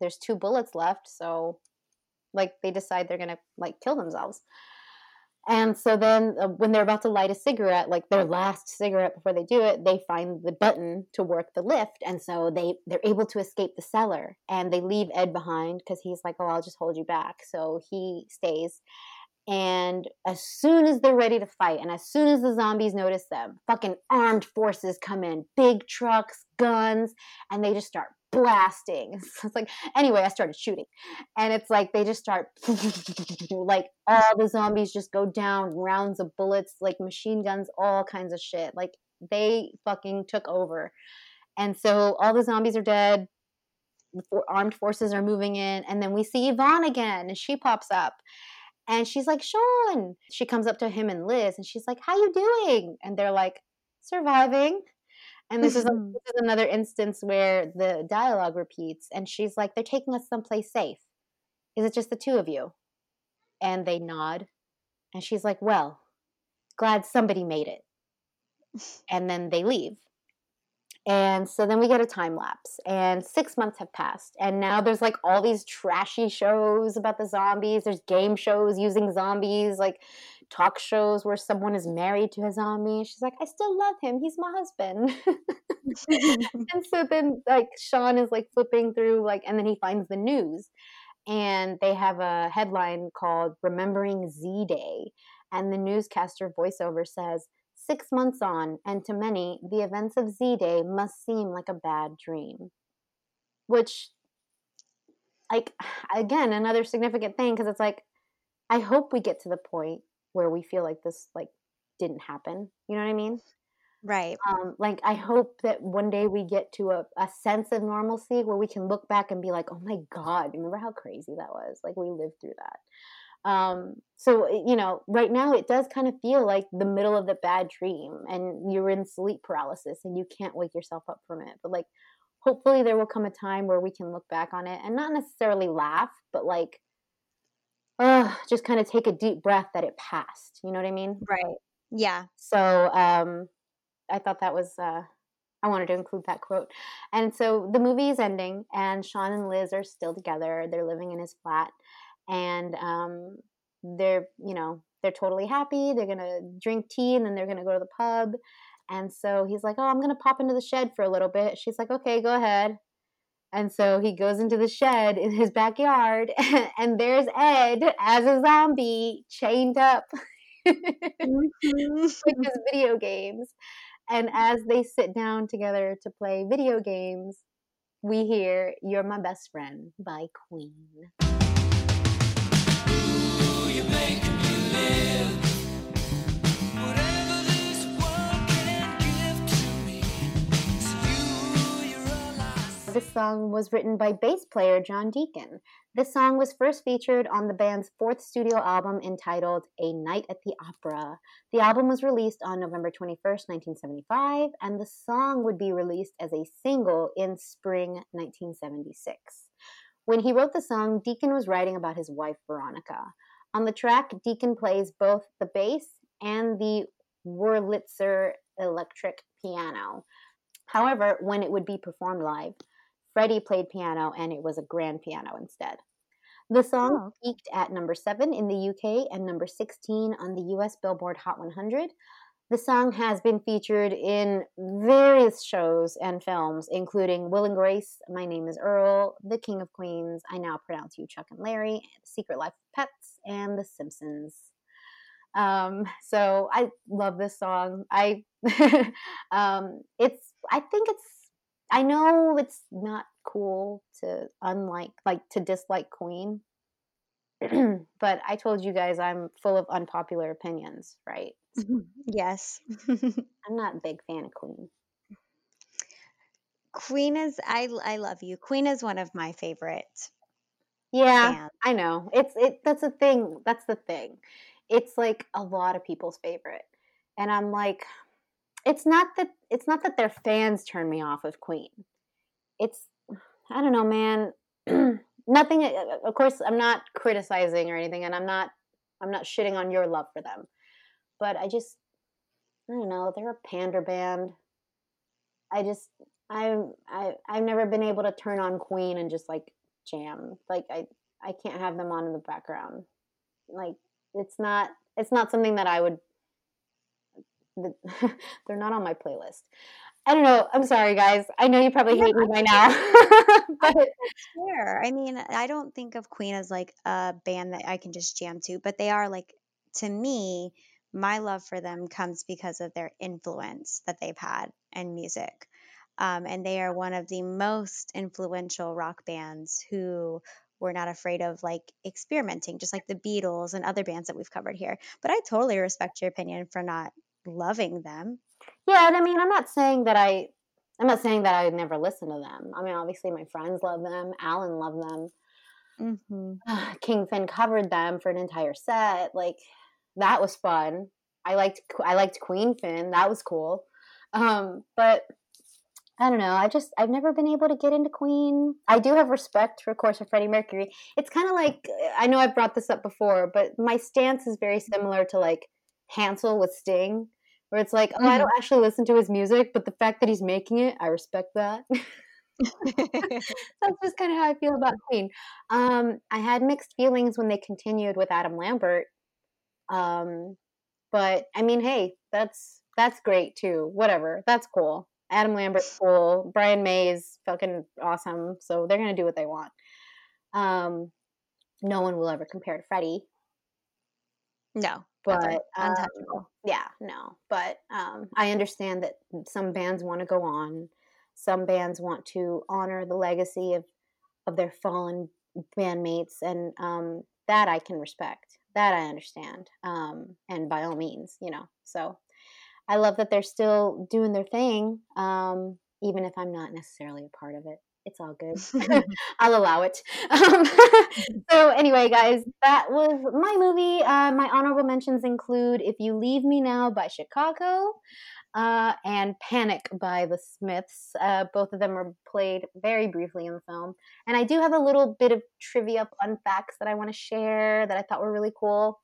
S2: there's two bullets left. So, like, they decide they're going to, like, kill themselves. And so then uh, when they're about to light a cigarette, like their last cigarette before they do it, they find the button to work the lift. And so they, they're able to escape the cellar and they leave Ed behind because he's like, oh, I'll just hold you back. So he stays. And as soon as they're ready to fight, and as soon as the zombies notice them, fucking armed forces come in, big trucks, guns, and they just start blasting. *laughs* So it's like, anyway, I started shooting. And it's like they just start, *laughs* like, all the zombies just go down, rounds of bullets, like machine guns, all kinds of shit. Like, they fucking took over. And so all the zombies are dead. The armed forces are moving in. And then we see Yvonne again, and she pops up. And she's like, Shaun. She comes up to him and Liz, and she's like, How you doing? And they're like, Surviving. And this is, a, mm-hmm. this is another instance where the dialogue repeats, and she's like, They're taking us someplace safe. Is it just the two of you? And they nod. And she's like, Well, glad somebody made it. *laughs* And then they leave. And so then we get a time lapse, and six months have passed. And now there's like all these trashy shows about the zombies. There's game shows using zombies, like talk shows where someone is married to a zombie. She's like, I still love him. He's my husband. *laughs* and so then, like, Shaun is like flipping through, like, and then he finds the news. And they have a headline called Remembering Z Day. And the newscaster voiceover says, Six months on, and to many, the events of Z Day must seem like a bad dream. Which, like, *sighs* again, another significant thing because it's like, I hope we get to the point where we feel like this, like, didn't happen. You know what I mean?
S1: Right.
S2: Um, like, I hope that one day we get to a, a sense of normalcy where we can look back and be like, oh my God, remember how crazy that was? Like, we lived through that. Um, so, you know, right now it does kind of feel like the middle of the bad dream and you're in sleep paralysis and you can't wake yourself up from it. But like, hopefully there will come a time where we can look back on it and not necessarily laugh, but like, uh, just kind of take a deep breath that it passed. You know what I mean?
S1: Right. Yeah.
S2: So, um, I thought that was, uh, I wanted to include that quote. And so the movie is ending, and Shaun and Liz are still together. They're living in his flat and um, they're you know they're totally happy they're gonna drink tea and then they're gonna go to the pub and so he's like oh i'm gonna pop into the shed for a little bit. She's like okay go ahead. And so he goes into the shed in his backyard *laughs* and there's ed as a zombie chained up *laughs* mm-hmm. with his video games and as they sit down together to play video games we hear you're my best friend by queen this song was written by bass player John Deacon. This song was first featured on the band's fourth studio album entitled A Night at the Opera. The album was released on November 21st, 1975, and the song would be released as a single in spring 1976. When he wrote the song, Deacon was writing about his wife, Veronica. On the track, Deacon plays both the bass and the Wurlitzer electric piano. However, when it would be performed live, Freddie played piano and it was a grand piano instead. The song oh. peaked at number seven in the UK and number 16 on the US Billboard Hot 100. The song has been featured in various shows and films, including Will and Grace, My Name is Earl, The King of Queens, I Now Pronounce You Chuck and Larry, Secret Life of Pets, and The Simpsons. Um, so I love this song. I *laughs* um, it's I think it's I know it's not cool to unlike like to dislike Queen, *clears throat* but I told you guys I'm full of unpopular opinions, right? Mm-hmm.
S1: Yes. *laughs*
S2: I'm not a big fan of Queen.
S1: Queen is I I love you. Queen is one of my favorite
S2: Yeah,
S1: bands.
S2: I know. It's it that's the thing. That's the thing. It's like a lot of people's favorite. And I'm like it's not that it's not that their fans turn me off of Queen. It's I don't know, man. *clears throat* Nothing uh, of course I'm not criticizing or anything and I'm not I'm not shitting on your love for them. But I just I don't know, they're a pander band. I just I'm I I've never been able to turn on Queen and just like jam. Like I I can't have them on in the background. Like it's not it's not something that I would *laughs* they're not on my playlist. I don't know. I'm sorry, guys. I know you probably
S1: Yeah,
S2: hate me by now, *laughs* but
S1: think that's fair. I mean, I don't think of Queen as like a band that I can just jam to, but they are like to me, my love for them comes because of their influence that they've had in music. Um, and they are one of the most influential rock bands who were not afraid of like experimenting, just like the Beatles and other bands that we've covered here. But I totally respect your opinion for not loving them.
S2: yeah, and I mean, I'm not saying that I I'm not saying that I would never listen to them. I mean, obviously my friends love them. Alan loved them. *sighs*
S1: hmm
S2: King Finn covered them for an entire set. Like that was fun. I liked I liked Queen Finn. That was cool. Um, but I don't know. I just I've never been able to get into Queen. I do have respect, for, of course, for Freddie Mercury. It's kind of like I know I've brought this up before, but my stance is very similar to like Hansel with Sting, where it's like, oh, I
S1: hmm
S2: don't actually listen to his music, but the fact that he's making it, I respect that. *laughs* That's just kind of how I feel about Queen. Um, I had mixed feelings when they continued with Adam Lambert. Um, but I mean, hey, that's that's great too. Whatever, that's cool. Adam Lambert's cool. Brian May is fucking awesome. So they're gonna do what they want. Um, no one will ever compare to Freddie,
S1: no,
S2: but um,
S1: Untouchable.
S2: yeah, no. But um, I understand that some bands want to go on. Some bands want to honor the legacy of of their fallen bandmates, and um, that I can respect. That I understand, um, and by all means, you know. So I love that they're still doing their thing, um, even if I'm not necessarily a part of it. It's all good. *laughs* *laughs* I'll allow it. *laughs* Um, so anyway, guys, that was my movie. Uh, my honorable mentions include "If You Leave Me Now" by Chicago. Uh, and Panic by the Smiths. Uh, both of them were played very briefly in the film. And I do have a little bit of trivia fun facts that I want to share that I thought were really cool.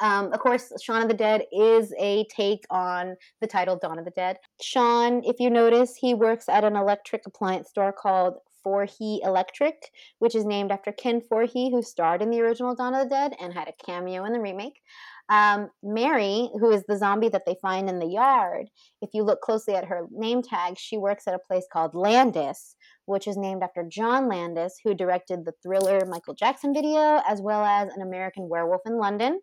S2: Um, of course, Shaun of the Dead is a take on the title Dawn of the Dead. Shaun, if you notice, he works at an electric appliance store called Foree Electric, which is named after Ken Foree, who starred in the original Dawn of the Dead and had a cameo in the remake. Um, Mary, who is the zombie that they find in the yard, if you look closely at her name tag, she works at a place called Landis, which is named after John Landis, who directed the thriller Michael Jackson video, as well as An American Werewolf in London.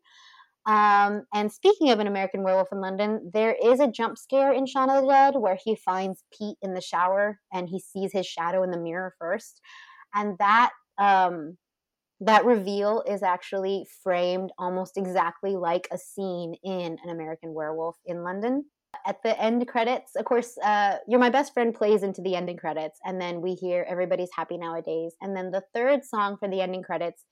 S2: Um, and speaking of An American Werewolf in London, there is a jump scare in Shaun of the Dead where he finds Pete in the shower and he sees his shadow in the mirror first. And that um, that reveal is actually framed almost exactly like a scene in An American Werewolf in London. At the end credits, of course, uh, You're My Best Friend plays into the ending credits, and then we hear Everybody's Happy Nowadays. And then the third song for the ending credits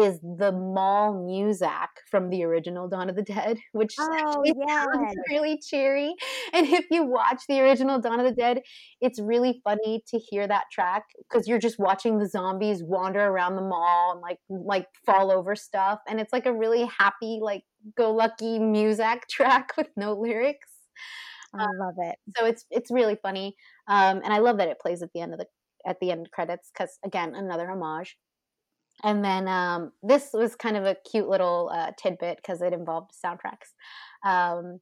S2: is the mall music from the original Dawn of the Dead, *laughs* which
S1: Oh,
S2: actually sounds really cheery. And if you watch the original Dawn of the Dead, it's really funny to hear that track because you're just watching the zombies wander around the mall and like like fall over stuff, and it's like a really happy, like go lucky music *laughs* track with no lyrics.
S1: I love it.
S2: So it's it's really funny, um, and I love that it plays at the end of the at the end credits because again another homage. And then um, this was kind of a cute little uh, tidbit because it involved soundtracks. Um,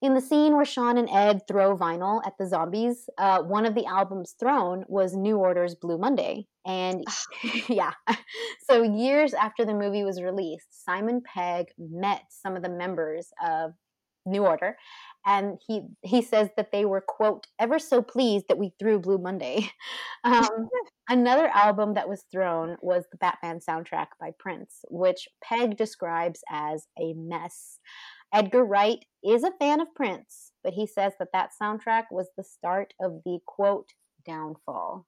S2: in the scene where Shaun and Ed throw vinyl at the zombies, uh, one of the albums thrown was New Order's Blue Monday. And *laughs* yeah, *laughs* so years after the movie was released, Simon Pegg met some of the members of New Order, and he he says that they were quote ever so pleased that we threw Blue Monday. *laughs* Um, another album that was thrown was the Batman soundtrack by Prince, which Pegg describes as a mess. Edgar Wright is a fan of Prince, but he says that that soundtrack was the start of the quote downfall.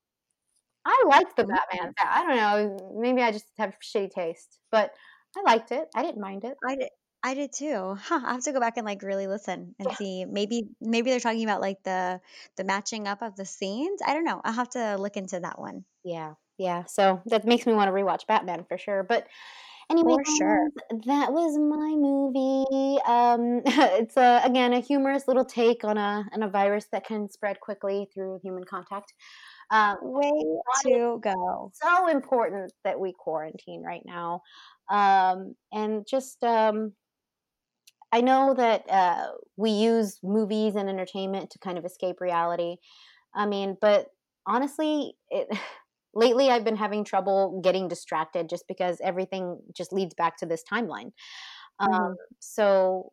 S2: I liked the Batman. I don't know. Maybe I just have shitty taste, but I liked it. I didn't mind it.
S1: I did. I did too. Huh, I have to go back and like really listen and yeah. see. Maybe maybe they're talking about like the the matching up of the scenes. I don't know. I'll have to look into that one.
S2: Yeah. Yeah. So that makes me want to rewatch Batman for sure. But Anyway, For sure. that was my movie. Um, *laughs* it's a, again a humorous little take on a on a virus that can spread quickly through human contact.
S1: Um, Way to go.
S2: So important that we quarantine right now, um, and just um, I know that uh, we use movies and entertainment to kind of escape reality. I mean, but honestly, it *laughs* lately I've been having trouble getting distracted just because everything just leads back to this timeline. Mm-hmm. Um, so,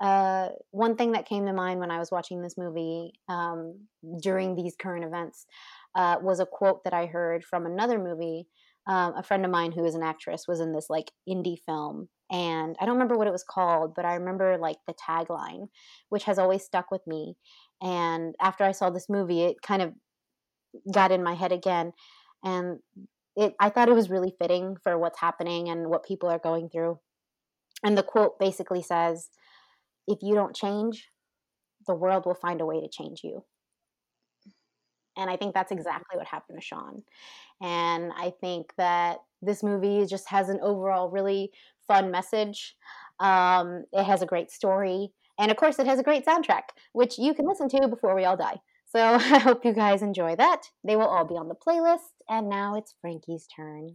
S2: uh, one thing that came to mind when I was watching this movie um, during these current events uh, was a quote that I heard from another movie. Um, a friend of mine who is an actress was in this like indie film and i don't remember what it was called but i remember like the tagline which has always stuck with me and after i saw this movie it kind of got in my head again and it i thought it was really fitting for what's happening and what people are going through and the quote basically says if you don't change the world will find a way to change you and i think that's exactly what happened to shaun and i think that this movie just has an overall really fun message um, it has a great story and of course it has a great soundtrack which you can listen to before we all die so *laughs* I hope you guys enjoy that. They will all be on the playlist. And now it's Frankie's turn.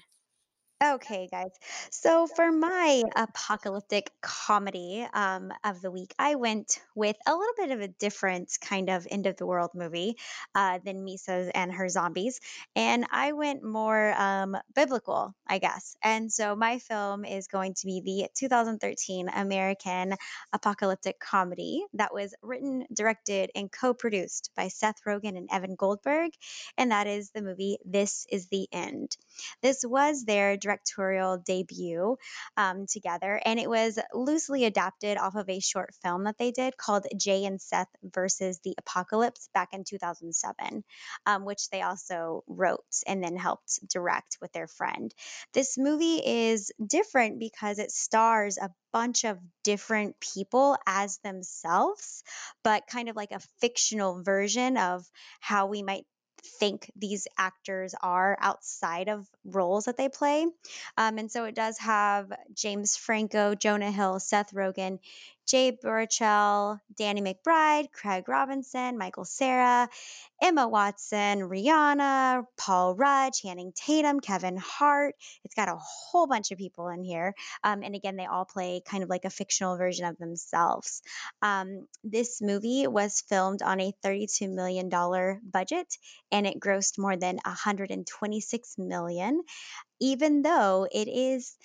S1: Okay, guys. So for my apocalyptic comedy um, of the week, I went with a little bit of a different kind of end of the world movie uh, than Misa's and her zombies. And I went more um, biblical, I guess. And so my film is going to be the 2013 American apocalyptic comedy that was written, directed, and co produced by Seth Rogen and Evan Goldberg. And that is the movie This Is the End. This was their directorial debut um, together, and it was loosely adapted off of a short film that they did called Jay and Seth versus the Apocalypse back in 2007, um, which they also wrote and then helped direct with their friend. This movie is different because it stars a bunch of different people as themselves, but kind of like a fictional version of how we might think these actors are outside of roles that they play. Um, and so it does have James Franco, Jonah Hill, Seth Rogen, Jay Baruchel, Danny McBride, Craig Robinson, Michael Cera, Emma Watson, Rihanna, Paul Rudd, Channing Tatum, Kevin Hart. It's got a whole bunch of people in here. Um, and again, they all play kind of like a fictional version of themselves. Um, this movie was filmed on a $32 million budget and it grossed more than 126 million, even though it is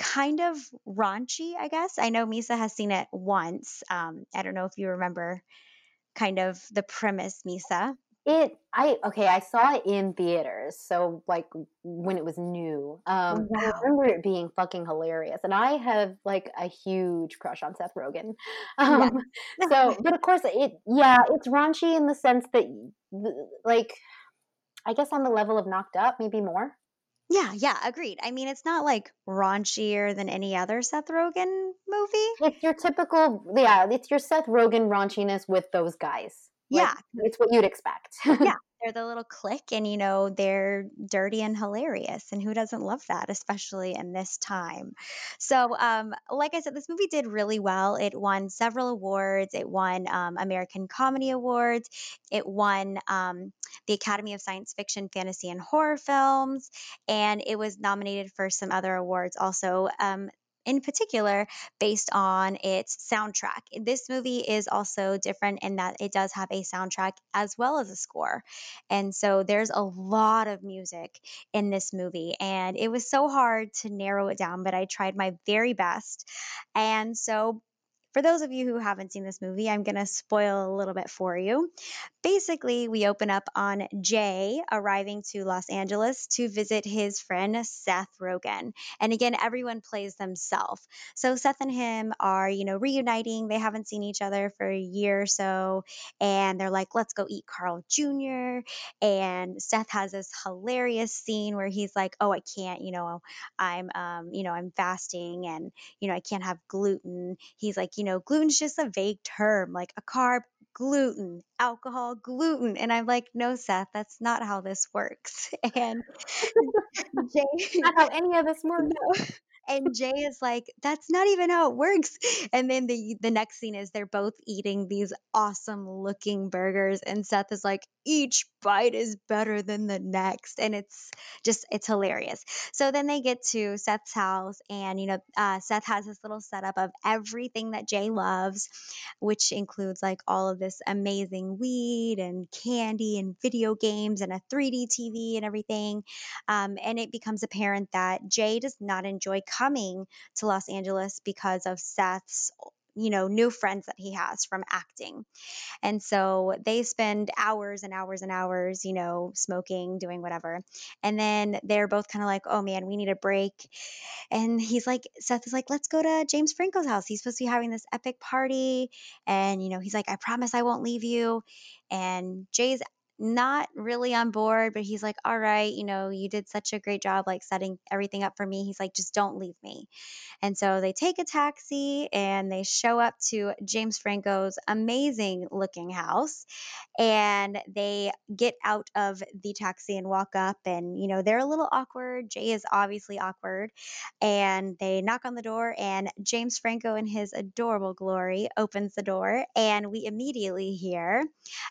S1: kind of raunchy, I guess. I know Misa has seen it once. Um, I don't know if you remember kind of the premise, Misa.
S2: It I okay, I saw it in theaters, so like when it was new. Um wow. I remember it being fucking hilarious. And I have like a huge crush on Seth Rogen. *laughs* Um yeah. so but of course it yeah, it's raunchy in the sense that like I guess on the level of knocked up, maybe more.
S1: Yeah, yeah, agreed. I mean, it's not like raunchier than any other Seth Rogen movie.
S2: It's your typical, yeah, it's your Seth Rogen raunchiness with those guys.
S1: Like, yeah.
S2: It's what you'd expect.
S1: yeah. *laughs* They're the little clique and, you know, they're dirty and hilarious. And who doesn't love that, especially in this time? So, um, like I said, this movie did really well. It won several awards. It won um, American Comedy Awards. It won um, the Academy of Science Fiction, Fantasy, and Horror Films. And it was nominated for some other awards also. In particular based on its soundtrack. This movie is also different in that it does have a soundtrack as well as a score. And so there's a lot of music in this movie. And it was so hard to narrow it down, but I tried my very best. And so for those of you who haven't seen this movie, I'm going to spoil a little bit for you. Basically, we open up on Jay arriving to Los Angeles to visit his friend Seth Rogen. And again, everyone plays themselves. So Seth and him are, you know, reuniting. They haven't seen each other for a year or so. And they're like, let's go eat Carl Jr. And Seth has this hilarious scene where he's like, oh, I can't, you know, I'm, um, you know, I'm fasting and, you know, I can't have gluten. He's like, you know, gluten's just a vague term, like a carb, gluten, alcohol, gluten. And I'm like, no, Seth, that's not how this works. *laughs* And *laughs*
S2: Jay, not how any of this works. No
S1: and Jay is like, "That's not even how it works." And then the the next scene is they're both eating these awesome looking burgers, and Seth is like, "Each bite is better than the next," and it's just it's hilarious. So then they get to Seth's house, and you know, uh, Seth has this little setup of everything that Jay loves, which includes like all of this amazing weed and candy and video games and a 3D TV and everything. Um, and it becomes apparent that Jay does not enjoy coming to Los Angeles because of Seth's you know, new friends that he has from acting. And so they spend hours and hours and hours, you know, smoking, doing whatever. And then they're both kind of like, oh man, we need a break. And he's like, Seth is like, let's go to James Franco's house. He's supposed to be having this epic party. And, you know, he's like, I promise I won't leave you. And Jay's not really on board, but he's like, all right, you know, you did such a great job like setting everything up for me. He's like, just don't leave me. And so they take a taxi and they show up to James Franco's amazing looking house. And they get out of the taxi and walk up. And, you know, they're a little awkward. Jay is obviously awkward. And they knock on the door, and James Franco, in his adorable glory, opens the door. And we immediately hear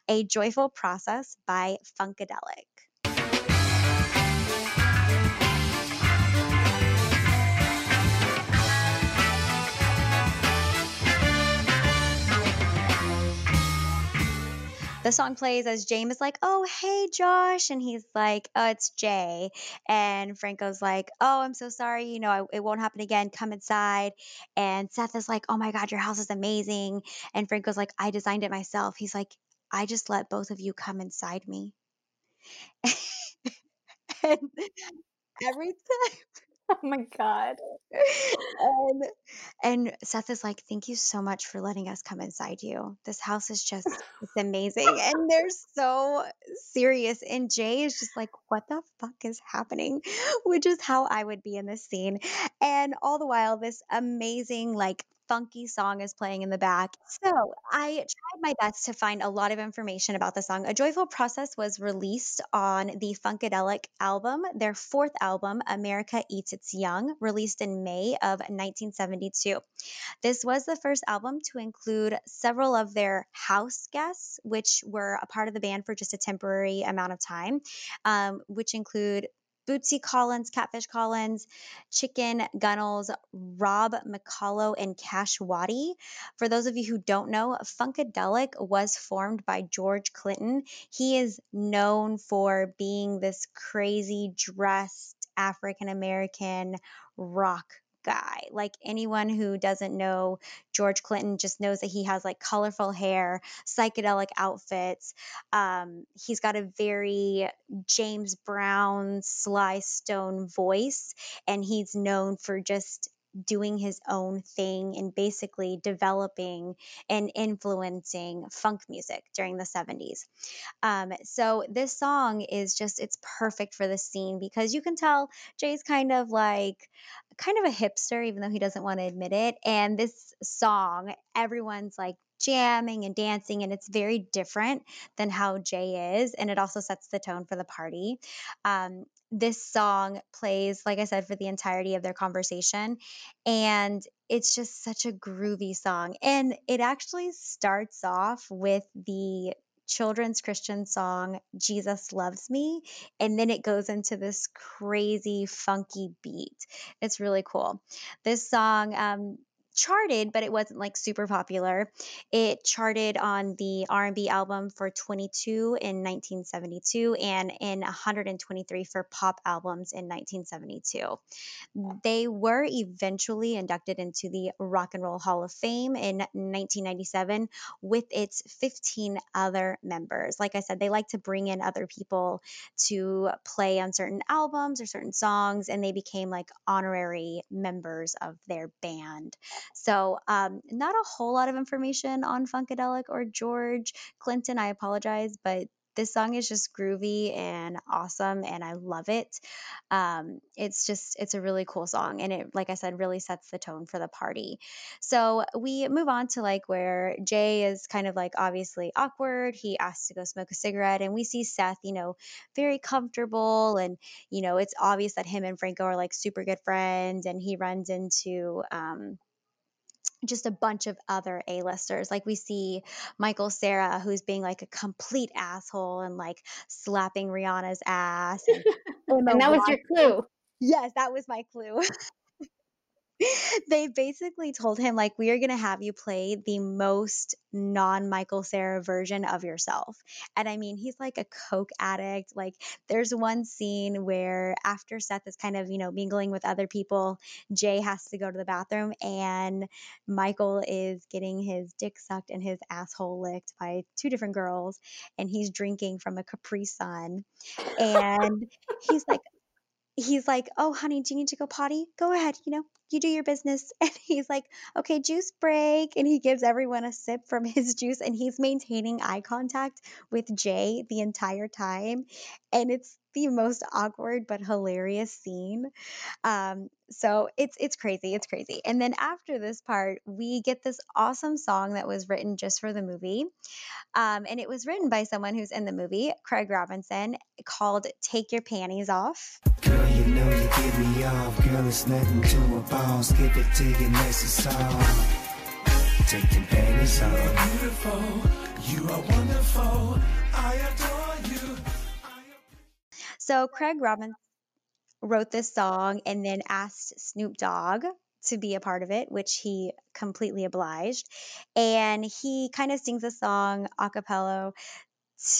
S1: a joyful process by Funkadelic. the song plays as James is like, "Oh, hey, Josh," and he's like, "Oh, it's Jay," and Franco's like, "Oh, I'm so sorry. You know, I, it won't happen again. Come inside." And Seth is like, "Oh my God, your house is amazing," and Franco's like, "I designed it myself." He's like, I just let both of you come inside me. *laughs* and every time *laughs*
S2: Oh my god.
S1: and and Seth is like, "Thank you so much for letting us come inside you. This house is just it's amazing." *laughs* and they're so serious and Jay is just like, "What the fuck is happening?" Which is how I would be in this scene. And all the while this amazing like funky song is playing in the back. So I tried my best to find a lot of information about the song. A Joyful Process was released on the Funkadelic album, their fourth album, America Eats Its Young, released in May of 1972. This was the first album to include several of their house guests, which were a part of the band for just a temporary amount of time, um, which include Bootsy Collins, Catfish Collins, Chicken Gunnels, Rob McCullough, and Kash Waddy. For those of you who don't know, Funkadelic was formed by George Clinton. He is known for being this crazy dressed African American rock guy. Like anyone who doesn't know George Clinton just knows that he has like colorful hair, psychedelic outfits. Um, he's got a very James Brown, Sly Stone voice, and he's known for just doing his own thing and basically developing and influencing funk music during the 70s. Um, so this song is just, it's perfect for the scene because you can tell Jay's kind of like kind of a hipster, even though he doesn't want to admit it. And this song, everyone's like jamming and dancing, and it's very different than how Jay is. And it also sets the tone for the party. Um, this song plays, like I said, for the entirety of their conversation. And it's just such a groovy song. And it actually starts off with the children's Christian song, Jesus Loves Me. And then it goes into this crazy, funky beat. It's really cool. This song, um, charted but it wasn't like super popular. It charted on the r&b album for 22 in 1972 and in 123 for pop albums in 1972 they were eventually inducted into the rock and roll hall of fame in 1997 with its 15 other members. Like i said they like to bring in other people to play on certain albums or certain songs and they became like honorary members of their band so, um, not a whole lot of information on Funkadelic or George Clinton. I apologize, but this song is just groovy and awesome and i love it um, it's just it's a really cool song and it like i said really sets the tone for the party so we move on to like where jay is kind of like obviously awkward he asks to go smoke a cigarette and we see seth you know very comfortable and you know it's obvious that him and franco are like super good friends and he runs into um, just a bunch of other A-listers. Like we see Michael Cera, who's being like a complete asshole and like slapping Rihanna's ass. And, *laughs*
S2: and that was your clue.
S1: Yes, that was my clue. *laughs* *laughs* they basically told him like we are going to have you play the most non-michael cera version of yourself. And i mean he's like a coke addict. Like there's one scene where after seth is kind of you know mingling with other people jay has to go to the bathroom and michael is getting his dick sucked and his asshole licked by two different girls and he's drinking from a capri sun. *laughs* And he's like he's like, "Oh, honey, do you need to go potty? Go ahead, you know, you do your business." *laughs* And he's like, "Okay, juice break." And he gives everyone a sip from his *laughs* juice and he's maintaining eye contact with Jay the entire time. And it's the most awkward but hilarious scene. Um, so it's it's crazy, it's crazy. And then after this part, we get this awesome song that was written just for the movie. Um, and it was written by someone who's in the movie, Craig Robinson, called Take Your Panties Off. Girl, you know you get me off. Girl, it's nothing to a boss. Get it to next song. Take your panties off. You are beautiful. You are wonderful. I adore you. So Craig Robinson wrote this song and then asked Snoop Dogg to be a part of it, which he completely obliged. And he kind of sings a song a cappella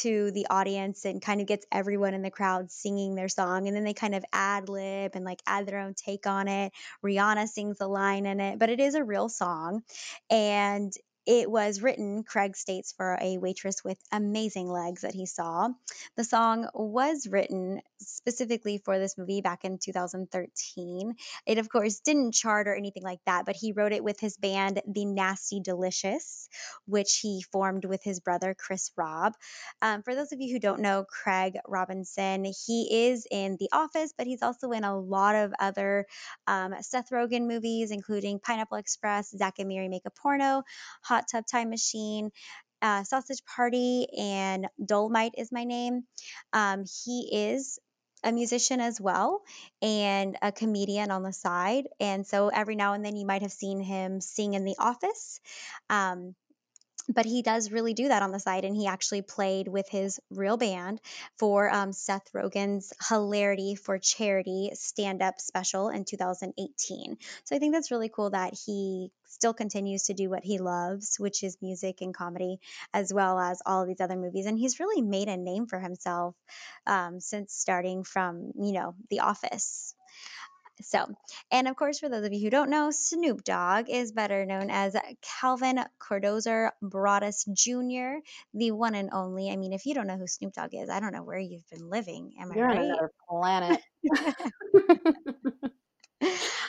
S1: to the audience and kind of gets everyone in the crowd singing their song and then they kind of ad lib and like add their own take on it. Rihanna sings a line in it, but it is a real song and it was written, Craig states, for a waitress with amazing legs that he saw. The song was written specifically for this movie back in 2013. It, of course, didn't chart or anything like that, but he wrote it with his band, The Nasty Delicious, which he formed with his brother, Chris Robb. Um, for those of you who don't know Craig Robinson, he is in The Office, but he's also in a lot of other um, Seth Rogen movies, including Pineapple Express, Zack and Miri Make a Porno, Hot Hot Tub Time Machine, uh, Sausage Party, and Dolomite is my name. Um, he is a musician as well and a comedian on the side. And so every now and then you might have seen him sing in the office. Um, but he does really do that on the side and he actually played with his real band for um, seth rogen's hilarity for charity stand-up special in 2018 so i think that's really cool that he still continues to do what he loves which is music and comedy as well as all these other movies and he's really made a name for himself um, since starting from you know the office so, and of course, for those of you who don't know, Snoop Dogg is better known as Calvin Cordozer Broadus Jr., the one and only. I mean, if you don't know who Snoop Dogg is, I don't know where you've been living. Am
S2: You're
S1: I right?
S2: on another planet. *laughs* *laughs*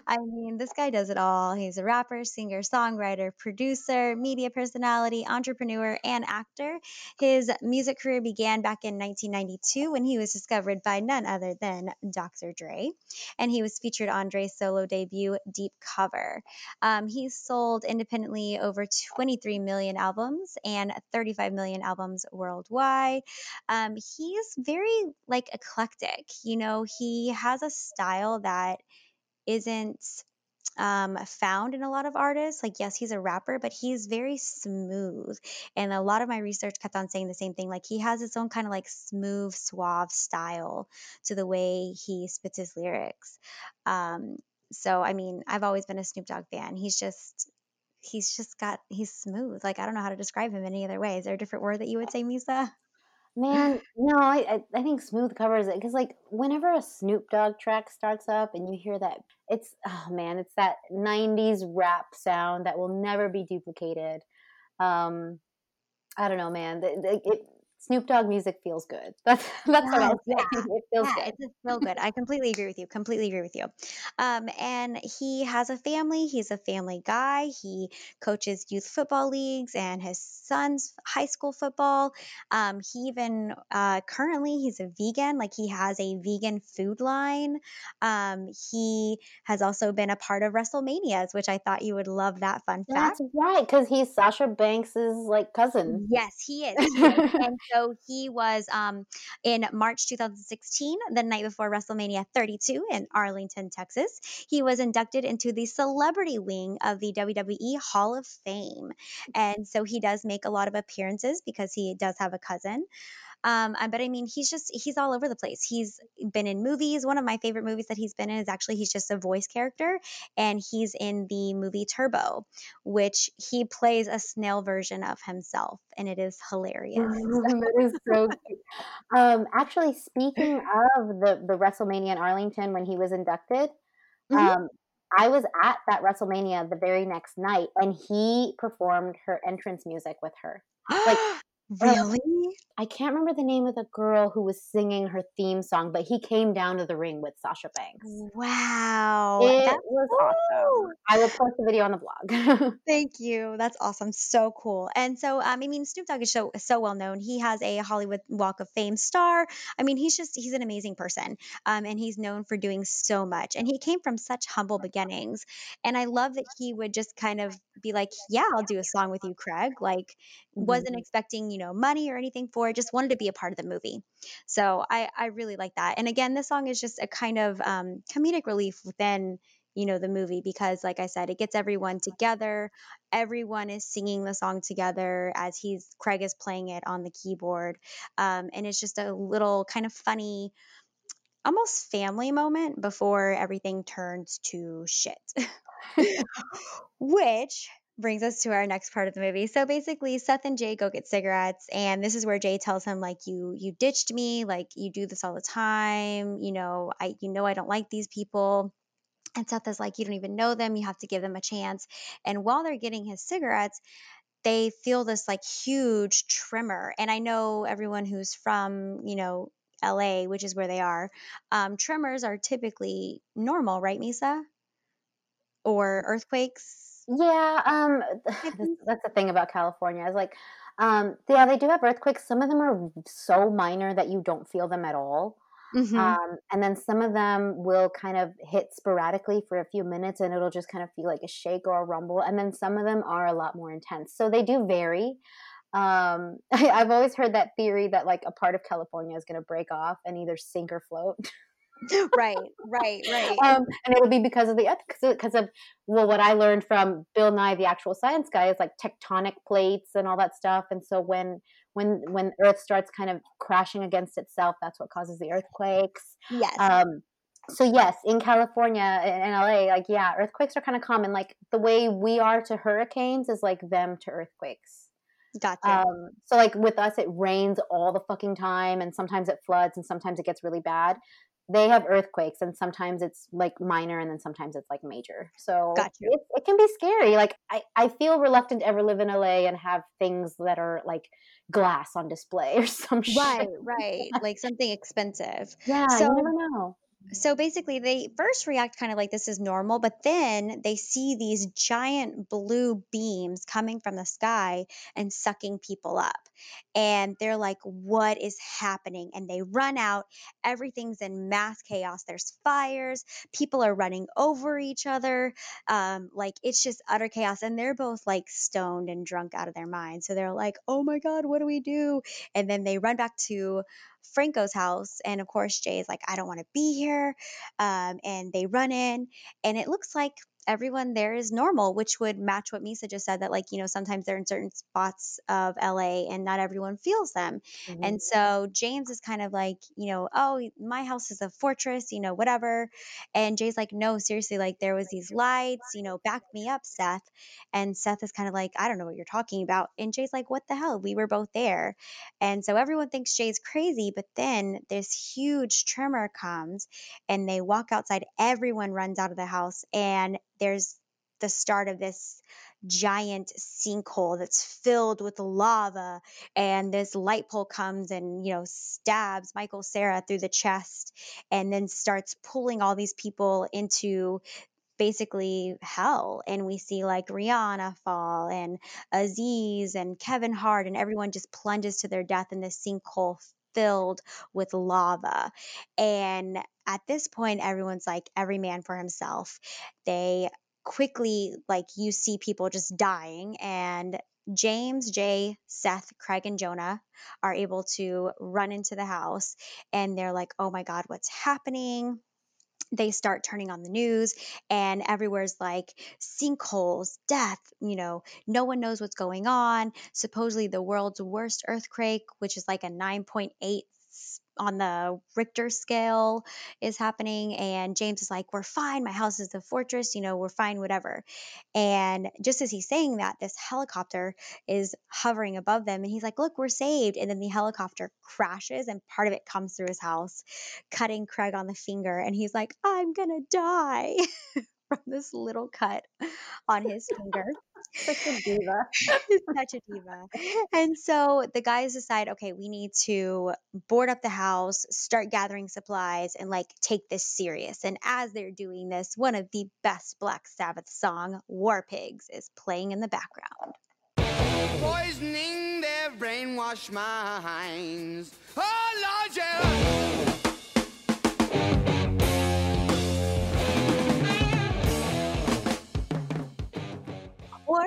S1: I mean, this guy does it all. He's a rapper, singer, songwriter, producer, media personality, entrepreneur, and actor. His music career began back in 1992 when he was discovered by none other than Dr. Dre. And he was featured on Dre's solo debut, Deep Cover. Um, he's sold independently over 23 million albums and 35 million albums worldwide. Um, he's very like eclectic. You know, he has a style that isn't um, found in a lot of artists. Like, yes, he's a rapper, but he's very smooth. And a lot of my research kept on saying the same thing. Like, he has his own kind of like smooth, suave style to the way he spits his lyrics. Um, so, I mean, I've always been a Snoop Dogg fan. He's just, he's just got, he's smooth. Like, I don't know how to describe him any other way. Is there a different word that you would say, Misa?
S2: Man, *laughs* no, I I think Smooth covers it because like whenever a Snoop Dogg track starts up and you hear that, it's oh man, it's that '90s rap sound that will never be duplicated. Um, I don't know, man. It, it, Snoop Dogg music feels good. *laughs* That's that's what I'll say.
S1: Yeah, *laughs*
S2: It feels
S1: yeah,
S2: good.
S1: it does feel good. I completely agree with you. Completely agree with you. Um, and he has a family. He's a family guy. He coaches youth football leagues and his son's high school football. Um, he even uh, currently he's a vegan. Like he has a vegan food line. Um, he has also been a part of WrestleManias, which I thought you would love that fun fact.
S2: That's right, because he's Sasha Banks's like cousin.
S1: Yes, he is. He is. *laughs* and so he was um, in March 2016, the night before WrestleMania 32 in Arlington, Texas. He was inducted into the celebrity wing of the WWE Hall of Fame. And so he does make a lot of appearances because he does have a cousin. Um, but I mean, he's just he's all over the place. He's been in movies. One of my favorite movies that he's been in is actually he's just a voice character, and he's in the movie Turbo, which he plays a snail version of himself, and it is *laughs* hilarious.
S2: that is so. Um, actually, speaking of the the WrestleMania in Arlington when he was inducted,
S1: Mhm.
S2: um, I was at that WrestleMania the very next night, and he performed her entrance music with her. Like, *gasps* *gasps* *gasps*
S1: really?
S2: I can't remember the name of the girl who was singing her theme song, but he came down to the ring with Sasha Banks.
S1: Wow.
S2: It
S1: That's
S2: was awesome. I will post the video on the blog. *laughs*
S1: Thank you. That's awesome. So cool. And so, um, I mean, Snoop Dogg is so so well known. He has a Hollywood Walk of Fame star. I mean, he's just he's an amazing person, um, and he's known for doing so much. And he came from such humble beginnings. And I love that he would just kind of be like, "Yeah, I'll do a song with you, Craig." Like, wasn't expecting you know money or anything for it. Just wanted to be a part of the movie. So I I really like that. And again, this song is just a kind of um, comedic relief within you know the movie because like i said it gets everyone together everyone is singing the song together as he's craig is playing it on the keyboard um, and it's just a little kind of funny almost family moment before everything turns to shit *laughs* *laughs* which brings us to our next part of the movie so basically seth and jay go get cigarettes and this is where jay tells him like you you ditched me like you do this all the time you know i you know i don't like these people and Seth is like, You don't even know them. You have to give them a chance. And while they're getting his cigarettes, they feel this like huge tremor. And I know everyone who's from, you know, LA, which is where they are, um, tremors are typically normal, right, Misa? Or earthquakes?
S2: Yeah, um, *sighs* that's the thing about California. Is like, um, yeah, they do have earthquakes. Some of them are so minor that you don't feel them at all.
S1: Mm-hmm.
S2: Um, and then some of them will kind of hit sporadically for a few minutes and it'll just kind of feel like a shake or a rumble. And then some of them are a lot more intense. So they do vary. Um, I, *laughs* I've always heard that theory that like a part of California is going to break off and either sink or float. *laughs*
S1: right, right, right.
S2: um, and it would be because of the earth because of well, what I learned from Bill Nye, the actual science guy, is like tectonic plates and all that stuff. And so when when when Earth starts kind of crashing against itself, that's what causes the earthquakes.
S1: yes.
S2: Um, so yes, in California and LA, like yeah, earthquakes are kind of common. Like the way we are to hurricanes is like them to earthquakes.
S1: gotcha.
S2: Um, so like with us, it rains all the fucking time, and sometimes it floods, and sometimes it gets really bad. They have earthquakes, and sometimes it's like minor, and then sometimes it's like major. So
S1: Gotcha.
S2: it, it can be scary. Like I, I feel reluctant to ever live in LA and have things that are like glass on display *laughs* or some shit.
S1: right, right. Like something expensive.
S2: Yeah,
S1: So-
S2: you never know.
S1: So basically, they first react kind of like this is normal, but then they see these giant blue beams coming from the sky and sucking people up. And they're like, What is happening? And they run out. Everything's in mass chaos. There's fires. People are running over each other. Um, like, it's just utter chaos. And they're both like stoned and drunk out of their minds. So they're like, Oh my God, what do we do? And then they run back to Franco's house. And of course, Jay is like, I don't want to be here. Um, and they run in, and it looks like everyone there is normal, which would match what Misa just said that, like, you know, sometimes they're in certain spots of LA and not everyone feels them. Mm-hmm. And so James is kind of like, you know, oh, my house is a fortress, you know, whatever. And Jay's like, no, seriously, like, there was these lights, you know, back me up, Seth. And Seth is kind of like, I don't know what you're talking about. And Jay's like, what the hell? We were both there. And so everyone thinks Jay's crazy. But then this huge tremor comes and they walk outside. Everyone runs out of the house. And there's the start of this giant sinkhole that's filled with lava and this light pole comes and you know stabs michael cera through the chest and then starts pulling all these people into basically hell and we see like rihanna fall and aziz and kevin hart and everyone just plunges to their death in this sinkhole filled with lava. And at this point, everyone's like, every man for himself. They quickly, like, you see people just dying, and James, Jay, Seth, Craig, and Jonah are able to run into the house and they're like, oh my God, what's happening? they start turning on the news and everywhere's like sinkholes, death, you know, no one knows what's going on. Supposedly the world's worst earthquake, which is like a 9.8 on the Richter scale is happening. And James is like, We're fine. My house is a fortress. You know, we're fine, whatever. And just as he's saying that, this helicopter is hovering above them. And he's like, Look, we're saved. And then the helicopter crashes and part of it comes through his house, cutting Craig on the finger. And he's like, I'm going to die. *laughs* from this little cut on his finger.
S2: Such a diva. *laughs*
S1: such a diva. And so the guys decide, okay, we need to board up the house, start gathering supplies, and like take this serious. And as they're doing this, one of the best Black Sabbath song, War Pigs, is playing in the background. Poisoning their brainwashed minds. Oh, Lord, yeah.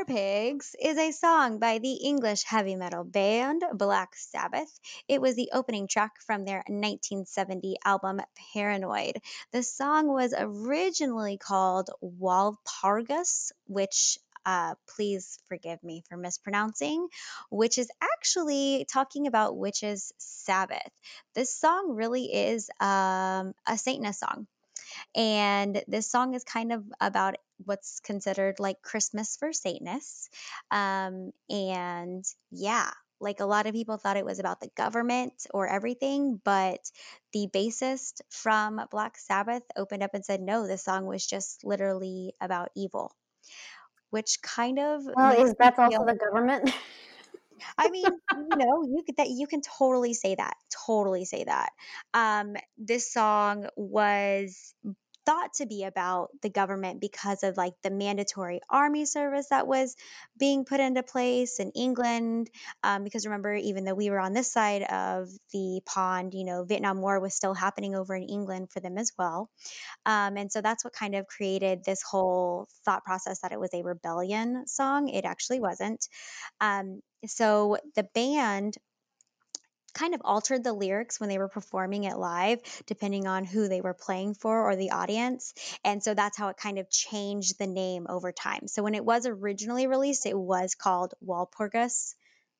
S1: Pigs is a song by the English heavy metal band Black Sabbath. It was the opening track from their 1970 album Paranoid. The song was originally called Walpurgis, which uh, please forgive me for mispronouncing, which is actually talking about witches' Sabbath. This song really is um, a Satanist song. And this song is kind of about what's considered like Christmas for Satanists. Um, and yeah, like a lot of people thought it was about the government or everything, but the bassist from Black Sabbath opened up and said, no, this song was just literally about evil, which kind of.
S2: Well, is that also the government? *laughs*
S1: I mean, you know, you could that you can totally say that, totally say that. Um, this song was thought to be about the government because of like the mandatory army service that was being put into place in England. Um, because remember, even though we were on this side of the pond, you know, Vietnam War was still happening over in England for them as well. Um, and so that's what kind of created this whole thought process that it was a rebellion song. It actually wasn't. Um, so the band kind of altered the lyrics when they were performing it live, depending on who they were playing for or the audience. And so that's how it kind of changed the name over time. So when it was originally released, it was called Walpurgis.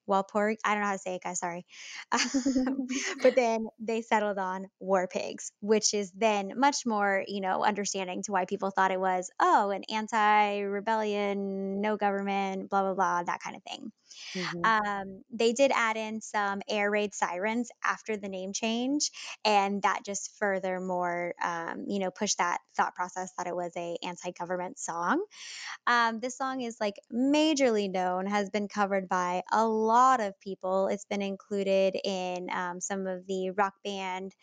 S1: Walpurg, I don't know how to say it, guys, sorry. *laughs* but then they settled on War Pigs, which is then much more, you know, understanding to why people thought it was, oh, an anti rebellion, no government, blah, blah, blah, that kind of thing. Mm-hmm. Um, they did add in some air raid sirens after the name change, and that just furthermore, um, you know, pushed that thought process that it was a anti-government song. Um, this song is like majorly known, has been covered by a lot of people. It's been included in um, some of the rock band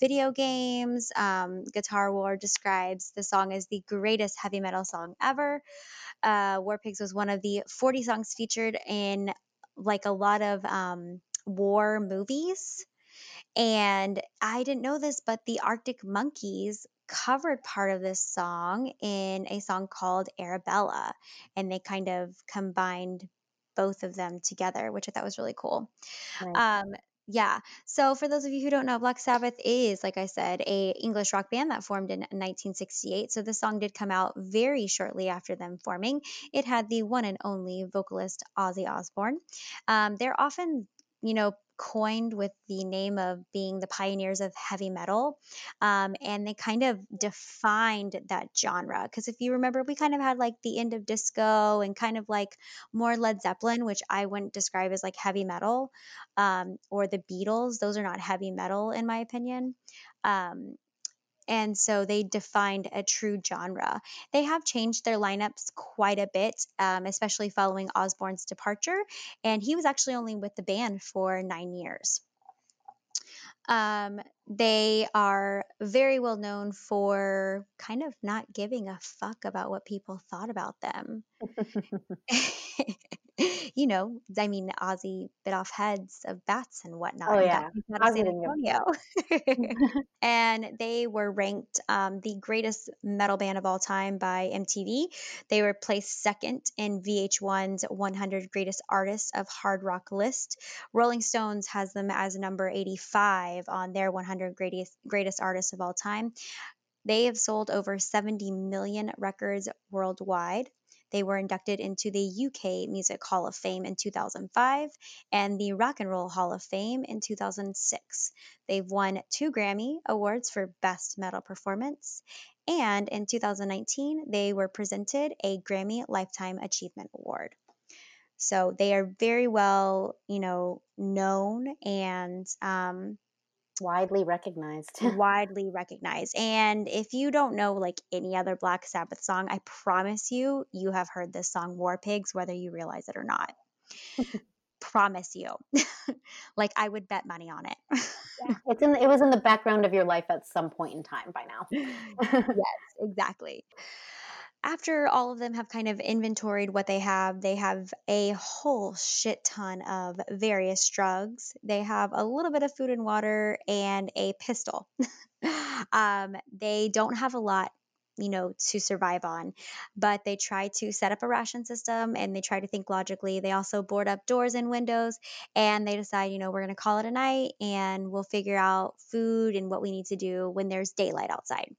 S1: video games. Um, Guitar World describes the song as the greatest heavy metal song ever uh, War Pigs was one of the 40 songs featured in like a lot of um, war movies. And I didn't know this, but the Arctic Monkeys covered part of this song in a song called Arabella. And they kind of combined both of them together, which I thought was really cool. Um, Yeah. So for those of you who don't know, Black Sabbath is, like I said, a English rock band that formed in 1968. So this song did come out very shortly after them forming. It had the one and only vocalist Ozzy Osbourne. Um, they're often, you know, coined with the name of being the pioneers of heavy metal. Um, and they kind of defined that genre. Because if you remember, we kind of had like the end of disco and kind of like more Led Zeppelin, which I wouldn't describe as like heavy metal, um, or the Beatles. Those are not heavy metal, in my opinion. Um, and so they defined a true genre. They have changed their lineups quite a bit, um, especially following Osbourne's departure, and he was actually only with the band for nine years. Um, they are very well known for kind of not giving a fuck about what people thought about them. *laughs* *laughs* *laughs* you know, I mean, Ozzy bit off heads of bats and whatnot
S2: Oh
S1: and
S2: yeah,
S1: got kicked out of
S2: Ozzy
S1: San
S2: didn't give a
S1: Antonio. *laughs* and they were ranked um, the greatest metal band of all time by MTV. They were placed second in VH1's 100 Greatest Artists of Hard Rock list. Rolling Stones has them as number 85 on their 100 greatest greatest artists of all time. They have sold over 70 million records worldwide. They were inducted into the UK Music Hall of Fame in 2005 and the Rock and Roll Hall of Fame in 2006. They've won two Grammy Awards for Best Metal Performance. And in 2019, they were presented a Grammy Lifetime Achievement Award. So they are very well, you know, known and um,
S2: Widely recognized. *laughs*
S1: widely recognized. And if you don't know like any other Black Sabbath song, I promise you, you have heard this song War Pigs, whether you realize it or not. *laughs* promise you. *laughs* like I would bet money on it.
S2: yeah, it's in. It was in the background of your life at some point in time by now.
S1: yes, exactly. After all of them have kind of inventoried what they have, they have a whole shit ton of various drugs. They have a little bit of food and water and a pistol. *laughs* um, they don't have a lot you know to survive on but they try to set up a ration system and they try to think logically they also board up doors and windows and they decide you know we're going to call it a night and we'll figure out food and what we need to do when there's daylight outside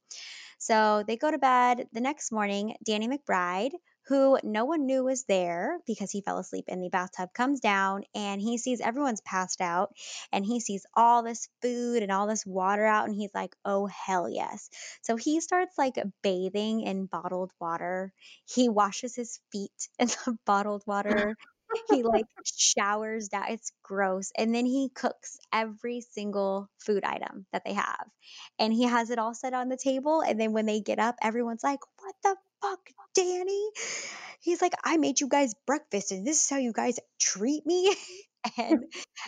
S1: so they go to bed the next morning. Danny McBride, who no one knew was there because he fell asleep in the bathtub, comes down and he sees everyone's passed out and he sees all this food and all this water out and he's like, oh, hell yes. So he starts like bathing in bottled water. He washes his feet in the *laughs* bottled water. He like showers down. It's gross. And then he cooks every single food item that they have. And he has it all set on the table. And then when they get up, everyone's like, What the fuck, Danny? He's like, I made you guys breakfast and this is how you guys treat me. *laughs* *laughs* and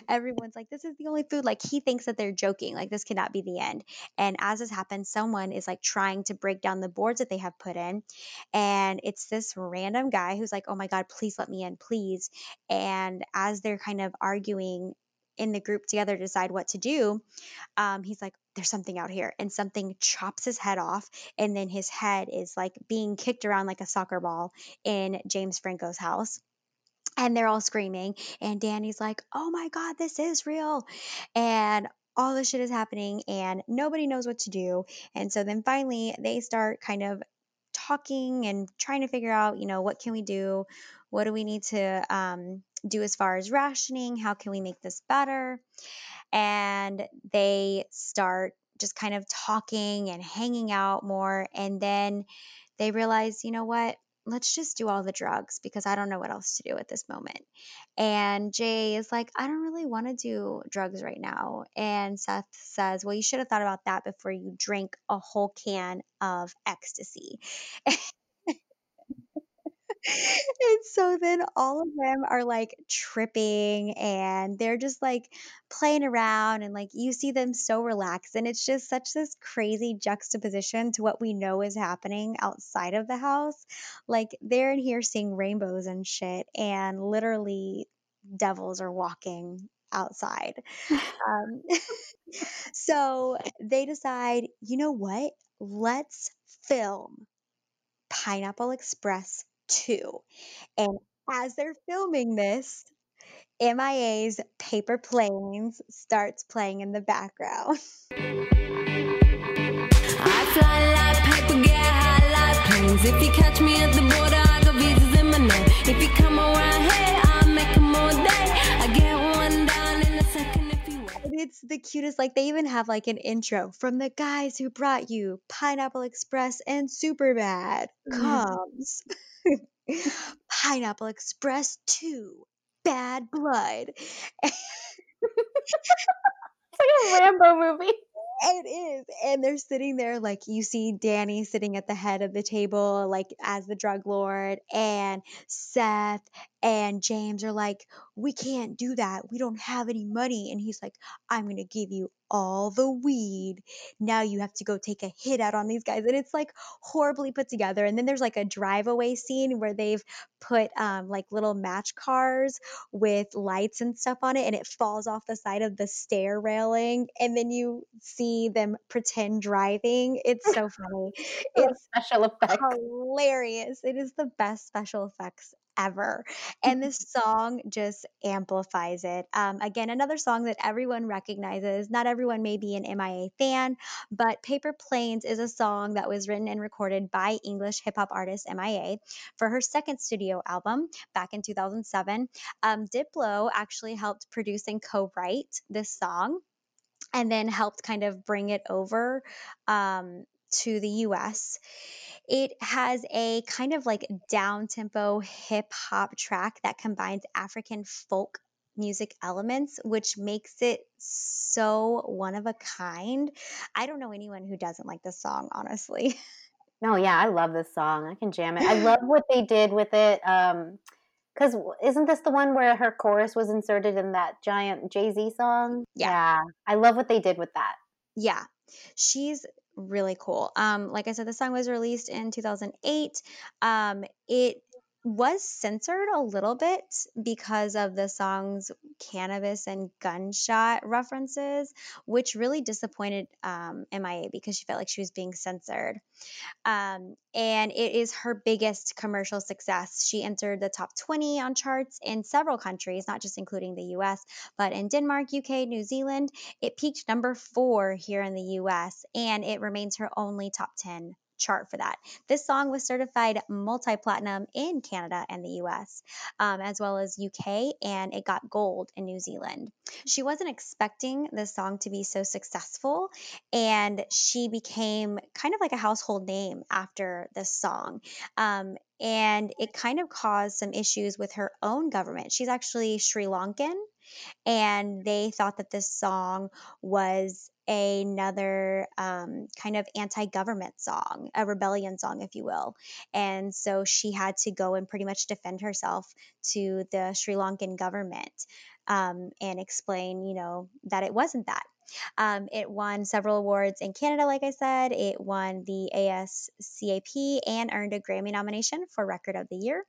S1: everyone's like, This is the only food. Like, he thinks that they're joking. Like, this cannot be the end. And as this happens, someone is like trying to break down the boards that they have put in. And it's this random guy who's like, Oh my God, please let me in, please. And as they're kind of arguing in the group together to decide what to do, um, he's like, there's something out here. And something chops his head off. And then his head is like being kicked around like a soccer ball in James Franco's house. And they're all screaming. And Danny's like, oh my God, this is real. And all this shit is happening and nobody knows what to do. And so then finally they start kind of talking and trying to figure out, you know, what can we do? What do we need to um, do as far as rationing? How can we make this better? And they start just kind of talking and hanging out more. And then they realize, you know what? Let's just do all the drugs because I don't know what else to do at this moment. And Jay is like, I don't really want to do drugs right now. And Seth says, Well, you should have thought about that before you drink a whole can of ecstasy. *laughs* and so then all of them are like tripping and they're just like playing around and like you see them so relaxed and it's just such this crazy juxtaposition to what we know is happening outside of the house. Like they're in here seeing rainbows and shit and literally devils are walking outside. Um, *laughs* so they decide you know what? Let's film pineapple express 2 and as they're filming this, MIA's Paper Planes starts playing in the background.
S3: I fly like paper, get high like planes. If you catch me at the border, I got visas in my name. If you come around here, I'll make day. I get one down in a second if you.
S1: And it's the cutest. Like they even have like an intro from the guys who brought you Pineapple Express and Superbad mm-hmm. comes. *laughs* *laughs* Pineapple Express 2 Bad Blood.
S2: It's like a Rambo movie. *laughs*
S1: It is. And they're sitting there, like, you see Danny sitting at the head of the table, like, as the drug lord, and Seth and James are like, We can't do that. We don't have any money. And he's like, I'm going to give you all the weed. Now you have to go take a hit out on these guys. And it's like horribly put together. And then there's like a drive away scene where they've put um, like little match cars with lights and stuff on it and it falls off the side of the stair railing and then you see them pretend driving it's so *laughs* funny it's
S2: Special effect.
S1: hilarious it is the best special effects ever and *laughs* this song just amplifies it um, again another song that everyone recognizes not everyone may be an mia fan but paper planes is a song that was written and recorded by english hip-hop artist mia for her second studio album back in 2007 um, Diplo actually helped produce and co-write this song, and then helped kind of bring it over um, to the U.S. It has a kind of like down tempo hip hop track that combines African folk music elements, which makes it so one of a kind. I don't know anyone who doesn't like this song, honestly. *laughs*
S2: No, yeah, I love this song. I can jam it. I *laughs* love what they did with it. Um, because isn't this the one where her chorus was inserted in that giant Jay Z song?
S1: Yeah.
S2: I love what they did with that.
S1: Yeah, she's really cool. Um, like I said, the song was released in 2008. Um, it was censored a little bit because of the song's cannabis and gunshot references, which really disappointed um, MIA because she felt like she was being censored. Um, and it is her biggest commercial success. She entered the top 20 on charts in several countries, not just including the US, but in Denmark, UK, New Zealand. It peaked number four here in the US, and it remains her only top 10 chart for that. This song was certified multi platinum in Canada and the US, um, as well as UK, and it got gold in New Zealand. She wasn't expecting this song to be so successful, and she became kind of like a household name after this song. Um, and it kind of caused some issues with her own government. She's actually Sri Lankan, and they thought that this song was another um, kind of anti government song, a rebellion song, if you will. And so she had to go and pretty much defend herself to the Sri Lankan government um, and explain, you know, that it wasn't that. Um, it won several awards in Canada, like I said. It won the ASCAP and earned a Grammy nomination for Record of the Year.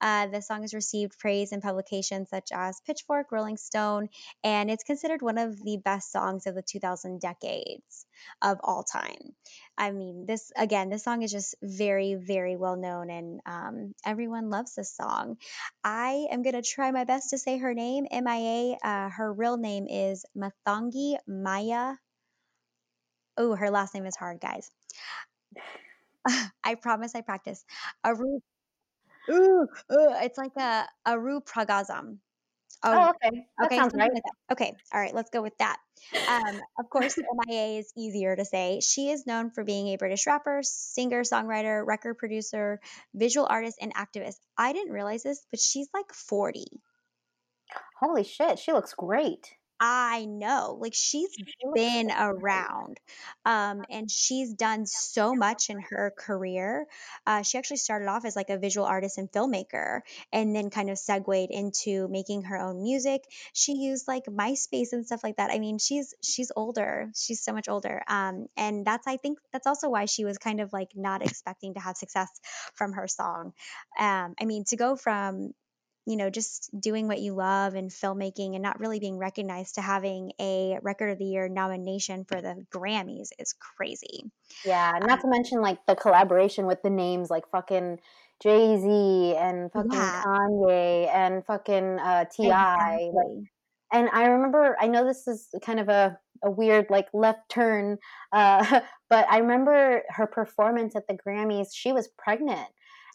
S1: Uh, the song has received praise in publications such as Pitchfork, Rolling Stone, and it's considered one of the best songs of the 2000 decades of all time. I mean, this again, this song is just very, very well known, and um, everyone loves this song. I am gonna try my best to say her name, MIA. Uh, her real name is Mathangi Maya. Oh, her last name is hard, guys. *laughs* I promise I practice. Aru Ooh, ooh, it's like a Aru Pragazam.
S2: Oh, okay. That
S1: okay,
S2: sounds right.
S1: like that. Okay, all right, let's go with that. Um, of course, *laughs* MIA is easier to say. She is known for being a British rapper, singer, songwriter, record producer, visual artist, and activist. I didn't realize this, but she's like 40.
S2: Holy shit, she looks great.
S1: I know. Like she's been around. Um, and she's done so much in her career. Uh, she actually started off as like a visual artist and filmmaker and then kind of segued into making her own music. She used like MySpace and stuff like that. I mean, she's she's older. She's so much older. Um, and that's I think that's also why she was kind of like not expecting to have success from her song. Um, I mean, to go from you know, just doing what you love and filmmaking and not really being recognized to having a record of the year nomination for the Grammys is crazy.
S2: Yeah, not to mention like the collaboration with the names like fucking Jay Z and fucking
S1: Yeah.
S2: Kanye and fucking uh, Ti. Like, and I remember, I know this is kind of a, a weird like left turn, uh, *laughs* but I remember her performance at the Grammys. She was pregnant,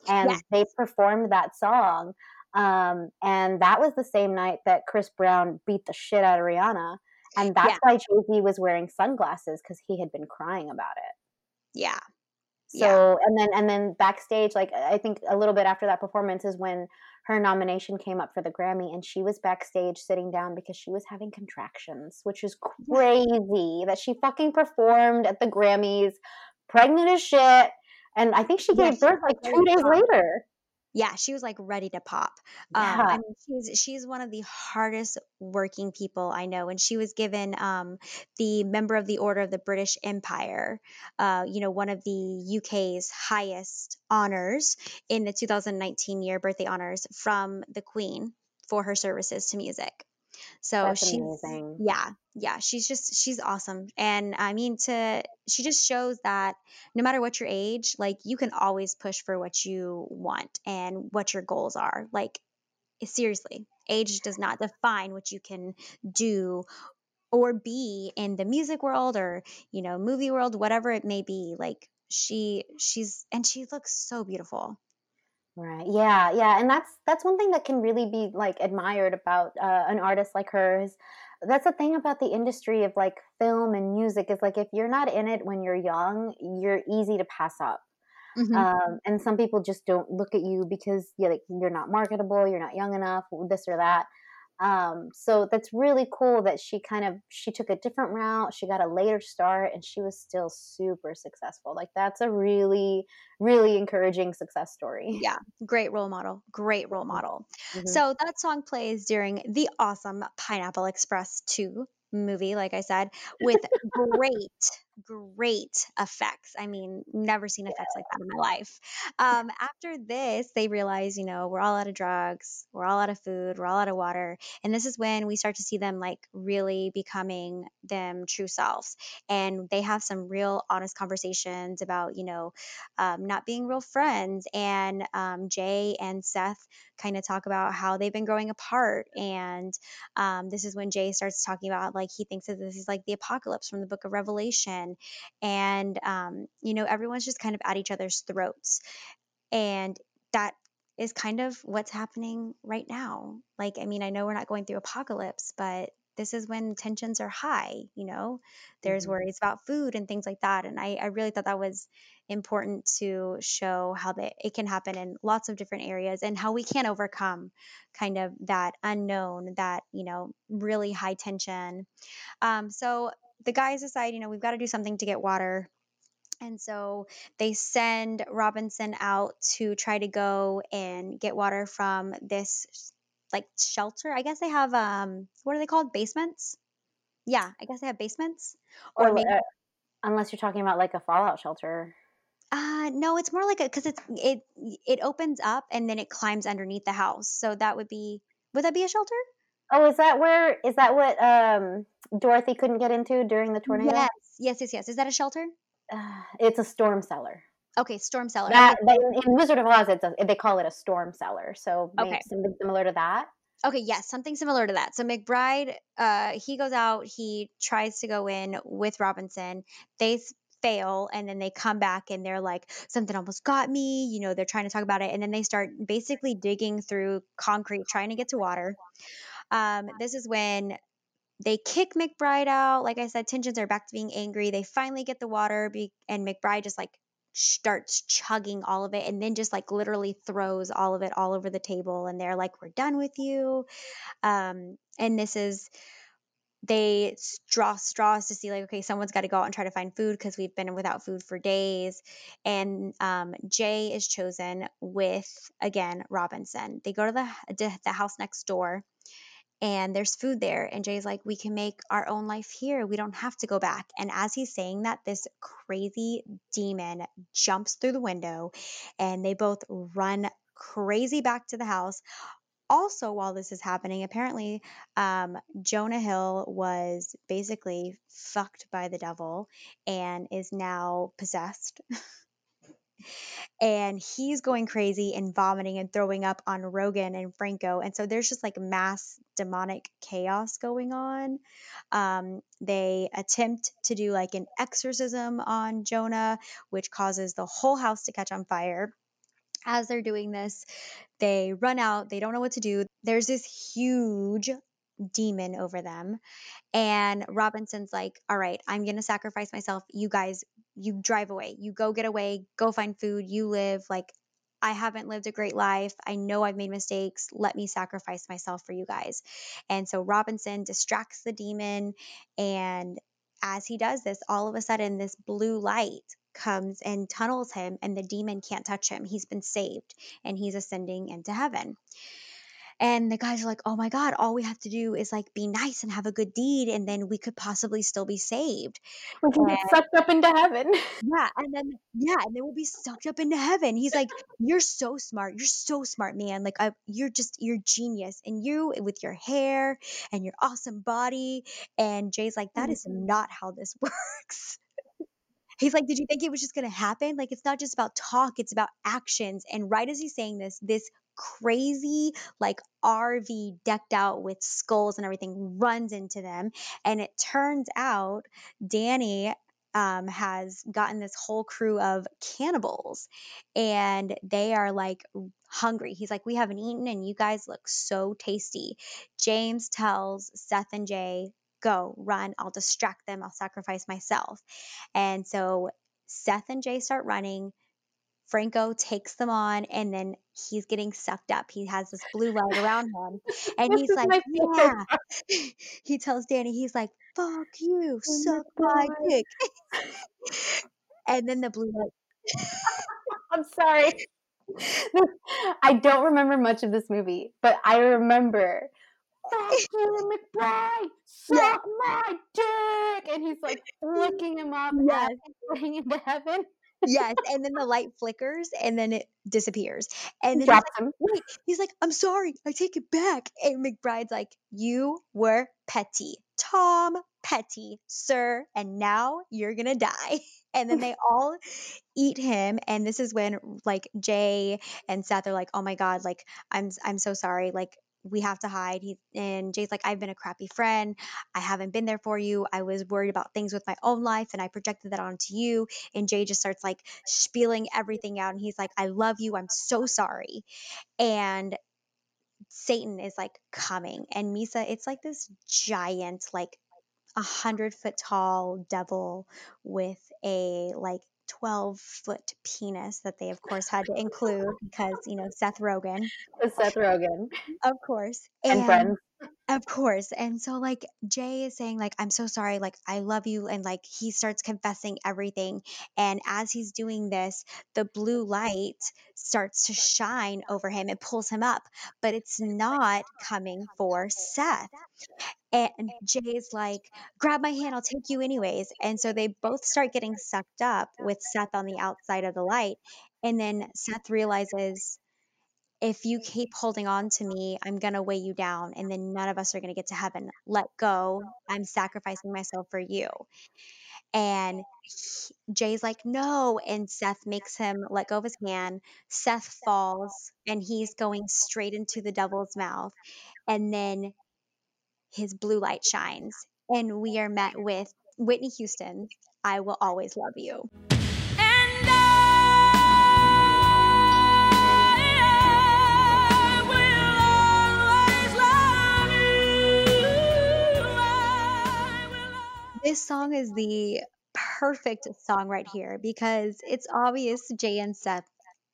S2: and
S1: Yes.
S2: they performed that song. Um, and that was the same night that Chris Brown beat the shit out of Rihanna. And that's
S1: Yeah.
S2: why Jay Z was wearing sunglasses because he had been crying about it.
S1: Yeah.
S2: So
S1: Yeah.
S2: and then and then backstage, like I think a little bit after that performance is when her nomination came up for the Grammy, and she was backstage sitting down because she was having contractions, which is crazy that she fucking performed at the Grammys, pregnant as shit, and I think she gave birth like two days later.
S1: Yeah, she was like ready to pop. Um, I mean, she's she's one of the hardest working people I know, and she was given um, the member of the Order of the British Empire, uh, you know, one of the UK's highest honors in the 2019 year birthday honors from the Queen for her services to music. So
S2: that's
S1: she's
S2: amazing.
S1: yeah, yeah, she's just she's awesome. And I mean to she just shows that no matter what your age, like you can always push for what you want and what your goals are. Like seriously, age does not define what you can do or be in the music world or, you know, movie world, whatever it may be. Like she she's and she looks so beautiful.
S2: Right. Yeah. Yeah. And that's that's one thing that can really be like admired about uh, an artist like hers. that's the thing about the industry of like film and music is like if you're not in it when you're young, you're easy to pass up.
S1: Mhm.
S2: Um, and some people just don't look at you because you're like you're not marketable, you're not young enough, this or that. Um, so that's really cool that she kind of she took a different route. She got a later start, and she was still super successful. Like that's a really really encouraging success story.
S1: Yeah, great role model. Great role model.
S2: Mhm.
S1: So that song plays during the awesome Pineapple Express 2 movie, like I said, with great, great effects. I mean, never seen effects like that in my life. Um, after this, they realize, you know, we're all out of drugs, we're all out of food, we're all out of water. And this is when we start to see them like really becoming them true selves. And they have some real honest conversations about, you know, um, not being real friends. And um, Jay and Seth kind of talk about how they've been growing apart. And um, this is when Jay starts talking about like he thinks that this is like the apocalypse from the book of Revelation. And, um, you know, everyone's just kind of at each other's throats. And that is kind of what's happening right now. Like, I mean, I know we're not going through apocalypse, but this is when tensions are high, you know, there's
S2: Mhm.
S1: worries about food and things like that. And I, I really thought that was important to show how that it can happen in lots of different areas and how we can overcome kind of that unknown, that, you know, really high tension. Um, so the guys decide, you know, we've got to do something to get water. And so they send Robinson out to try to go and get water from this like shelter. I guess they have um what are they called? Basements? Yeah, I guess they have basements. Or
S2: Or,
S1: maybe
S2: uh, unless you're talking about like a fallout shelter.
S1: uh no, it's more like a cuz it's it it opens up and then it climbs underneath the house. So that would be would that be a shelter?
S2: Oh, is that where is that what um Dorothy couldn't get into during the tornado?
S1: Yes. Yes, yes, yes. Is that a shelter?
S2: Uh, it's a storm cellar.
S1: Okay, storm cellar.
S2: That,
S1: Okay.
S2: that in, Wizard of Oz, it's a, they call it a storm cellar. So
S1: Okay.
S2: something similar to that.
S1: Okay, yes, something similar to that. So McBride, uh, he goes out, he tries to go in with Robinson. They fail, and then they come back and they're like, something almost got me. You know, they're trying to talk about it, and then they start basically digging through concrete, trying to get to water. Um, this is when they kick McBride out. Like I said, tensions are back to being angry. They finally get the water, be- and McBride just like starts chugging all of it and then just like literally throws all of it all over the table and they're like we're done with you um and this is they draw straws to see like okay someone's got to go out and try to find food because we've been without food for days and um, jay is chosen with again robinson they go to the, the house next door and there's food there and jay's like we can make our own life here. We don't have to go back. And as he's saying that this crazy demon jumps through the window and they both run crazy back to the house. Also, while this is happening, apparently um, Jonah Hill was basically fucked by the devil and is now possessed. *laughs* and he's going crazy and vomiting and throwing up on Rogen and Franco. And so there's just like mass demonic chaos going on. Um, they attempt to do like an exorcism on Jonah, which causes the whole house to catch on fire. As they're doing this, they run out, they don't know what to do. There's this huge demon over them. And Robinson's like, All right, I'm going to sacrifice myself. You guys, you drive away. You go get away, go find food. You live. Like, I haven't lived a great life. I know I've made mistakes. Let me sacrifice myself for you guys. And so Robinson distracts the demon. And as he does this, all of a sudden, this blue light comes and tunnels him, and the demon can't touch him. He's been saved and he's ascending into heaven. And the guys are like, oh my God, all we have to do is like be nice and have a good deed, and then we could possibly still be saved.
S2: We *laughs* can get sucked up into heaven. *laughs*
S1: Yeah, and then yeah, and then we'll be sucked up into heaven. He's like, "You're so smart. You're so smart, man. Like, I, you're just you're genius, and you with your hair and your awesome body." And Jay's like, "That is mm-hmm. not how this *laughs* works." He's like, "Did you think it was just gonna happen? Like, it's not just about talk; it's about actions." And right as he's saying this, this crazy like RV decked out with skulls and everything runs into them, and it turns out Danny um, has gotten this whole crew of cannibals and they are like hungry. He's like, We haven't eaten and you guys look so tasty. James tells Seth and Jay, Go, run. I'll distract them. I'll sacrifice myself. And so Seth and Jay start running. Franco takes them on and then he's getting sucked up. He has this blue light around him. And he's like, Yeah. *laughs* he tells Danny, he's like, Fuck you,
S2: Oh
S1: suck my
S2: God.
S1: dick. *laughs* and then the blue light *laughs*
S2: I'm sorry. I don't remember much of this movie, but I remember. Fuck you, McBride!
S1: Yeah.
S2: Suck my dick! And he's like flicking him up
S1: Yes.
S2: he's going into heaven.
S1: Yes, and then the light flickers and then it disappears. And then he's like, wait, he's like, I'm sorry, I take it back. And McBride's like, You were petty. Tom Petty, sir, and now you're gonna die. *laughs* And then they all eat him and this is when like Jay and Seth are like, "Oh my god, like I'm I'm so sorry. Like we have to hide." He and Jay's like, "I've been a crappy friend. I haven't been there for you. I was worried about things with my own life and I projected that onto you." And Jay just starts like spieling everything out and he's like, "I love you. I'm so sorry." And Satan is like coming and Misa, it's like this giant like a hundred foot tall devil with a like 12 foot penis that they of *laughs* course had to include because you know Seth Rogen.
S2: Seth Rogen.
S1: Of course.
S2: And friends.
S1: Of course and so like Jay is saying like I'm so sorry like I love you and like he starts confessing everything and as he's doing this the blue light starts to shine over him and pulls him up but it's not coming for Seth and Jay's like, grab my hand, I'll take you anyways. And so they both start getting sucked up with Seth on the outside of the light. And then Seth realizes, if you keep holding on to me, I'm going to weigh you down. And then none of us are going to get to heaven. Let go. I'm sacrificing myself for you. And he- Jay's like, no. And Seth makes him let go of his hand. Seth falls and he's going straight into the devil's mouth. And then his blue light shines, and we are met with Whitney Houston. I will always love you. This song is the perfect song right here because it's obvious Jay and Seth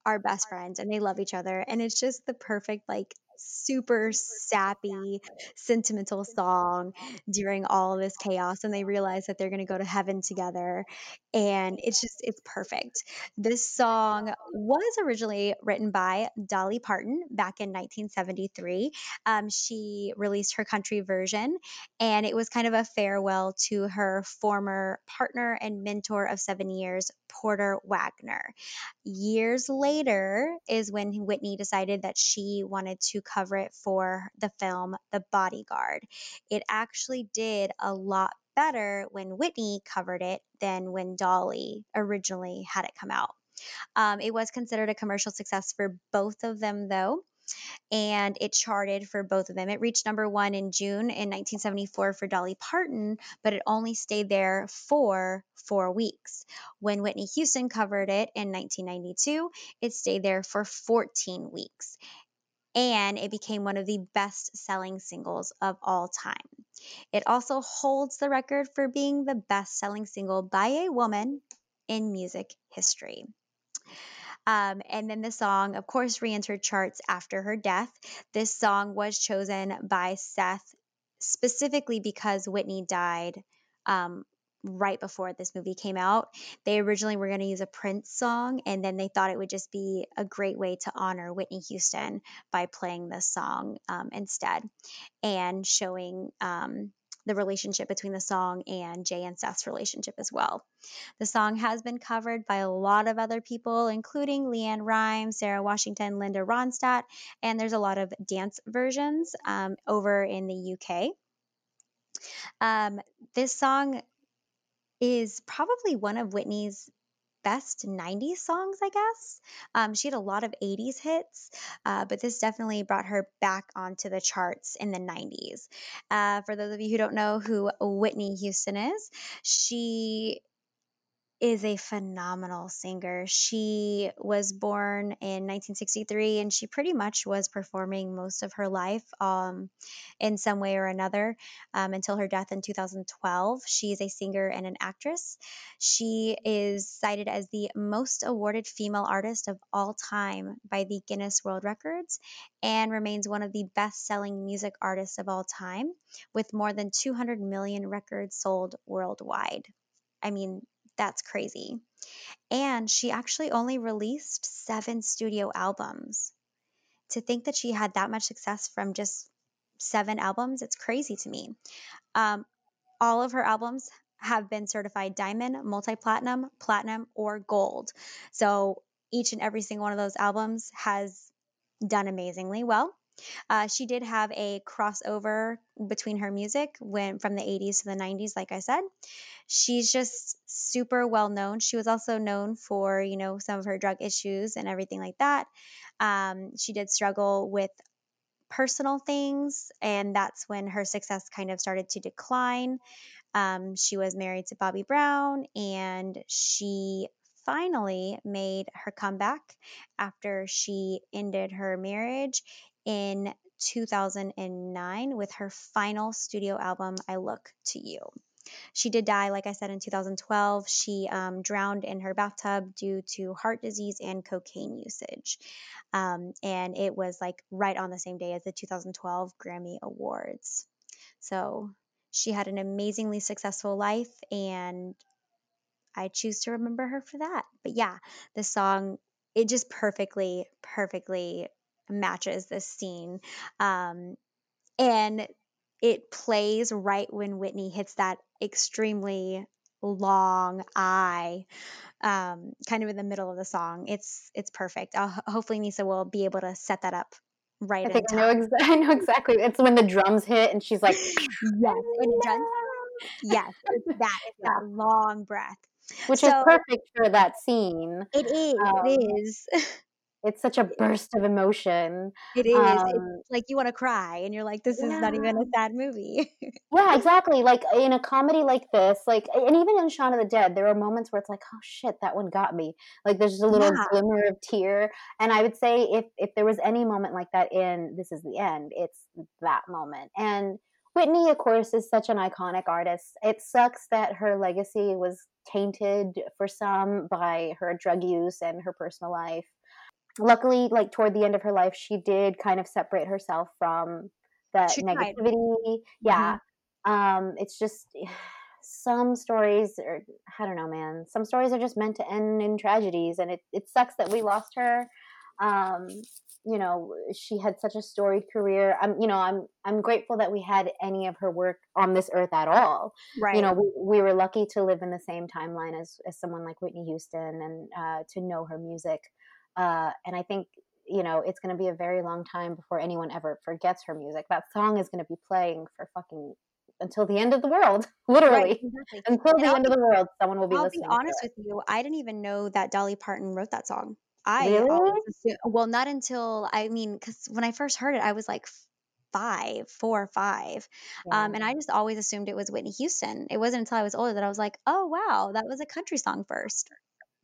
S1: are best friends and they love each other, and it's just the perfect, like, super sappy, sentimental song during all of this chaos. And they realize that they're going to go to heaven together, and it's just, it's perfect. This song was originally written by Dolly Parton back in 1973. Um, she released her country version, and it was kind of a farewell to her former partner and mentor of seven years, Porter Wagoner. Years later is when Whitney decided that she wanted to cover it for the film The Bodyguard. It actually did a lot better when Whitney covered it than when Dolly originally had it come out. Um, it was considered a commercial success for both of them, though and it charted for both of them. It reached number one in June in 1974 for Dolly Parton, but it only stayed there for four weeks. When Whitney Houston covered it in 1992, it stayed there for 14 weeks. And it became one of the best selling singles of all time. It also holds the record for being the best selling single by a woman in music history. Um, and then the song, of course, re entered charts after her death. This song was chosen by Seth specifically because Whitney died um, right before this movie came out. They originally were going to use a Prince song, and then they thought it would just be a great way to honor Whitney Houston by playing this song um, instead and showing um, the relationship between the song and Jay and Seth's relationship as well. The song has been covered by a lot of other people, including LeAnn Rimes, Sarah Washington, Linda Ronstadt, and there's a lot of dance versions um, over in the UK. Um, this song is probably one of Whitney's best 90s songs, I guess. Um, she had a lot of 80s hits, uh, but this definitely brought her back onto the charts in the 90s. Uh, for those of you who don't know who Whitney Houston is, she is a phenomenal singer. She was born in 1963 and she pretty much was performing most of her life um, in some way or another um, until her death in 2012. She is a singer and an actress. She is cited as the most awarded female artist of all time by the Guinness World Records and remains one of the best selling music artists of all time with more than 200 million records sold worldwide. I mean, that's crazy. And she actually only released seven studio albums. To think that she had that much success from just seven albums, it's crazy to me. Um, all of her albums have been certified diamond, multi platinum, platinum, or gold. So each and every single one of those albums has done amazingly well. Uh, she did have a crossover between her music when from the 80s to the 90s, like I said. She's just super well known. She was also known for, you know, some of her drug issues and everything like that. Um, she did struggle with personal things, and that's when her success kind of started to decline. Um, she was married to Bobby Brown, and she finally made her comeback after she ended her marriage in 2009 with her final studio album, I Look to You. She did die, like I said, in 2012. She um, drowned in her bathtub due to heart disease and cocaine usage. Um, and it was like right on the same day as the 2012 Grammy Awards. So she had an amazingly successful life, and I choose to remember her for that. But yeah, the song, it just perfectly, perfectly matches this scene. Um, and it plays right when Whitney hits that extremely long I, um, kind of in the middle of the song. It's it's perfect. Uh, hopefully, Nisa will be able to set that up right.
S2: I think I know, ex- *laughs* I know exactly. It's when the drums hit and she's like, *gasps*
S1: yes, and yes, it's that it's that *laughs* long breath,
S2: which so, is perfect for that scene.
S1: It is. Um, it is. *laughs*
S2: It's such a burst of emotion.
S1: It is. Um, it's like you want to cry, and you're like, "This is yeah. not even a sad movie." *laughs*
S2: yeah, exactly. Like in a comedy like this, like, and even in Shaun of the Dead, there are moments where it's like, "Oh shit, that one got me." Like, there's just a little yeah. glimmer of tear. And I would say, if if there was any moment like that in This Is the End, it's that moment. And Whitney, of course, is such an iconic artist. It sucks that her legacy was tainted for some by her drug use and her personal life luckily like toward the end of her life she did kind of separate herself from that she negativity. Tried. yeah. Mm-hmm. um it's just *sighs* some stories are i don't know man. Some stories are just meant to end in tragedies and it, it sucks that we lost her. Um you know she had such a storied career. I'm you know i'm i'm grateful that we had any of her work on this earth at all. Right you know we, we were lucky to live in the same timeline as, as someone like whitney houston and uh, to know her music uh, and I think you know, it's going to be a very long time before anyone ever forgets her music. That song is going to be playing for fucking until the end of the world, *laughs* literally.
S1: Right, exactly.
S2: Until
S1: And
S2: the
S1: I'll
S2: end of the world, someone will be
S1: I'll be
S2: listening.
S1: honest with you. I didn't even know that Dolly Parton wrote that song. I
S2: Really?
S1: assumed, well, not until I mean, because when I first heard it, I was like five, four or five, um, and I just always assumed it was Whitney Houston. It wasn't until I was older that I was like, oh wow, that was a country song first.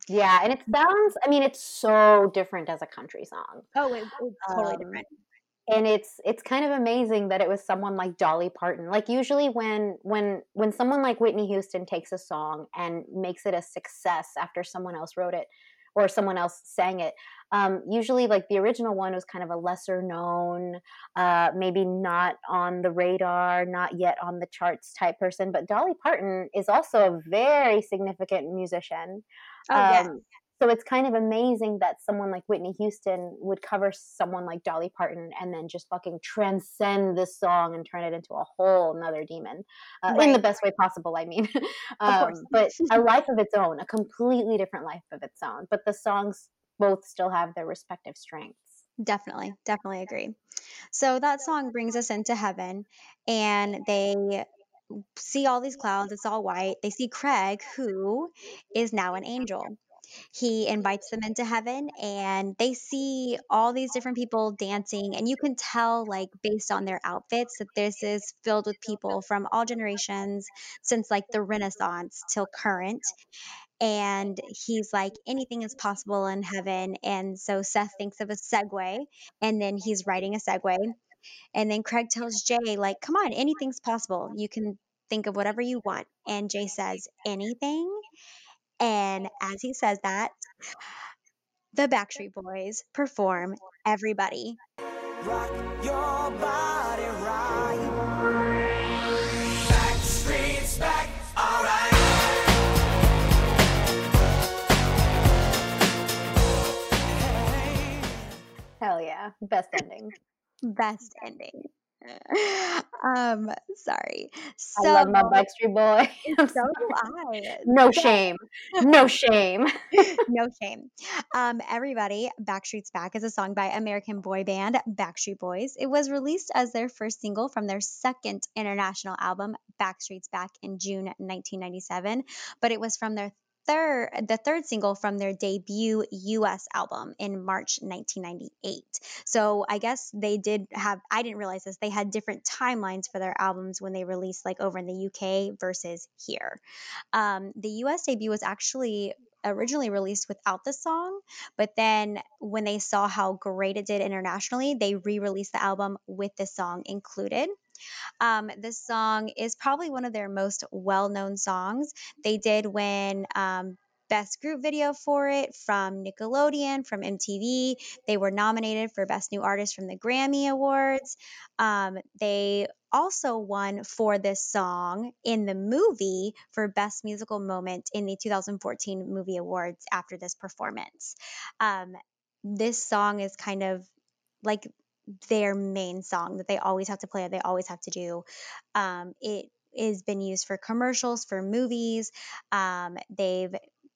S2: Yeah, and it sounds. I mean, it's so different as a country song.
S1: Oh, it, it's totally
S2: Um,
S1: different.
S2: and it's it's kind of amazing that it was someone like Dolly Parton. Like usually when when when someone like Whitney Houston takes a song and makes it a success after someone else wrote it or someone else sang it, um, usually like the original one was kind of a lesser known, uh, maybe not on the radar, not yet on the charts type person. But Dolly Parton is also a very significant musician.
S1: Oh yeah,
S2: Um, so it's kind of amazing that someone like Whitney Houston would cover someone like Dolly Parton and then just fucking transcend this song and turn it into a whole nother demon uh, in the best way possible. I mean, *laughs*
S1: of course.
S2: um, but a life of its own, a completely different life of its own. But the songs both still have their respective strengths.
S1: Definitely, definitely agree. So that song brings us into heaven, and they see all these clouds. It's all white. They see Craig, who is now an angel. He invites them into heaven, and they see all these different people dancing. And you can tell, like, based on their outfits, that this is filled with people from all generations since like the Renaissance till current and he's like anything is possible in heaven and so seth thinks of a segue and then he's writing a segue and then craig tells jay like come on anything's possible you can think of whatever you want and jay says anything and as he says that the backstreet boys perform everybody
S4: Rock your body right. Backstreet's back, alright. Hey.
S2: Hell yeah, best ending.
S1: Best ending *laughs* um sorry so
S2: I love my Backstreet Boy. *laughs* I'm
S1: so do i
S2: No shame. No shame. *laughs*
S1: no shame. Um, Everybody, Backstreet's Back is a song by American boy band Backstreet Boys. It was released as their first single from their second international album, Backstreet's Back, in June 1997, but it was from their third the third single from their debut US album in March 1998. So I guess they did have I didn't realize this. They had different timelines for their albums when they released like over in the UK versus here. Um, the US debut was actually originally released without the song, but then when they saw how great it did internationally, they re released the album with the song included. Um, this song is probably one of their most well known songs. They did win um, Best Group Video for it from Nickelodeon, from MTV. They were nominated for Best New Artist from the Grammy Awards. Um, they also won for this song in the movie for Best Musical Moment in the 2014 Movie Awards after this performance. Um, this song is kind of like their main song that they always have to play, they always have to do. Um, it has been used for commercials, for movies. Um, they've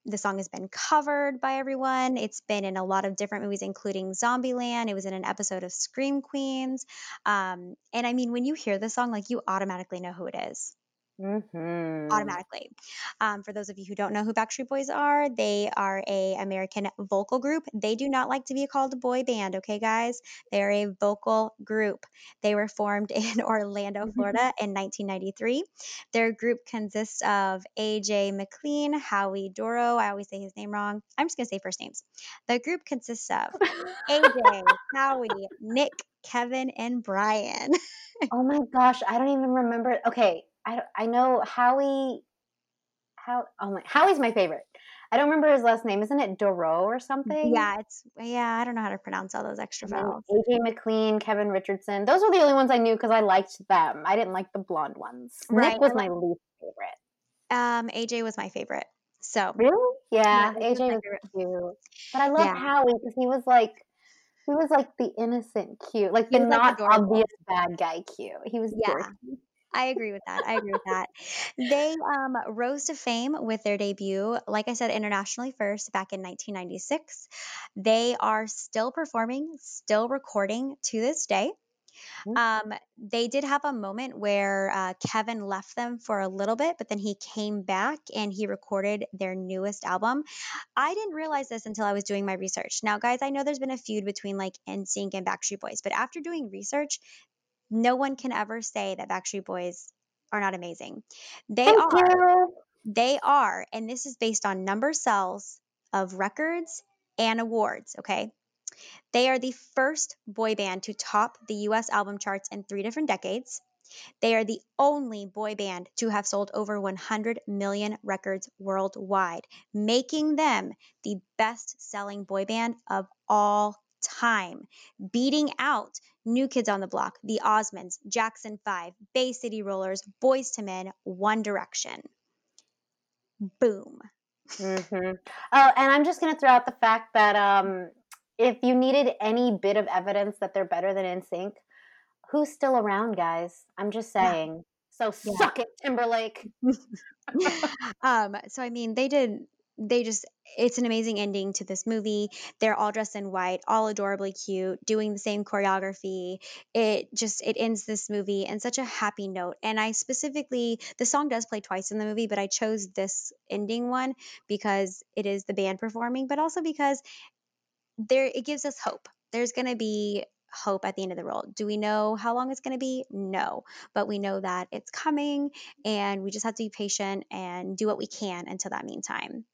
S1: the song has been covered by everyone. It's been in a lot of different movies, including Zombieland. It was in an episode of Scream Queens. Um, and I mean, when you hear the song, like you automatically know who it is
S2: Mm-hmm.
S1: automatically. Um, for those of you who don't know who Backstreet Boys are, they are a American vocal group. They do not like to be called a boy band, okay, guys? They're a vocal group. They were formed *laughs* in Orlando, Florida, in 1993. Their group consists of AJ McLean, Howie Dorough. I always say his name wrong. I'm just gonna say first names. The group consists of AJ, *laughs* Howie, Nick, Kevin, and Brian. *laughs*
S2: oh my gosh, I don't even remember. Okay, I don't- I know Howie. How? Oh my, Howie's my favorite. I don't remember his last name. Isn't it Dorough or something?
S1: Yeah, it's yeah. I don't know how to pronounce all those extra vowels.
S2: AJ McLean, Kevin Richardson. Those were the only ones I knew because I liked them. I didn't like the blonde ones.
S1: Right,
S2: Nick was my least favorite.
S1: Um, AJ was my favorite. So
S2: Really? Yeah,
S1: Yeah, AJ was
S2: was cute. But I love
S1: Yeah.
S2: Howie because he was like, he was like the innocent cute, like
S1: He
S2: the
S1: was, like,
S2: not obvious bad guy cute. He was
S1: Yeah.
S2: dorky.
S1: I agree with that. I agree with that. They um, rose to fame with their debut, like I said, internationally first back in 1996. They are still performing, still recording to this day.
S2: Mhm.
S1: Um, they did have a moment where uh, Kevin left them for a little bit, but then he came back and he recorded their newest album. I didn't realize this until I was doing my research. Now, guys, I know there's been a feud between like NSYNC and Backstreet Boys, but after doing research, no one can ever say that Backstreet Boys are not amazing. They
S2: Thank
S1: are.
S2: you.
S1: They are. And this is based on number sales of records and awards, okay? They are the first boy band to top the US album charts in three different decades. They are the only boy band to have sold over 100 million records worldwide, making them the best selling boy band of all time, beating out New Kids on the Block, The Osmonds, Jackson 5, Bay City Rollers, Boyz II Men, One Direction. Boom.
S2: hmm Oh, and I'm just going to throw out the fact that um, if you needed any bit of evidence that they're better than NSYNC, who's still around, guys? I'm just
S1: Yeah.
S2: saying. So
S1: Yeah.
S2: suck it, Timberlake. *laughs*
S1: um, so I mean, they did. They just. It's an amazing ending to this movie. They're all dressed in white, all adorably cute, doing the same choreography. It just it ends this movie in such a happy note. And I specifically, the song does play twice in the movie, but I chose this ending one because it is the band performing, but also because there it gives us hope. There's going to be hope at the end of the road. Do we know how long it's going to be? No, but we know that it's coming and we just have to be patient and do what we can until that meantime.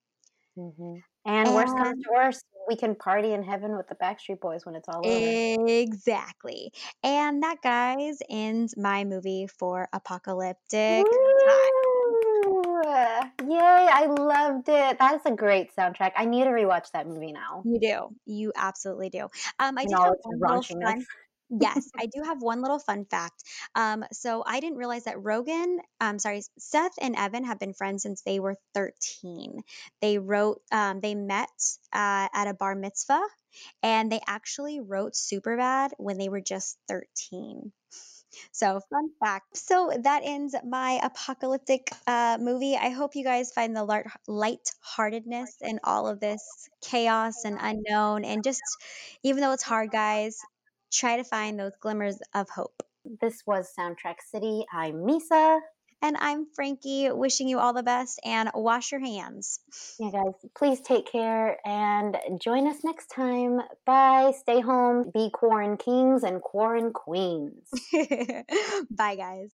S2: Hmm And worst comes to worst, we can party in heaven with the Backstreet Boys when it's all over.
S1: exactly. And that guys ends my movie for apocalyptic time.
S2: Yay, I loved it. That's a great soundtrack. I need to rewatch that movie now.
S1: You do. You absolutely do. Um, I did have one little fun. Yes, I do have one little fun fact. Um, so I didn't realize that Rogen, um, sorry, Seth and Evan have been friends since they were 13. They wrote, um, they met uh, at a bar mitzvah, and they actually wrote Superbad when they were just 13. So, fun fact. So, that ends my apocalyptic uh, movie. I hope you guys find the light lightheartedness in all of this chaos and unknown. And just, even though it's hard, guys, try to find those glimmers of hope.
S2: This was Soundtrack City. I'm Misa.
S1: And I'm Frankie, wishing you all the best and wash your hands.
S2: Yeah, guys, please take care and join us next time. Bye. Stay home. Be quarantines and quarant queens. *laughs*
S1: Bye, guys.